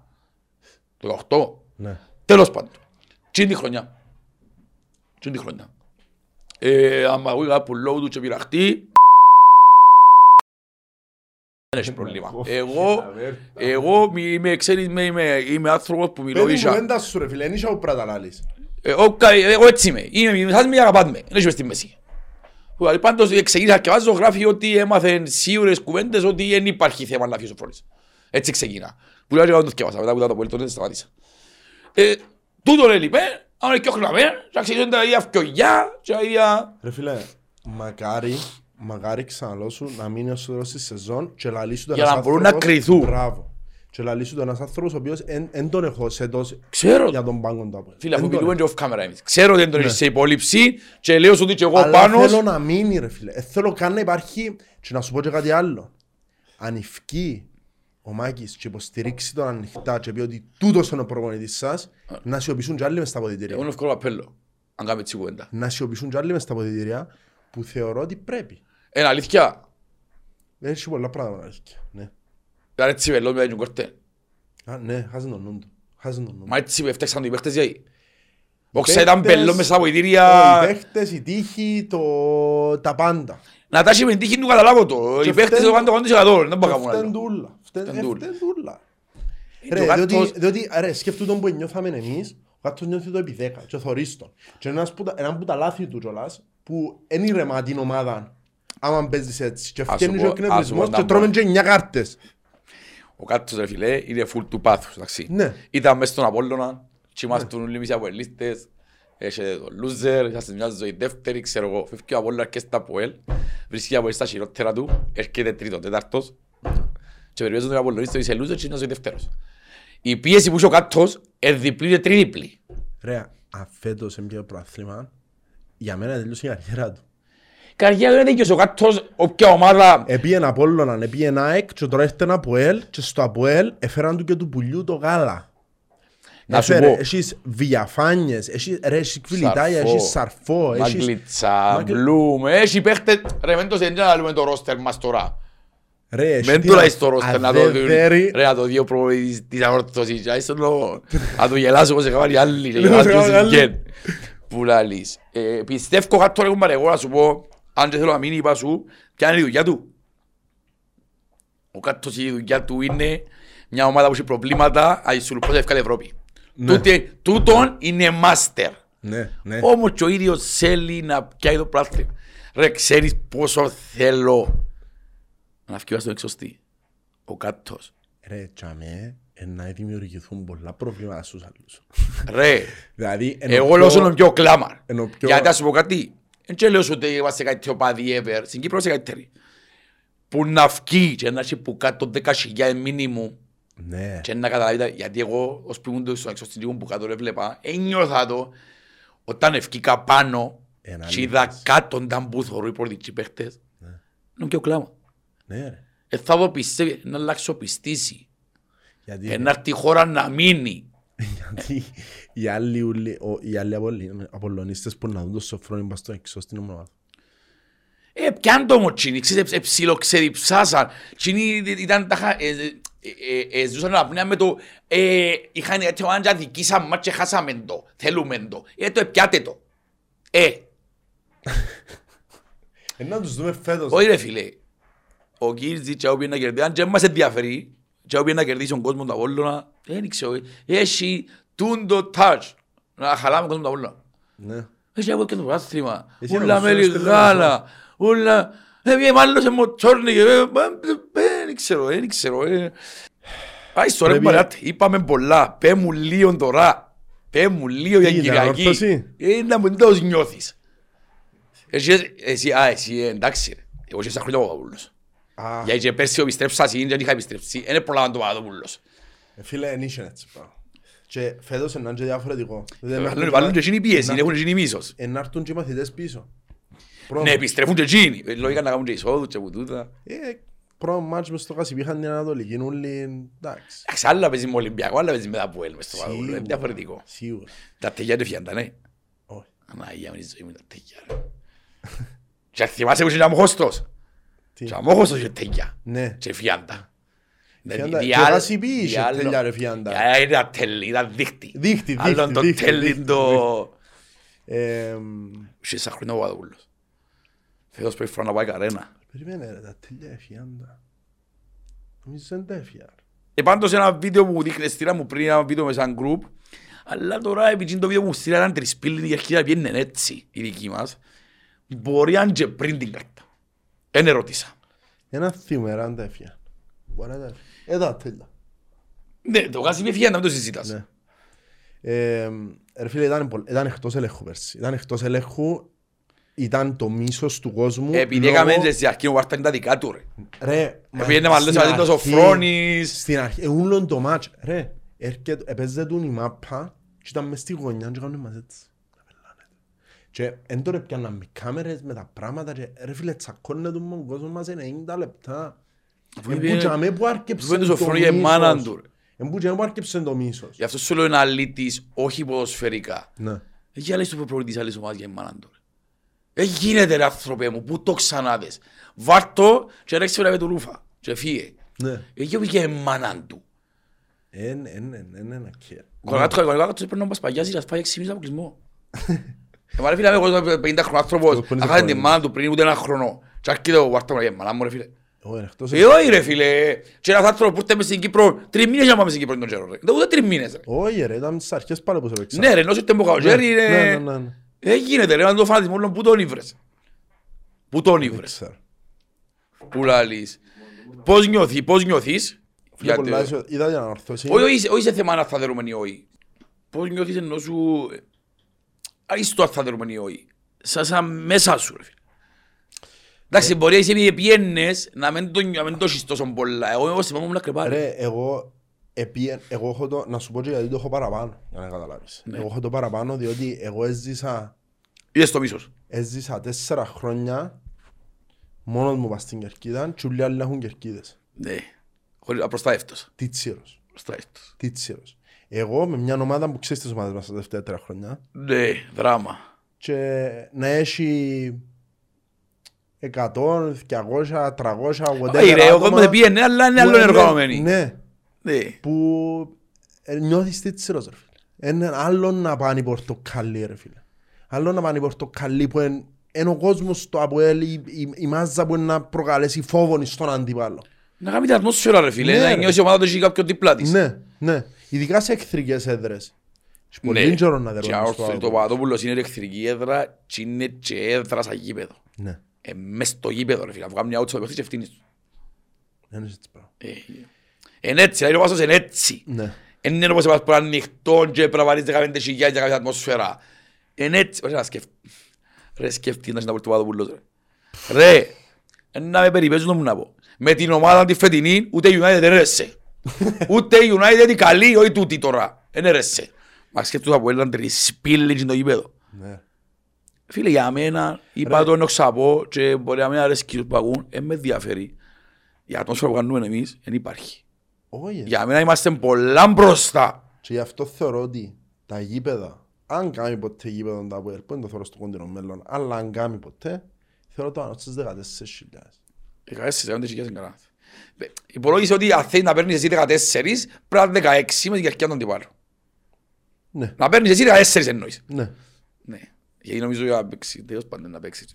Το 18. Ναι. Τέλος πάντων. Τι είναι τη χρονιά. Τι είναι τη χρονιά. Ε, άμα εγώ είχα που λόγω του και πειραχτεί, δεν έχει πρόβλημα. Εγώ, εγώ μη- είμαι, ξέρεις, είμαι, είμαι, είμαι άνθρωπος που μιλώ Πέτει ίσα. κουβέντα σου ρε φίλε, εν είσαι όπου πρέπει να τα λάλεις. Ε, ο- κα- Εγώ έτσι είμαι. Είμαι, σας με αγαπάτε με. Δεν είμαι στη μέση. Που, δηλαδή, Πάντως ε, ξεκίνησα και βάζω γράφει ότι έμαθε σίγουρες κουβέντες ότι δεν υπάρχει θέμα να φύγει ο Φρόνης. Έτσι ξεκίνα. Που λέω ότι το θυκευάσα. Μετά που ήταν το πολύ τότε σταμάτησα. Ε, Τούτον έλειπε. Αν είναι και όχναμε. Και ξεκίνησαν τα ίδια φκιογιά. Και τα ίδια... Ρε φίλε, μακάρι, μακάρι ξαναλώ σου να μείνει ως το τέλος της σεζόν και λαλείς του Για ένας να μπορούν να άνθρωπος- κρυθούν. Μπράβο. Και λαλείς τους ένας άνθρωπος ο οποίος εν τον έχω σε τόσο Ξέρω. για τον πάγκο του Αποέλ. Φίλε, αφού Εν τον μιλούμε έχω. και off camera εμείς. Ξέρω ότι δεν τον έχεις σε υπόλοιψη και λέω σου ότι και εγώ Αλλά πάνω. θέλω να μείνει ρε φίλε. Ε, θέλω καν να υπάρχει και να σου πω και κάτι άλλο. Αν ευκεί ο Μάκης και υποστηρίξει τον ανοιχτά και πει ότι τούτος είναι ο προπονητής σας, να σιωπήσουν κι άλλοι μες στα Εγώ αποδητήρια. είναι εύκολο απέλο. Αν κάνουμε έτσι κουβέντα. Να σιωπήσουν κι άλλοι μες στα αποδητήρια που θεωρώ ότι πρέπει. Είναι αλήθεια. Δεν έχει πολλά πράγματα αλήθεια. Ναι. Ήταν έτσι βελό με τον κορτέ. Α, ναι, χάζει τον νου του. Χάζει τον νου του. Μα έτσι με έφταξαν οι παίχτες γιατί. Ο παίχτες- Ξέ ήταν πελό μέσα από Ω, ητήρια. Οι παίχτες, η τύχη, το... τα πάντα. Να τάσει με την τύχη του καταλάβω το. Οι Και παίχτες φταίν- το κάνουν το 100%. Δεν μπορώ να κάνω Φταίν άλλο. Τούλα. Φταίν Φταίν ε, τούλα. φταίν τούλα. το Ρε, κάτω- διότι, διότι ρε, σκέφτου τον που νιώθαμε εμείς, ο κάτος νιώθει το επί δέκα και θωρείς τον. Και ένας που, τα- έναν που τα λάθη του κιόλας, που εν ηρεμά την ομάδα, άμα παίζεις έτσι. Και σου φτιάχνει και πω- ο ας σου κνευρισμός πω και να τρώμε πω. και 9 κάρτες. Ο κάτος ρε φιλέ είναι φουλ του πάθους. εντάξει. Ναι. Ήταν μέσα στον Απόλλωνα. Και είμαστε όλοι εμείς οι Αποελίστες. Έχετε το loser. Είσαστε μια ζωή δεύτερη. Ξέρω εγώ. Φεύγει ο Απόλλωνας και στα Αποέλ. Βρίσκει από στα χειρότερα του. Έρχεται τρίτο, τέταρτος. Και περιπέζουν τον Απολλωνίστο. Είσαι loser και είναι ζωή δεύτερος. Η πίεση που είχε ο κάτος είναι διπλή και τριδιπλή. Ρε, αφέτος έμπαιο προαθλήμα, για μένα τελείωσε η καριέρα του. Καριέρα δεν είναι και ο κάτος όποια ομάδα Επίεν Απόλλωναν, επίεν ΑΕΚ και τώρα έρθει ένα Αποέλ και στο Αποέλ έφεραν του και του πουλιού το γάλα. Να σου Έφερε, πω. Έχεις διαφάνειες, έχεις ρε, έχεις κβιλιτάγια, Σαρφό, έχεις σαρφό, έχεις... Μαγκλίτσα, Μαγκλ- Μπλουμ, έχει παίχτες, ρε μεν το σέντια να λέμε το ρόστερ μας τώρα. Ρε, έχει Μεν την τώρα στο ρόστερ να το δει, αδεδέρη- ρε να το δει ο προπονητής της αόρτωσης, και άιστο το- να το γελάσω όπως έκαναν οι άλλοι, και Ναι, γελάσω έκαναν οι άλλοι. συγκέν. Που λαλείς. Ε, Πιστεύω κάτι τώρα έχουμε εγώ να σου πω, αν και θέλω να μείνει είπα σου, ποια είναι η δουλειά του. Ο κάτος η δουλειά του είναι μια ομάδα που έχει προβλήματα, αισθουλπώς ευκάλε Ευρώπη. Ναι. Τούτε- Τούτον είναι μάστερ. Ναι, ναι. Όμως και ο ίδιος θέλει να πιάει το πράθλημα. Ρε, ξέρεις πόσο θέλω να φκιβάσει τον εξωστή. Ο κάτος. Ρε, τσαμέ, ε, να δημιουργηθούν πολλά προβλήματα στους άλλους. Ρε, Δηλαδή, ενώ εγώ πιο- λέω στον πιο κλάμαρ. ενώ πιο- Γιατί να σου πω κάτι. Δεν και λέω σου ότι είμαστε κάτι οπαδί ever. Στην Κύπρο είσαι καλύτερη. Που να φκεί και να έχει που κάτω 10.000 μήνυμου Ναι, και να καταλάβει, γιατί εγώ ως που ήμουν στον εξωστή που κάτω έβλεπα, ένιωθα το όταν ευκήκα πάνω Ένα και είδα αλήθειας. κάτω ήταν που θωρούν οι πολιτικοί παίχτες. Είναι πιο κλάμα. Ναι ρε. Ε, θα δω πιστεύει, να αλλάξω πιστήσει. Γιατί, Ε, να έρθει η χώρα να μείνει. γιατί οι άλλοι, ούλοι- ο- οι άλλοι Απολλη- Απολλωνίστες που να δουν το σοφρόνι πας στο έξω στην ομάδα. Ε, πιάν το όμως τσίνη, ξέρεις, ε, ψιλοξεδιψάσαν. Τσίνη ήταν τα χα- ε, ε, ε, ε, ζούσαν να πνέα με το ε, είχαν έτσι ο άντια δικήσαν μας και χάσαμε το, θέλουμε το. Ε, το πιάτε το. Ε, Ε, να τους δούμε φέτος. όχι ρε φίλε. Ο Κίρτζι και όποιον να κερδίσει, αν και μας ενδιαφέρει, και όποιον να κερδίσει τον κόσμος του Απόλλωνα, δεν ξέρω, έχει τούντο touch. Να χαλάμε τον κόσμος του Απόλλωνα. Ναι. Έχει από και το πράθυμα. Εσύ Ούλα να με μου φέρεις γάλα. Ούλα... Ε, βγαίνει μάλλον σε μοτσόρνη και... ε, Δεν ξέρω, δεν ξέρω. ε. Πάει στο ρε Πρέπει- παράτε. Είπαμε πολλά. Πέ μου λίγο τώρα. Πέ μου λίγο για Τι, Κυριακή. ανόρθωση; Ε, Να μου το νιώθεις. Εσύ, εσύ, α, εσύ, ε, εντάξει ρε. Εγώ και στα χρόνια ο Παπαδόπουλος. Α, Γιατί και πέρσι επιστρέψα συν και δεν είχα επιστρέψει. Είναι προλάβαν το Παπαδόπουλος. ε, φίλε, εν είσαι έτσι πράγμα. Και φέτος είναι και διαφορετικό. Δηλαδή, Βάλουν- μέχρι Βάλουν να- και εκείνοι πίεση, να- έχουν και εκείνοι μίσος. ε, να έρθουν και οι μαθητές πίσω. Ναι, Πρόβλημα. επιστρέφουν και εκείνοι. Ε, Λογικά να κάνουν και εισόδους και που τούτα. Ε, πρώτο μάτς μες στο Κασιπί είχαν την Ανατολική, όλοι εντάξει. Εντάξει, άλλα παίζεις με Ολυμπιακό, άλλα παίζεις με τα Πουέλ μες στο Σίγουρα. Παδούλο. Είναι διαφορετικό. Σίγουρα. Τα τεγιά του φιάντα, ναι. Όχι. Αναγία με τη ζωή μου τα τεγιά. ρε. Και θυμάσαι που είχε και αμόχωστος. Τι. Και αμόχωστος είχε τεγιά. Ναι. Και φιάντα. Φιάντα. Δι- Και άλλο- Κασιπί είχε δι- άλλο- τέλεια, ρε, φιάντα. Για, Ήταν τέλει, ήταν δίχτυ. Δίχτυ, Άλλον δίχτυ, το δίχτυ, τέλει δίχτυ, το... Εμ, Είχε σαν χρόνια ο Παδούλος. Φέτος πρέπει φορά να πάει καρένα. Περίμενε ρε, τα τέλεια εφιάντα. Νομίζω δεν τα εφιάρ. Ε, πάντως ένα βίντεο που μου δείχνε στήρα μου πριν ένα βίντεο με σαν γκρουπ αλλά τώρα επειδή είναι το βίντεο που μου στήρα ήταν τρισπύλινη η αρχίδα πιένε έτσι η δική μας μπορεί αν και πριν την κάρτα. Εν ερώτησα. Ένα θύμερα αν τα εφιάρ. Μπορεί να τα εφιάρ. Ε, τα τέλεια. Ναι, το γάσι με φύγει να μην το συζητάς. Ναι. Ε, ρε φίλε, ήταν, πολλ- ήταν εκτός ελέγχου πέρσι. Ήταν εκτός ελέγχου, ήταν το μίσος του κόσμου. Επειδή λόγω- έκαμε και στην αρχή ο Βάρτα είναι τα δικά του ρε. Ρε, μα Επειδή είναι μάλλον στην σαν τόσο αρχή- φρόνης. Στην αρχή, ε, ούλον το μάτς, ρε, έρχεται, έπαιζε του η μάπα και ήταν μες στη γωνιά και κάνουν μας έτσι. Να πελάνεται. Και εν τώρα πιάνναμε κάμερες με τα πράγματα και ρε φίλε τσακώνεται με τον κόσμο μας 90 λεπτά. Αφού Εν είπε- που τζαμέ που άρκεψε αφού είπε το το φρόνι για η μάνα μίσος. του, ρε. Εν που τζαμέ που άρκεψε το μίσος. Γι' αυτό σου λέω είναι αλήτης, όχι ποδοσφαιρικά. Ναι. Έχει άλλες του προπονητής άλλες ομάδες για η μάνα του. ρε. Ε, γίνεται ρε άνθρωπε μου, πού το ξανάδες. Βάρτο και ρέξει με του ρούφα και φύγε. Ναι. Εκεί πήγε η μάνα του. Εν, εν, εν, εν, ένα κέρ. Κολακάτω, κολακάτω, τους έπαιρνε ο Πασπαγιάς για να πάει έξι μήνες αποκλεισμό. Ε, μα ρε φίλε, εγώ είμαι 50 χρονών άνθρωπος, Εγώ πέντε αχάνε τη χρόνια. μάνα του πριν ούτε ένα χρόνο. Και έρχεται ο Βάρτο μου λέει, μάνα μου ρε φίλε. Εγώ, εκτός- Ε, όχι ρε φίλε. Και ένας άνθρωπος που ήρθε μες στην Κύπρο, τρεις μήνες για να πάμε στην Κύπρο τον καιρό ρε. Ούτε τρεις μήνες ρε. Όχι ρε, ήταν στις αρχές πάλι που σε παίξα. Ναι ρε, ενώ ήρθε μποκαουτζέρι Ναι, ναι, είναι... ναι, ναι. Ε, γίνεται ρε, αν το φανατισμό όλων που τον ήβρες. Που τον Δεν ήβρες. ξέρω. Που λαλείς. Πώς νιώθεις, πώς νιώθεις. Φίλε, Γιατί- πολλά ίσο- είδα για ανορθώσει. Όχι, όχι, όχι σε θέμα αν θα δερούμε ή όχι. Πώς νιώθεις ενώ σου... Α, είσαι το αν θα δερούμε ή όχι. Σαν σαν μέσα σου ρε φίλε. Εντάξει, μπορεί εσύ επειδή πιένες να μην το, να μην το έχεις τόσο πολλά. Εγώ εγώ θυμάμαι μου να κρεπάρει. Ρε, εγώ, επίε, εγώ έχω το, να σου πω και γιατί το έχω παραπάνω, για να καταλάβεις. Ναι. Εγώ έχω το παραπάνω διότι εγώ έζησα, Είδες το μίσος. έζησα τέσσερα χρόνια μόνος μου πας στην Κερκίδα και όλοι οι άλλοι έχουν Κερκίδες. Ναι. Χωρίς απροστάευτος. Τίτσιρος. Προστάευτος. Τίτσιρος. Εγώ με μια ομάδα που ξέρεις τις ομάδες μας τα τελευταία τρία χρόνια Ναι, δράμα. και να έχει 100, 200, 300, whatever Όχι ρε, ο άτομα κόσμος δεν πήγαινε, αλλά είναι που άλλο είναι- εργαζόμενοι. Ναι, Ναι. που ε, νιώθεις τίτσιρος ρε φίλε. Είναι άλλο να πάνε οι πορτοκαλί ρε φίλε. Άλλο να πάνε οι πορτοκαλί που είναι είναι ο κόσμος το ΑΠΟΕΛ, η, η, η μάζα που είναι να προκαλέσει φόβον στον αντίπαλο. Να κάνει την ατμόσφαιρα ρε φίλε, Ναι, να ρε. νιώσει η ομάδα του έχει κάποιον δίπλα της. Ναι, ναι. Ειδικά σε εχθρικές έδρες. Έχει πολύ καιρό να Ναι. Και δερώνεις το όρθιο, το ΑΠΟΕΛ. Παπαδόπουλος είναι εχθρική έδρα και είναι και έδρα σαν γήπεδο. Ναι, Ε, μες στο γήπεδο ρε φίλε, αφού κάνει μια outside παιχνίδι και ευθύνης του. δεν είναι έτσι πράγμα. Ε, Είναι έτσι, δηλαδή ο Πάσος είναι έτσι. Ναι. Δεν είναι όπως είπας που είναι ανοιχτό και πρέπει να βάλεις 15 χιλιάδες για κάποια ατμόσφαιρα. Είναι έτσι. Ωραία, σκεφ... Ρε σκεφτεί να συναπολτεί το Παπαδόπουλος ρε. Ρε, να με περιπέζουν μου να πω. Με την ομάδα τη φετινή ούτε η United δεν έρεσε. Ούτε η United είναι καλή, όχι τούτη τώρα. Δεν έρεσε. Μα σκέφτομαι από έναν τρισπίλι στο γήπεδο. Ναι. Φίλε, για μένα, είπα το ενώ ξαπώ και μπορεί να μην αρέσει τους που ακούν, δεν με ενδιαφέρει. Η ατμόσφαιρα που κάνουμε εμείς δεν υπάρχει. Όχι. Για μένα είμαστε πολλά μπροστά. Και γι' αυτό θεωρώ ότι τα γήπεδα, αν κάνει ποτέ γήπεδο τα ΑΠΟΕΛ, που είναι το θεωρώ στο κοντινό μέλλον, αλλά αν κάνει ποτέ, θεωρώ το ανώ στις 14.000. Δεκαέσσερις, δεν χιλιάδες είναι κανένα. Ε, Υπολόγισε ότι αν θέλεις να παίρνεις εσύ 14, πρέπει να είναι 16 με την καρκιά των τυπάρων. Ναι, Να παίρνεις εσύ 14 εννοείς. ναι. Ναι. Γιατί νομίζω για να παίξει, τέλος πάντων να παίξει.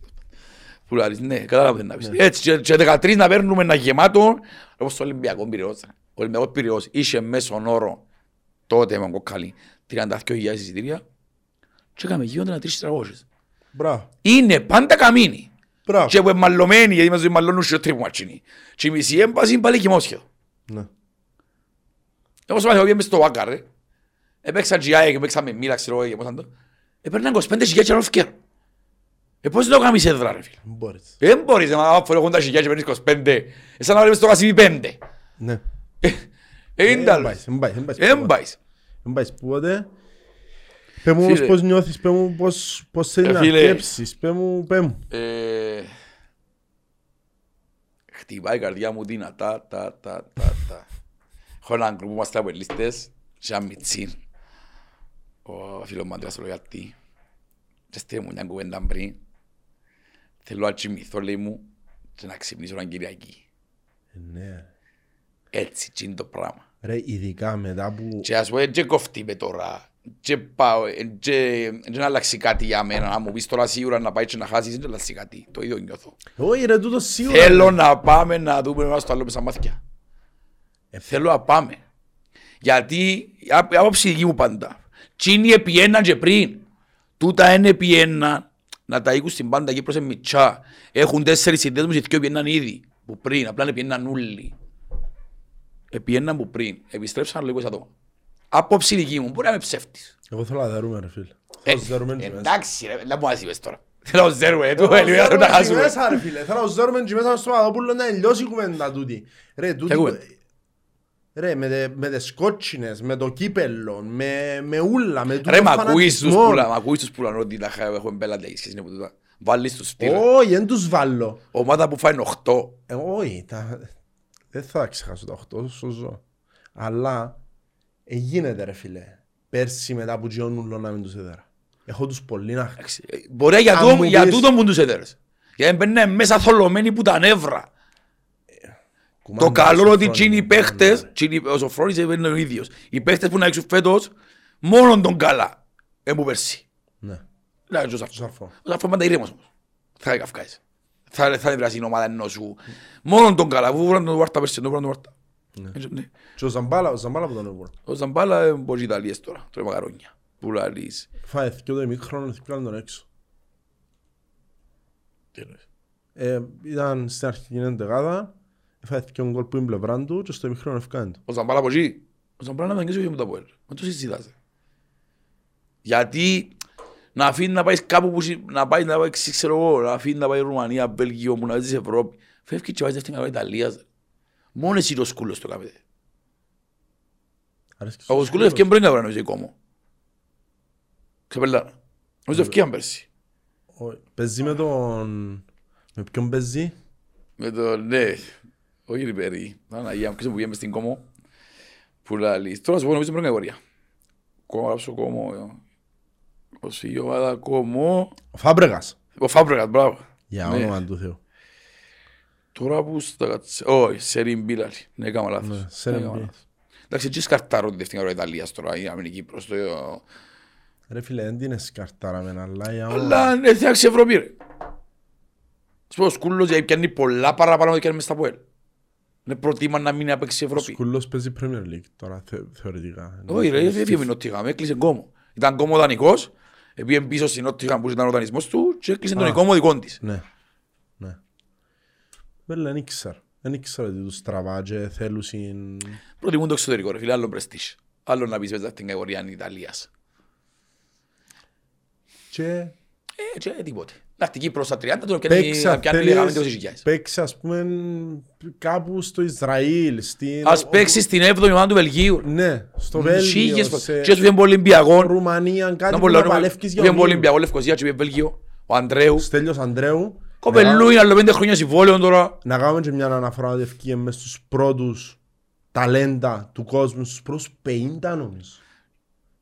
Που λάρεις, ναι, κατάλαβε να πεις. Ναι. Έτσι, και- και 13 να παίρνουμε ένα γεμάτο, όπως το Ολυμπιακό Πυραιός. Ο Ολυμπιακός Πυραιός είχε μέσον όρο, τότε με κοκκαλί, 32.000 εισιτήρια και έκαμε γίνονται να τρεις τραγώσεις. Μπράβο. Είναι πάντα καμίνοι. Μπράβο. Και που είναι μαλλωμένοι, γιατί μας μαλλώνουν σε τρίπου ματσίνοι. Και η μισή έμπαση είναι πάλι κοιμόσχεδο. Ναι. Εγώ σου μάθω, μες στο Βάκαρ, ρε. Έπαιξα GI και παίξα με μίλα, ξέρω εγώ, και πώς ήταν το. Έπαιρναν 25 χιλιάδες και ρόφκερ. Ε, πώς το κάνεις έδρα, ρε φίλε; Δεν μπορείς. Δεν μπορείς, να φορώ 80 χιλιάδες και παίρνεις 25. Εσάν να βλέπεις το κασίβι 5. Ναι. Ε, ε, είναι Δεν άλλο. πάεις, δεν πάεις, δεν πάεις. Δεν πάεις. Δεν πάεις πότε. Πες μου όμως Φίλε. πώς νιώθεις, πες μου πώς, πώς θέλεις Ε, να φίλε. αρκέψεις, πες μου, πες μου. Ε, Χτυπάει η καρδιά μου δυνατά, τα, τα, τα, τα. Έχω έναν γκρουπ που είμαστε απολύστες, σε ένα μιτσίν. Ο φίλος μου Αντρέας το λέει γιατί. Και στείλε μου μια κουβέντα πριν. Θέλω να τσιμηθώ, λέει μου, και να ξυπνήσω έναν Κυριακή. Ε, Ναι. Έτσι, τι είναι το πράγμα. Ρε, ειδικά μετά που... Και ας πω, δεν κοφτεί με τώρα. Και πάω, ε, και δεν αλλάξει κάτι για μένα. Να μου πεις τώρα σίγουρα να πάει και να χάσεις, δεν αλλάξει κάτι. Το ίδιο νιώθω. Όχι ρε, τούτο σίγουρα. Θέλω να πάμε να δούμε ένα στο άλλο με στα μάτια. Ε, Θέλω να πάμε. Γιατί, η άπ- η άποψη δική μου πάντα. Τσίνοι επιέναν και πριν. Τούτα είναι επιέναν. Να τα οίκουν στην πάντα Κύπρος είναι μητσά. Έχουν τέσσερις συνδέσμους, οι δυο επιέναν ήδη. Που πριν, απλά επιέναν όλοι. Επιέναν που πριν. Επιστρέψαν λίγο άτομα. Άποψη δική μου, μπορεί να είμαι ψεύτης. Εγώ θέλω να δερούμε ρε φίλε. Ε, Θέλω να ζερούμε και μέσα. εντάξει ρε, δεν μου είπες τώρα. Θέλω να ζέρουμε, του Θέλω να ελπίζω να ζερούμε τα και χάσουμε. μέσα ρε φίλε. Θέλω να ζερούμε και μέσα στο Παπαδόπουλο να τελειώσει η κουβέντα τούτη. Ρε, τούτη... Ποια κουβέντα; Ρε, με, τε- με τις κότσινες, με το κύπελλο, με, με ούλα, με Ρε, τούτο μ' ακούεις τους φανατισμό. πουλα, μ' ακούεις τους πουλαν ότι τα χα- έχουν μπέλαντα η σχέση με τούτα. Βάλεις τους στυλ. Όχι, δεν τους βάλω. Ομάδα που φάει 8. Ε, όχι, τα... δεν θα ξεχάσω τα 8, όσο ζω. Αλλά ε, γίνεται ρε φίλε. Πέρσι μετά που γιώνουν να μην τους έδερα. Έχω τους πολύ να... Εντάξει, ε, Μπορεί για, Αν τούτο- μου για πεις- τούτο που τους έδερες. Γιατί μπαίνουν μέσα θολωμένοι που τα νεύρα. Το Κουμάντα, καλό είναι ότι Σοφρόνη, τσίνοι οι κουμάντα, παίχτες, ρε. τσίνοι- ο Σοφρόνης είναι ο ίδιος. Οι παίχτες που να έξουν φέτος, μόνον τον καλά. Έμπου πέρσι. Ναι, Δηλαδή, ο το Σαρφό. σαρφό. Ο Σαρφό πάντα ήρεμος όμως. Θα είναι καυκάης. Θα θα είναι βράσει η ομάδα ενός σου. Μόνον τον καλά. Βού βραν τον Βάρτα πέρσι, τον βραν τον Βάρτα. Έτσι, ναι. Και ο Ζαμπάλα, ο Ζαμπάλα που τον έβγαλε. Ο Ζαμπάλα είναι πολύ Ιταλίες τώρα. Τρώει μακαρόνια. Που λαλείς. Φάε και το ημίχρονο, θυκάλαν τον έξω. Τι εννοείς; Ε, ήταν στην αρχική εντεγάδα, έφαγε και γκολ που είναι πλευράν του και στο ημίχρονο ευκάνε του. Ο Ζαμπάλα από εκεί; Ο Ζαμπάλα να αγγίζει με το Αποέλ. Μα το συζητάς. ε. Γιατί να αφήνει να πάει κάπου που συ- να πάει να πάει ξέρω εγώ, να αφήνει να πάει Ρουμανία, Βέλγιο, που να ζεις Ευρώπη. Φεύγει και βάζει στην καλά Ιταλίας. Μόνο εσύ το σκούλος το κάνετε. Αρέσκεις Ο στους σκούλος ευκαιρία σκούλους. πριν να βρει νομίζω κόμμα. Ξεπελάνα. Νομίζω ευκαιρία πέρσι. Όχι, Παίζει με τον... Με ποιον παίζει; Με το ναι, όχι Ριπέρι, Παναγία μου, ξέρεις που πήγαμε στην Κόμο, που λαλείς, τώρα σου πω νομίζω πρώτη κατηγορία. Κόμο, γράψω Κόμο, ως η ομάδα Κόμο, Ο Φάμπρεγας. ο Φάμπρεγας, μπράβο. Για Ναι. όνομα του Θεού. Τώρα που στα κάτσε, όχι, Σερίν Μπίλαλη, ναι, έκανα Ναι, λάθος. Σερίν Έκανα Μπι. λάθος. Εντάξει, έτσι σκαρτάρω τη δεύτερη ώρα Ιταλίας τώρα, η αμυνική προς το... Ρε φίλε, δεν την εσκαρτάραμε, αλλά για όνομα. Αλλά είναι θέαξη Ευρώπη, ρε. Σου πω, ο Σκούλος γιατί πιάνει πολλά παραπάνω από ό,τι κάνει μες στα Ποέλ. Είναι προτίμα να μην παίξει Ο Ευρώπη. Σκούλος παίζει Premier League τώρα, θε- θεωρητικά. Όχι ρε, δεν έφυγε με Νότιχαμ, έκλεισε κόμμο. Ήταν κόμμο δανεικός, πήγε πίσω στην Νότιχαμ που ήταν ο δανεισμός του και έκλεισε τον Α. κόμμο δικό της. Ναι. Ναι. Βέβαια, δεν ήξερα. Δεν ήξερα ότι τους τραβά και θέλουν συν... Προτιμούν το εξωτερικό ρε φίλε, άλλο πρεστίσ. Άλλο να πεις μέσα στην κατηγορία Ιταλίας. Και Ε, και τίποτε. Εντάξει, Κύπρος στα 30 τώρα πιάνει παίξα, πιάνει λίγαμε θέλεις, 20.000. παίξε ας πούμε κάπου στο Ισραήλ, στην... Ας παίξει στην 7η ομάδα του Βελγίου. Ναι, στο Βέλγιο, Σίγες, σε και σου βγαίνει πολύ Ολυμπιακό. Ρουμανία, κάτι Να που πολλά να νούμερα. παλεύκεις για Βγαίνει πολύ ομίλους. Ολυμπιακό, Λευκοσία και πήγε Βέλγιο. Ο Αντρέου. Στέλιος Ανδρέου. Κοπελού είναι άλλο πέντε χρόνια συμβόλαιο τώρα. Να κάνουμε και μια αναφορά ότι ευκήγε μες στους πρώτους ταλέντα του κόσμου, στους πρώτους 50 νομίζω.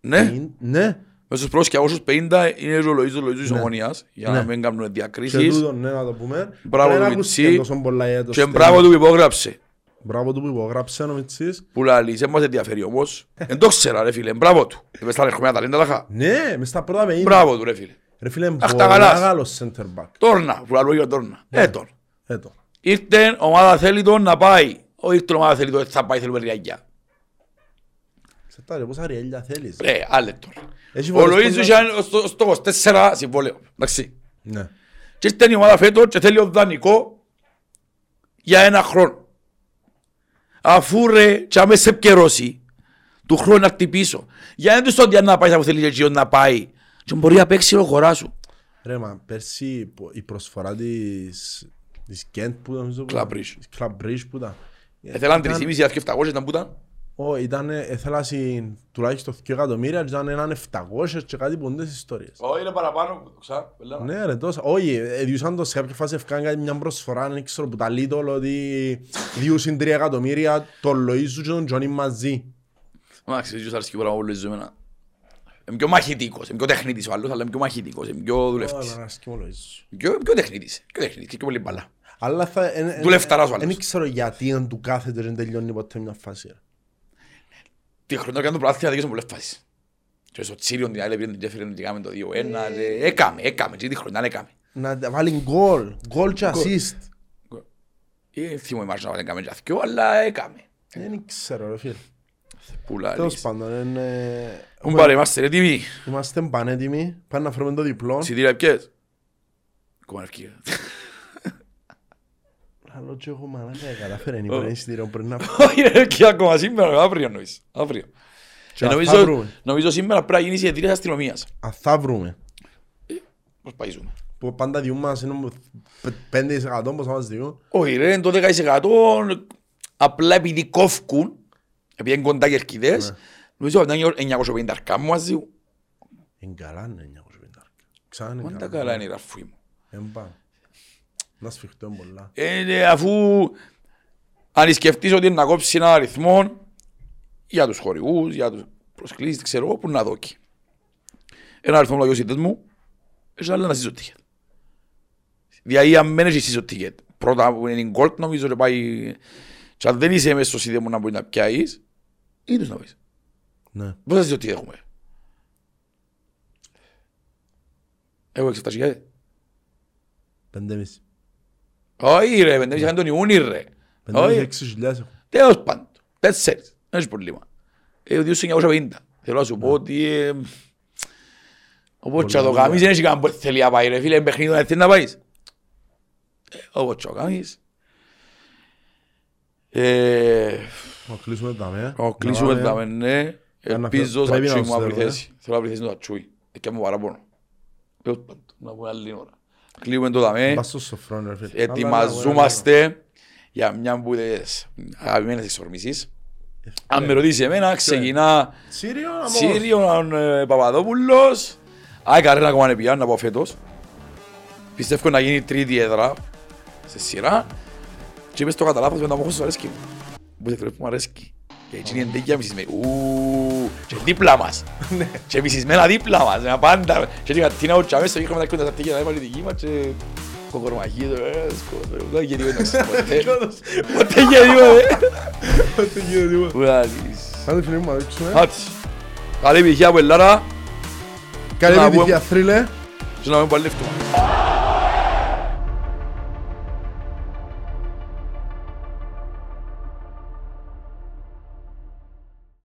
Ναι, 50, Ναι, μέσα στους πρόσχε όσους 50 είναι ρολογής ρολογής της Ναι. ομονίας για Ναι. να μην κάνουν και διακρίσεις. τούτο ναι να το πούμε. Μπράβο Δεν του ακούστηκε Μιτσί. τόσο πολλά για το Και Στέλιο. μπράβο του που υπόγραψε. Μπράβο του που υπογράψε ο Μιτσής. Που λαλείς, δεν μας ενδιαφέρει όμως. Εν το ξέρα ρε φίλε, μπράβο του. Είπες τα ρεχμένα ταλέντα τα χα. Ναι, μες στα πρώτα 50. Μπράβο του ρε φίλε. Ρε φίλε, Αχ, τα πολλά γαλάς. καλός center back. Τόρνα, που λαλώ για τόρνα. Ε, τον. Έτο. Ήρθε, ομάδα θέλει τον να πάει. Όχι ήρθε ομάδα θέλει τον, θα πάει, θέλουμε ριαγιά. Ξέρετε, πόσα ριέλια θέλεις. Ρε, άλλε τώρα. Έχει Ο φορές Λοΐζου που- είχε στο- στο 24 συμβόλαιο. Εντάξει. Ναι. Και ήρθε η ομάδα φέτος και θέλει ο δανεικό για ένα χρόνο. Αφού ρε, και άμε σε επικαιρώσει, του χρόνου να έρθει πίσω. Για να του το να πάει, αφού θέλεις και εκείνος να πάει. Και μπορεί να παίξει ο χωρά σου. Ρε μα, πέρσι που- η προσφορά της, της Κέντ που ήταν νομίζω που Club ήταν, Bridge. της Club Bridge που ήταν. Έθελαν Ήταν- 3,5 700 ήταν που ήταν. Ω, ήταν, έθελα συν τουλάχιστον 2 εκατομμύρια και ήταν έναν 700 και κάτι ποντές ιστορίες. Όχι, είναι παραπάνω, το ξα, πελάνα. Ναι ρε τόσο, όχι, ε, διούσαν το σε κάποια φάση ευκάνε κάτι μια προσφορά, δεν ξέρω που τα λίτολ ότι διούσαν 3 εκατομμύρια τον Λοΐζου και τον Τζόνι μαζί. Εντάξει, δεν αρέσει και πράγμα πολύ ζημένα. Είμαι πιο μαχητικός, είμαι πιο τεχνίτης ο άλλος, αλλά είμαι πιο μαχητικός, είμαι πιο δουλευτής. Ω, αρέσκει μου ο Λοΐζου. Πιο, πιο τεχνίτης, πιο τεχνίτης και πιο πολύ μπαλά. Αλλά θα... εν- εν- Δουλευταράς ο εν- άλλος. Δεν ξέρω γιατί αν του κάθεται δεν τελειώνει ποτέ μια φάση. ρε. Τη χρονιά έκανε το πράθυνα δίκαιο πολλές φάσεις. Και στο Τσίριον την άλλη πήρε την Τζέφερεν και έκαμε το 2-1. και Έκαμε, έκαμε, και τη χρονιά έκαμε. Να τα βάλει γκολ, γκολ και assist. Ε, θυμώ η Μάρσα να έκαμε και αθκιό, αλλά έκαμε. Δεν ξέρω ρε φίλε. Πουλά, Τέλος λύση. πάντων, είναι... Μου πάρε, είμαστε έτοιμοι. Είμαστε πανέτοιμοι, πάμε να φέρουμε το διπλό. Εισιτήρια ποιες. Ακόμα ευκαιρία. Άλλο και εγώ μαλάκα κατάφερε, είναι υπέρ εισιτήριο πριν να Όχι, ρε, και ακόμα σήμερα, αύριο εννοείς. Αύριο. Και Ε, θα νομίζω, βρούμε. νομίζω σήμερα πρέπει να γίνει η της αστυνομίας. Αν θα βρούμε. Πώς πάει ζούμε; Που πάντα διούν μας είναι π- 5% πως θα μας διούν. Όχι ρε, είναι το 10% απλά επειδή κόφκουν, επειδή είναι κοντά κερκίδες, νομίζω ότι είναι 950 αρκά μου μαζί μου. Είναι καλά είναι 950. Ξανά είναι Πάντα καλά. καλά είναι η ραφή μου. Εν πάμε. Να σφιχτώ πολλά. Ε, ναι, αφού αν σκεφτείς ότι είναι να κόψει ένα αριθμό για τους χορηγούς, για τους προσκλήσεις, δεν ξέρω εγώ, που να δώκει. Ένα αριθμό λογιοσίτες μου, έχει άλλα να σύσω τίκετ. Δηλαδή αν μένεις εσύ στο τίκετ, πρώτα που είναι η γκολτ νομίζω ότι πάει και αν δεν είσαι μέσα στο σίδε μου να μπορεί να πιάσεις, ή τους να πεις. Ναι. Πώς θα σύσω τίκετ έχουμε. Εγώ εξεφτάσει γιατί. Πέντε μισή. Όχι ρε, δεν είχαν τον Ιούνι ρε. Πέντε Όχι. μισή έξι χιλιάδες έχω. Τέλος πάντων. Τέσσερις. Δεν έχεις πρόβλημα. Ε, ο 2.950. Θέλω να σου πω ότι... ε, Ο Ποτσαδοκάμις δεν έχει κανένα που θέλει να πάει ρε φίλε. Παιχνίδι να θέλει να πάεις. Ε, Ο Ποτσαδοκάμις. Ε, Να κλείσουμε τα με. Ο κλείσουμε Να τα πάμε. με, ναι. να Ελπίζω φε- πρέπει θα να τσούι μου να βρει ξέρουμε. θέση. Θέλω να βρει θέση το ατσούι. Εκεί μου παραπάνω. Τέλος πάντων. Να πούμε άλλη ώρα. Κλείουμε το δαμέ. Πας στο σοφρόν ρε φίλε. Ετοιμαζόμαστε για μια από τις αγαπημένες εξορμήσεις. Αν με ρωτήσεις εμένα, ξεκινά Σύριο να Σύριο ε, Παπαδόπουλος. Άι καρένα ακόμα είναι πια, να πω φέτος. Πιστεύω να γίνει τρίτη έδρα σε σειρά. Και είπες το κατά λάθος με τα μόχος σου αρέσκει μου. Που δεν μου αρέσκει. Και έτσι είναι εντέκια μισισμένη. Ου, και δίπλα μας. Και μισισμένα δίπλα μας. Με πάντα. Και έτσι κατίνα ο τσάμες, είχαμε τα κόντα τα τέκια να έβαλε τη δική μας και κοκορμαχί. ε, σκότω. Δεν γίνει τίποτα. Ποτέ. Ποτέ γίνει τίποτα. Ουδάλης. Άντε φίλε μου να δείξουμε. Χάτς. Καλή επιτυχία από Ελλάδα Καλή να επιτυχία θρύλε. και να μην παλεύτουμε.